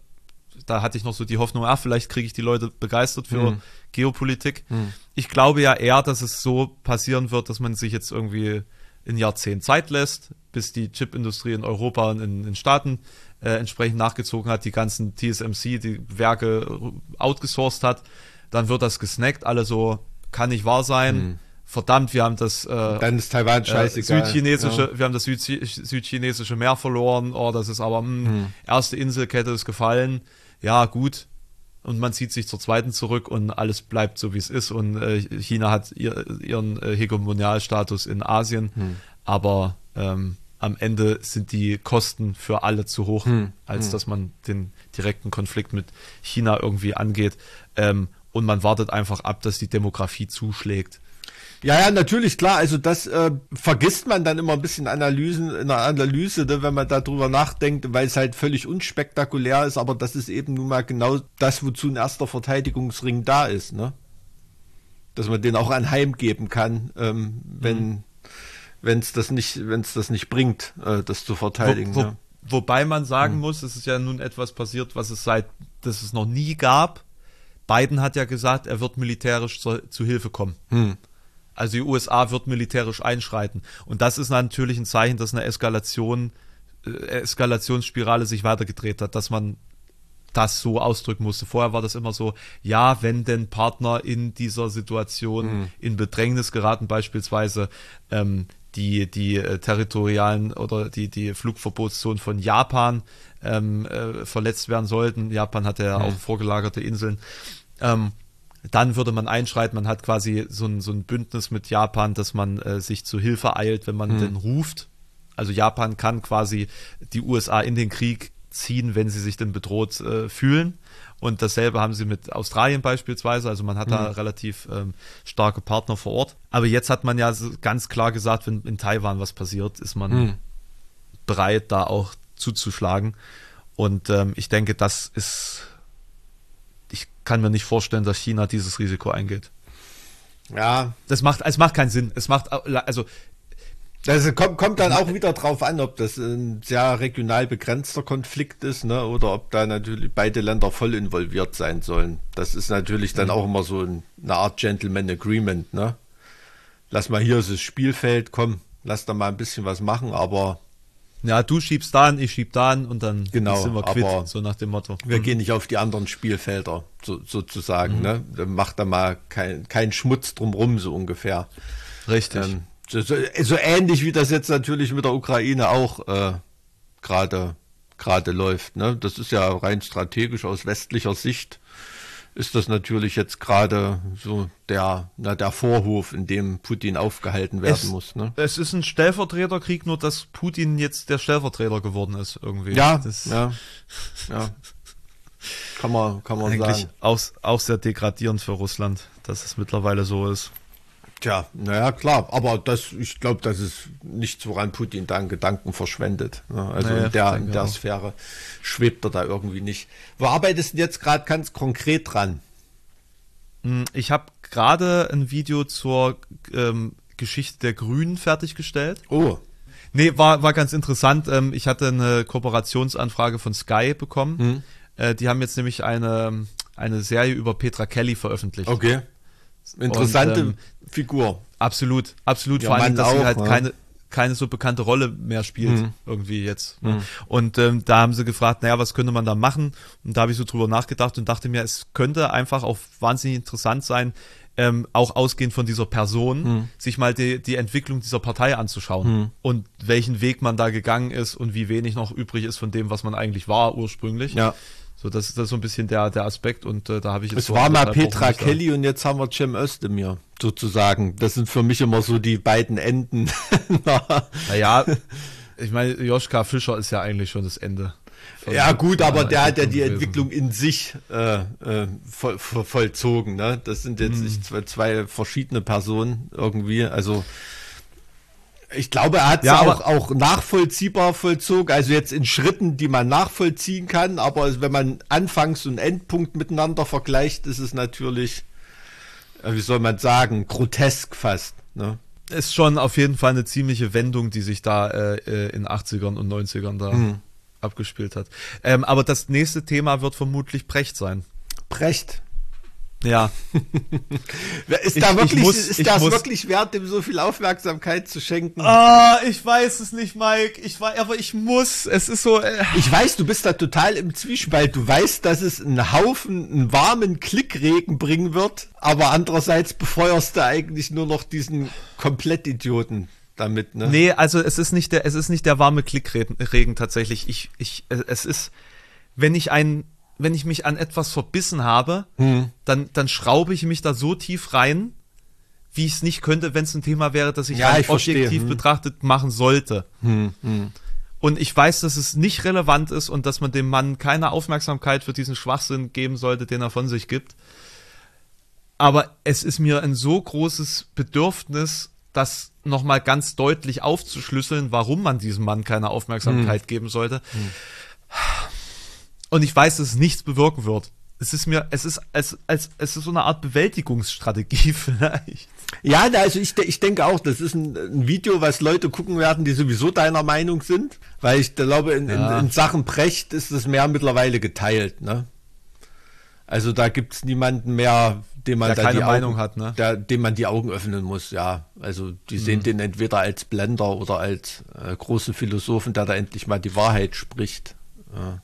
Da hatte ich noch so die Hoffnung, ah, vielleicht kriege ich die Leute begeistert für hm. Geopolitik. Hm. Ich glaube ja eher, dass es so passieren wird, dass man sich jetzt irgendwie ein Jahrzehnt Zeit lässt, bis die Chipindustrie in Europa und in den Staaten äh, entsprechend nachgezogen hat, die ganzen TSMC, die Werke outgesourced hat. Dann wird das gesnackt, alle so, kann nicht wahr sein. Hm verdammt, wir haben das äh, dann ist Taiwan äh, scheißegal. Äh, südchinesische, ja. wir haben das Süd, südchinesische Meer verloren. Oh, das ist aber mh, hm, hm. erste Inselkette ist gefallen. Ja, gut. Und man zieht sich zur zweiten zurück und alles bleibt so wie es ist. Und äh, China hat ihr, ihren äh, Hegemonialstatus in Asien, hm. aber ähm, am Ende sind die Kosten für alle zu hoch, hm. als hm. dass man den direkten Konflikt mit China irgendwie angeht. Ähm, und man wartet einfach ab, dass die Demografie zuschlägt. Ja, ja, natürlich, klar. Also das äh, vergisst man dann immer ein bisschen Analysen, in der Analyse, ne, wenn man darüber nachdenkt, weil es halt völlig unspektakulär ist, aber das ist eben nun mal genau das, wozu ein erster Verteidigungsring da ist, ne? Dass man den auch anheimgeben kann, ähm, wenn mhm. es das nicht, wenn es das nicht bringt, äh, das zu verteidigen. Wo, wo, ja. Wobei man sagen mhm. muss, es ist ja nun etwas passiert, was es seit, das es noch nie gab. Biden hat ja gesagt, er wird militärisch zu, zu Hilfe kommen. Mhm. Also die USA wird militärisch einschreiten. Und das ist natürlich ein Zeichen, dass eine Eskalation, äh, Eskalationsspirale sich weitergedreht hat, dass man das so ausdrücken musste. Vorher war das immer so, ja, wenn denn Partner in dieser Situation mhm. in Bedrängnis geraten, beispielsweise ähm, die, die äh, territorialen oder die, die Flugverbotszonen von Japan ähm, äh, verletzt werden sollten. Japan hat ja mhm. auch vorgelagerte Inseln. Ähm, dann würde man einschreiten, man hat quasi so ein, so ein Bündnis mit Japan, dass man äh, sich zu Hilfe eilt, wenn man mhm. denn ruft. Also Japan kann quasi die USA in den Krieg ziehen, wenn sie sich denn bedroht äh, fühlen. Und dasselbe haben sie mit Australien beispielsweise. Also man hat mhm. da relativ ähm, starke Partner vor Ort. Aber jetzt hat man ja ganz klar gesagt, wenn in Taiwan was passiert, ist man mhm. bereit, da auch zuzuschlagen. Und ähm, ich denke, das ist kann mir nicht vorstellen, dass China dieses Risiko eingeht. Ja. Das macht, es macht keinen Sinn. Es macht, also. Das kommt, kommt dann auch wieder drauf an, ob das ein sehr regional begrenzter Konflikt ist, ne, oder ob da natürlich beide Länder voll involviert sein sollen. Das ist natürlich dann mhm. auch immer so eine Art Gentleman Agreement, ne. Lass mal hier das Spielfeld, komm, lass da mal ein bisschen was machen, aber ja, du schiebst da an, ich schieb da an und dann genau, sind wir quitt, so nach dem Motto. Wir mhm. gehen nicht auf die anderen Spielfelder, so, sozusagen. Mhm. Ne? Dann macht da mal kein, kein Schmutz drumrum, so ungefähr. Richtig. Ähm, so, so, so, ähnlich wie das jetzt natürlich mit der Ukraine auch äh, gerade gerade läuft. Ne? Das ist ja rein strategisch aus westlicher Sicht ist das natürlich jetzt gerade so der, na, der Vorhof, in dem Putin aufgehalten werden es, muss. Ne? Es ist ein Stellvertreterkrieg, nur dass Putin jetzt der Stellvertreter geworden ist irgendwie. Ja, das, ja, ja. Kann man, kann man Eigentlich sagen. Auch, auch sehr degradierend für Russland, dass es mittlerweile so ist. Tja, naja, klar, aber das, ich glaube, das ist nichts, woran Putin da einen Gedanken verschwendet. Ne? Also naja, in der, in der Sphäre schwebt er da irgendwie nicht. Wo arbeitest du jetzt gerade ganz konkret dran? Hm, ich habe gerade ein Video zur ähm, Geschichte der Grünen fertiggestellt. Oh. Nee, war, war ganz interessant. Ähm, ich hatte eine Kooperationsanfrage von Sky bekommen. Hm. Äh, die haben jetzt nämlich eine, eine Serie über Petra Kelly veröffentlicht. Okay. Interessante und, ähm, Figur. Absolut, absolut. Ja, Vor allem, dass sie halt ja. keine, keine so bekannte Rolle mehr spielt, mhm. irgendwie jetzt. Ne? Mhm. Und ähm, da haben sie gefragt, naja, was könnte man da machen? Und da habe ich so drüber nachgedacht und dachte mir, es könnte einfach auch wahnsinnig interessant sein, ähm, auch ausgehend von dieser Person, mhm. sich mal die, die Entwicklung dieser Partei anzuschauen mhm. und welchen Weg man da gegangen ist und wie wenig noch übrig ist von dem, was man eigentlich war ursprünglich. Ja. So, das ist das so ein bisschen der, der Aspekt und äh, da habe ich jetzt. Es so war mal Petra Kelly und jetzt haben wir Cem Özdemir, sozusagen. Das sind für mich immer so die beiden Enden. naja, ich meine, Joschka Fischer ist ja eigentlich schon das Ende. Ja gut, aber der hat ja die gewesen. Entwicklung in sich äh, äh, voll, voll, vollzogen. Ne? Das sind jetzt hm. nicht zwei, zwei verschiedene Personen irgendwie. Also ich glaube, er hat es ja, auch, auch nachvollziehbar vollzogen, also jetzt in Schritten, die man nachvollziehen kann, aber wenn man Anfangs- und Endpunkt miteinander vergleicht, ist es natürlich, äh, wie soll man sagen, grotesk fast. Ne? Ist schon auf jeden Fall eine ziemliche Wendung, die sich da äh, äh in 80ern und 90ern da mhm. abgespielt hat. Ähm, aber das nächste Thema wird vermutlich Brecht sein. Brecht. Ja. ist ich, da wirklich, muss, ist das muss, wirklich wert, dem so viel Aufmerksamkeit zu schenken? Ah, ich weiß es nicht, Mike. Ich weiß, aber ich muss. Es ist so. Äh. Ich weiß, du bist da total im Zwiespalt. Du weißt, dass es einen Haufen, einen warmen Klickregen bringen wird, aber andererseits befeuerst du eigentlich nur noch diesen Komplettidioten damit, ne? Nee, also es ist nicht der, es ist nicht der warme Klickregen tatsächlich. Ich, ich, es ist, wenn ich einen wenn ich mich an etwas verbissen habe, hm. dann, dann schraube ich mich da so tief rein, wie ich es nicht könnte, wenn es ein Thema wäre, das ich, ja, ich objektiv hm. betrachtet machen sollte. Hm. hm. Und ich weiß, dass es nicht relevant ist und dass man dem Mann keine Aufmerksamkeit für diesen Schwachsinn geben sollte, den er von sich gibt. Aber es ist mir ein so großes Bedürfnis, das nochmal ganz deutlich aufzuschlüsseln, warum man diesem Mann keine Aufmerksamkeit hm. geben sollte. Und ich weiß, dass es nichts bewirken wird. Es ist mir, es ist, als, als, es ist so eine Art Bewältigungsstrategie vielleicht. Ja, also ich, ich denke auch, das ist ein, ein, Video, was Leute gucken werden, die sowieso deiner Meinung sind, weil ich glaube, in, ja. in, in Sachen Precht ist es mehr mittlerweile geteilt, ne? Also da gibt es niemanden mehr, dem man der keine Meinung Augen, hat, ne? Der, dem man die Augen öffnen muss, ja. Also die mhm. sehen den entweder als Blender oder als äh, großen Philosophen, der da endlich mal die Wahrheit spricht. Ja.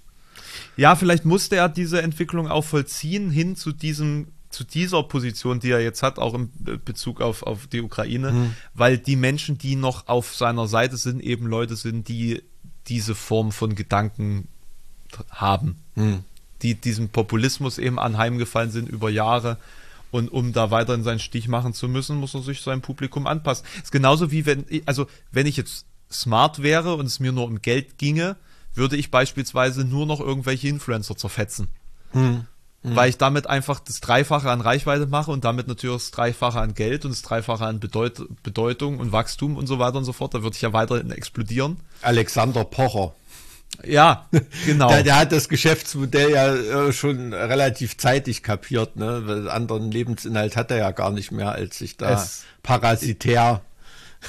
Ja, vielleicht musste er diese Entwicklung auch vollziehen hin zu diesem zu dieser Position, die er jetzt hat, auch im Bezug auf, auf die Ukraine, mhm. weil die Menschen, die noch auf seiner Seite sind, eben Leute sind, die diese Form von Gedanken haben, mhm. die diesem Populismus eben anheimgefallen sind über Jahre. Und um da weiterhin seinen Stich machen zu müssen, muss er sich seinem Publikum anpassen. ist genauso wie wenn, also wenn ich jetzt smart wäre und es mir nur um Geld ginge, würde ich beispielsweise nur noch irgendwelche Influencer zerfetzen. Mhm mhm. weil ich damit einfach das Dreifache an Reichweite mache und damit natürlich das Dreifache an Geld und das Dreifache an Bedeut Bedeutung und Wachstum und so weiter und so fort. Da würde ich ja weiterhin explodieren. Alexander Pocher. Ja, genau. der, der, hat das Geschäftsmodell ja äh, schon relativ zeitig kapiert, ne? Weil anderen Lebensinhalt hat er ja gar nicht mehr, als sich da es parasitär.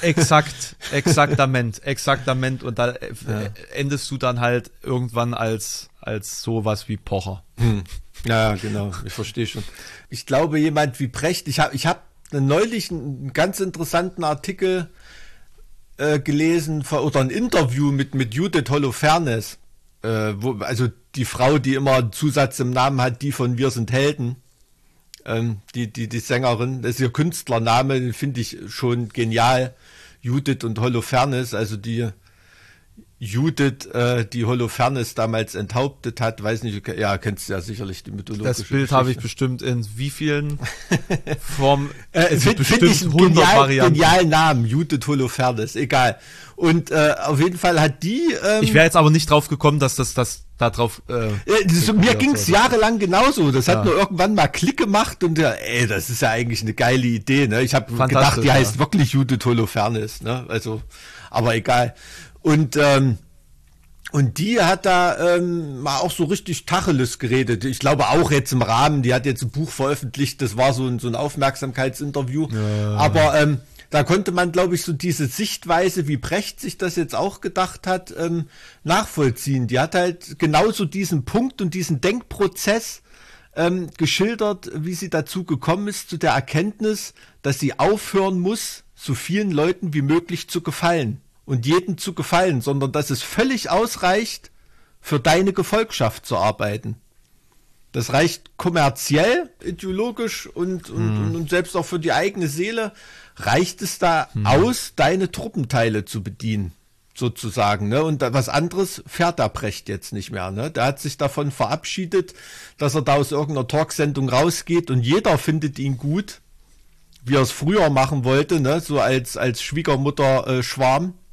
Exakt, exaktament, exaktament. Und da äh, ja. endest du dann halt irgendwann als, als sowas wie Pocher. Hm. Ja, genau, ich verstehe schon. Ich glaube, jemand wie Brecht, ich habe ich hab neulich einen ganz interessanten Artikel äh, gelesen oder ein Interview mit, mit Judith Holofernes, äh, wo, also die Frau, die immer einen Zusatz im Namen hat, die von Wir sind Helden. Ähm, die, die, die Sängerin, das ist ihr Künstlername, finde ich schon genial. Judith und Holofernes, also die Judith äh, die Holofernes damals enthauptet hat, weiß nicht, ja, kennst du ja sicherlich die mythologische Das Bild habe ich bestimmt in wie vielen Formen, äh, Finde find ich einen genial, genialen Namen, Judith Holofernes, egal. Und äh, auf jeden Fall hat die... Ähm, ich wäre jetzt aber nicht drauf gekommen, dass das, das da drauf... Äh, das, mir ging es jahrelang genauso, das ja. hat nur irgendwann mal Klick gemacht und ja, ey, das ist ja eigentlich eine geile Idee, ne? Ich habe gedacht, die ja. heißt wirklich Judith Holofernes, ne? Also, aber egal. Und ähm, und die hat da ähm, mal auch so richtig Tacheles geredet. Ich glaube auch jetzt im Rahmen, die hat jetzt ein Buch veröffentlicht, das war so ein, so ein Aufmerksamkeitsinterview. Ja. Aber ähm, da konnte man, glaube ich, so diese Sichtweise, wie Brecht sich das jetzt auch gedacht hat, ähm, nachvollziehen. Die hat halt genauso diesen Punkt und diesen Denkprozess ähm, geschildert, wie sie dazu gekommen ist, zu der Erkenntnis, dass sie aufhören muss, so vielen Leuten wie möglich zu gefallen und jedem zu gefallen, sondern dass es völlig ausreicht, für deine Gefolgschaft zu arbeiten. Das reicht kommerziell, ideologisch und, und, hm. und, selbst auch für die eigene Seele reicht es da hm. aus, deine Truppenteile zu bedienen, sozusagen. Ne? Und was anderes fährt der Brecht jetzt nicht mehr. Ne? Der hat sich davon verabschiedet, dass er da aus irgendeiner Talksendung rausgeht und jeder findet ihn gut, wie er es früher machen wollte, ne? so als, als Schwiegermutter-Schwarm. Äh,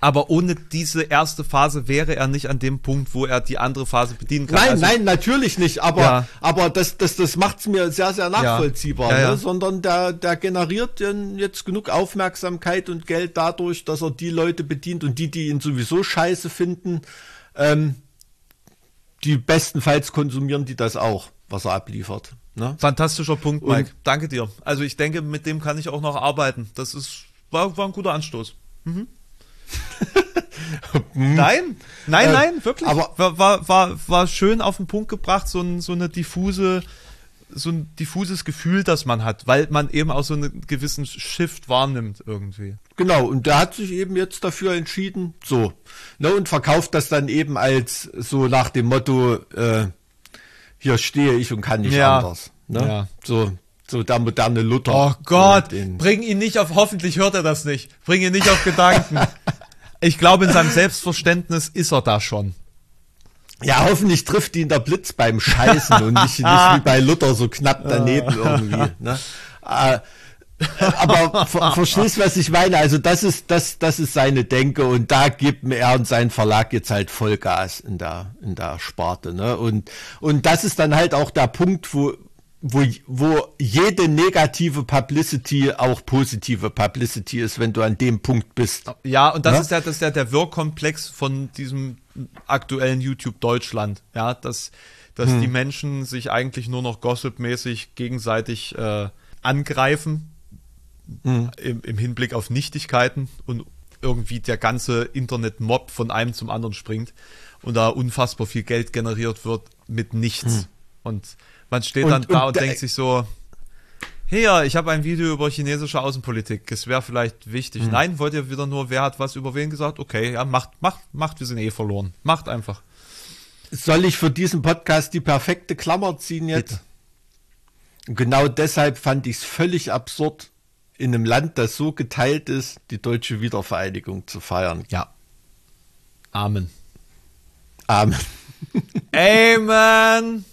aber ohne diese erste Phase wäre er nicht an dem Punkt, wo er die andere Phase bedienen kann. Nein, also, nein, natürlich nicht. Aber, ja. aber das, das, das macht es mir sehr, sehr nachvollziehbar. Ja. Ja, ne? Sondern der, der generiert jetzt genug Aufmerksamkeit und Geld dadurch, dass er die Leute bedient und die, die ihn sowieso scheiße finden, ähm, die bestenfalls konsumieren die das auch, was er abliefert. Ne? Fantastischer Punkt, Mike. Und, Danke dir. Also ich denke, mit dem kann ich auch noch arbeiten. Das ist, war, war ein guter Anstoß. Mhm. Nein, nein, äh, nein, wirklich. Aber war, war, war, war schön auf den Punkt gebracht, so, ein, so eine diffuse, so ein diffuses Gefühl, das man hat, weil man eben auch so einen gewissen Shift wahrnimmt irgendwie. Genau, und der hat sich eben jetzt dafür entschieden, so. Ne, und verkauft das dann eben als so nach dem Motto, äh, hier stehe ich und kann nicht ja. anders. Ne? Ja. So, so der moderne Luther. Oh Gott, bring ihn nicht auf, hoffentlich hört er das nicht. Bring ihn nicht auf Gedanken. Ich glaube, in seinem Selbstverständnis ist er da schon. Ja, hoffentlich trifft ihn der Blitz beim Scheißen und nicht, nicht wie bei Luther so knapp daneben irgendwie. Ne? Äh, aber ver verstehst, was ich meine? Also das ist, das, das ist seine Denke und da gibt er und sein Verlag jetzt halt Vollgas in der, in der Sparte. Ne? Und, und das ist dann halt auch der Punkt, wo, wo, wo jede negative Publicity auch positive Publicity ist, wenn du an dem Punkt bist. Ja, und das ja? ist ja das ist ja der Wirkkomplex von diesem aktuellen YouTube Deutschland. Ja, dass, dass hm. die Menschen sich eigentlich nur noch gossipmäßig gegenseitig äh, angreifen hm. im, im Hinblick auf Nichtigkeiten und irgendwie der ganze Internet-Mob von einem zum anderen springt und da unfassbar viel Geld generiert wird mit nichts. Hm. Und man steht und, dann da und, und denkt sich so, hier, ich habe ein Video über chinesische Außenpolitik. Es wäre vielleicht wichtig. Hm. Nein, wollt ihr wieder nur, wer hat was über wen gesagt? Okay, ja, macht, macht, macht, wir sind eh verloren. Macht einfach. Soll ich für diesen Podcast die perfekte Klammer ziehen jetzt? Bitte. Genau deshalb fand ich es völlig absurd, in einem Land, das so geteilt ist, die deutsche Wiedervereinigung zu feiern. Ja. Amen. Amen. Amen.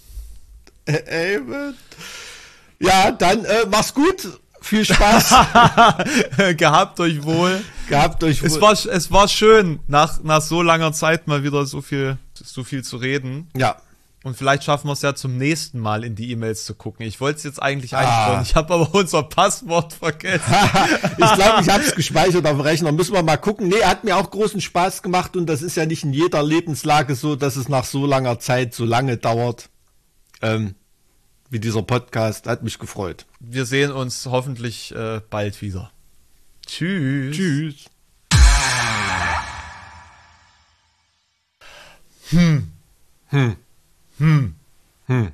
Amen. Ja, dann äh, mach's gut. Viel Spaß. Gehabt euch wohl. Gehabt euch wohl. Es war, es war schön, nach, nach so langer Zeit mal wieder so viel, so viel zu reden. Ja. Und vielleicht schaffen wir es ja zum nächsten Mal in die E-Mails zu gucken. Ich wollte es jetzt eigentlich ah. einstellen. Ich habe aber unser Passwort vergessen. ich glaube, ich habe es gespeichert auf dem Rechner. Müssen wir mal gucken. Nee, hat mir auch großen Spaß gemacht und das ist ja nicht in jeder Lebenslage so, dass es nach so langer Zeit so lange dauert. Ähm, wie dieser Podcast. Hat mich gefreut. Wir sehen uns hoffentlich äh, bald wieder. Tschüss. Tschüss. Hm. Hm. Hm. Hm.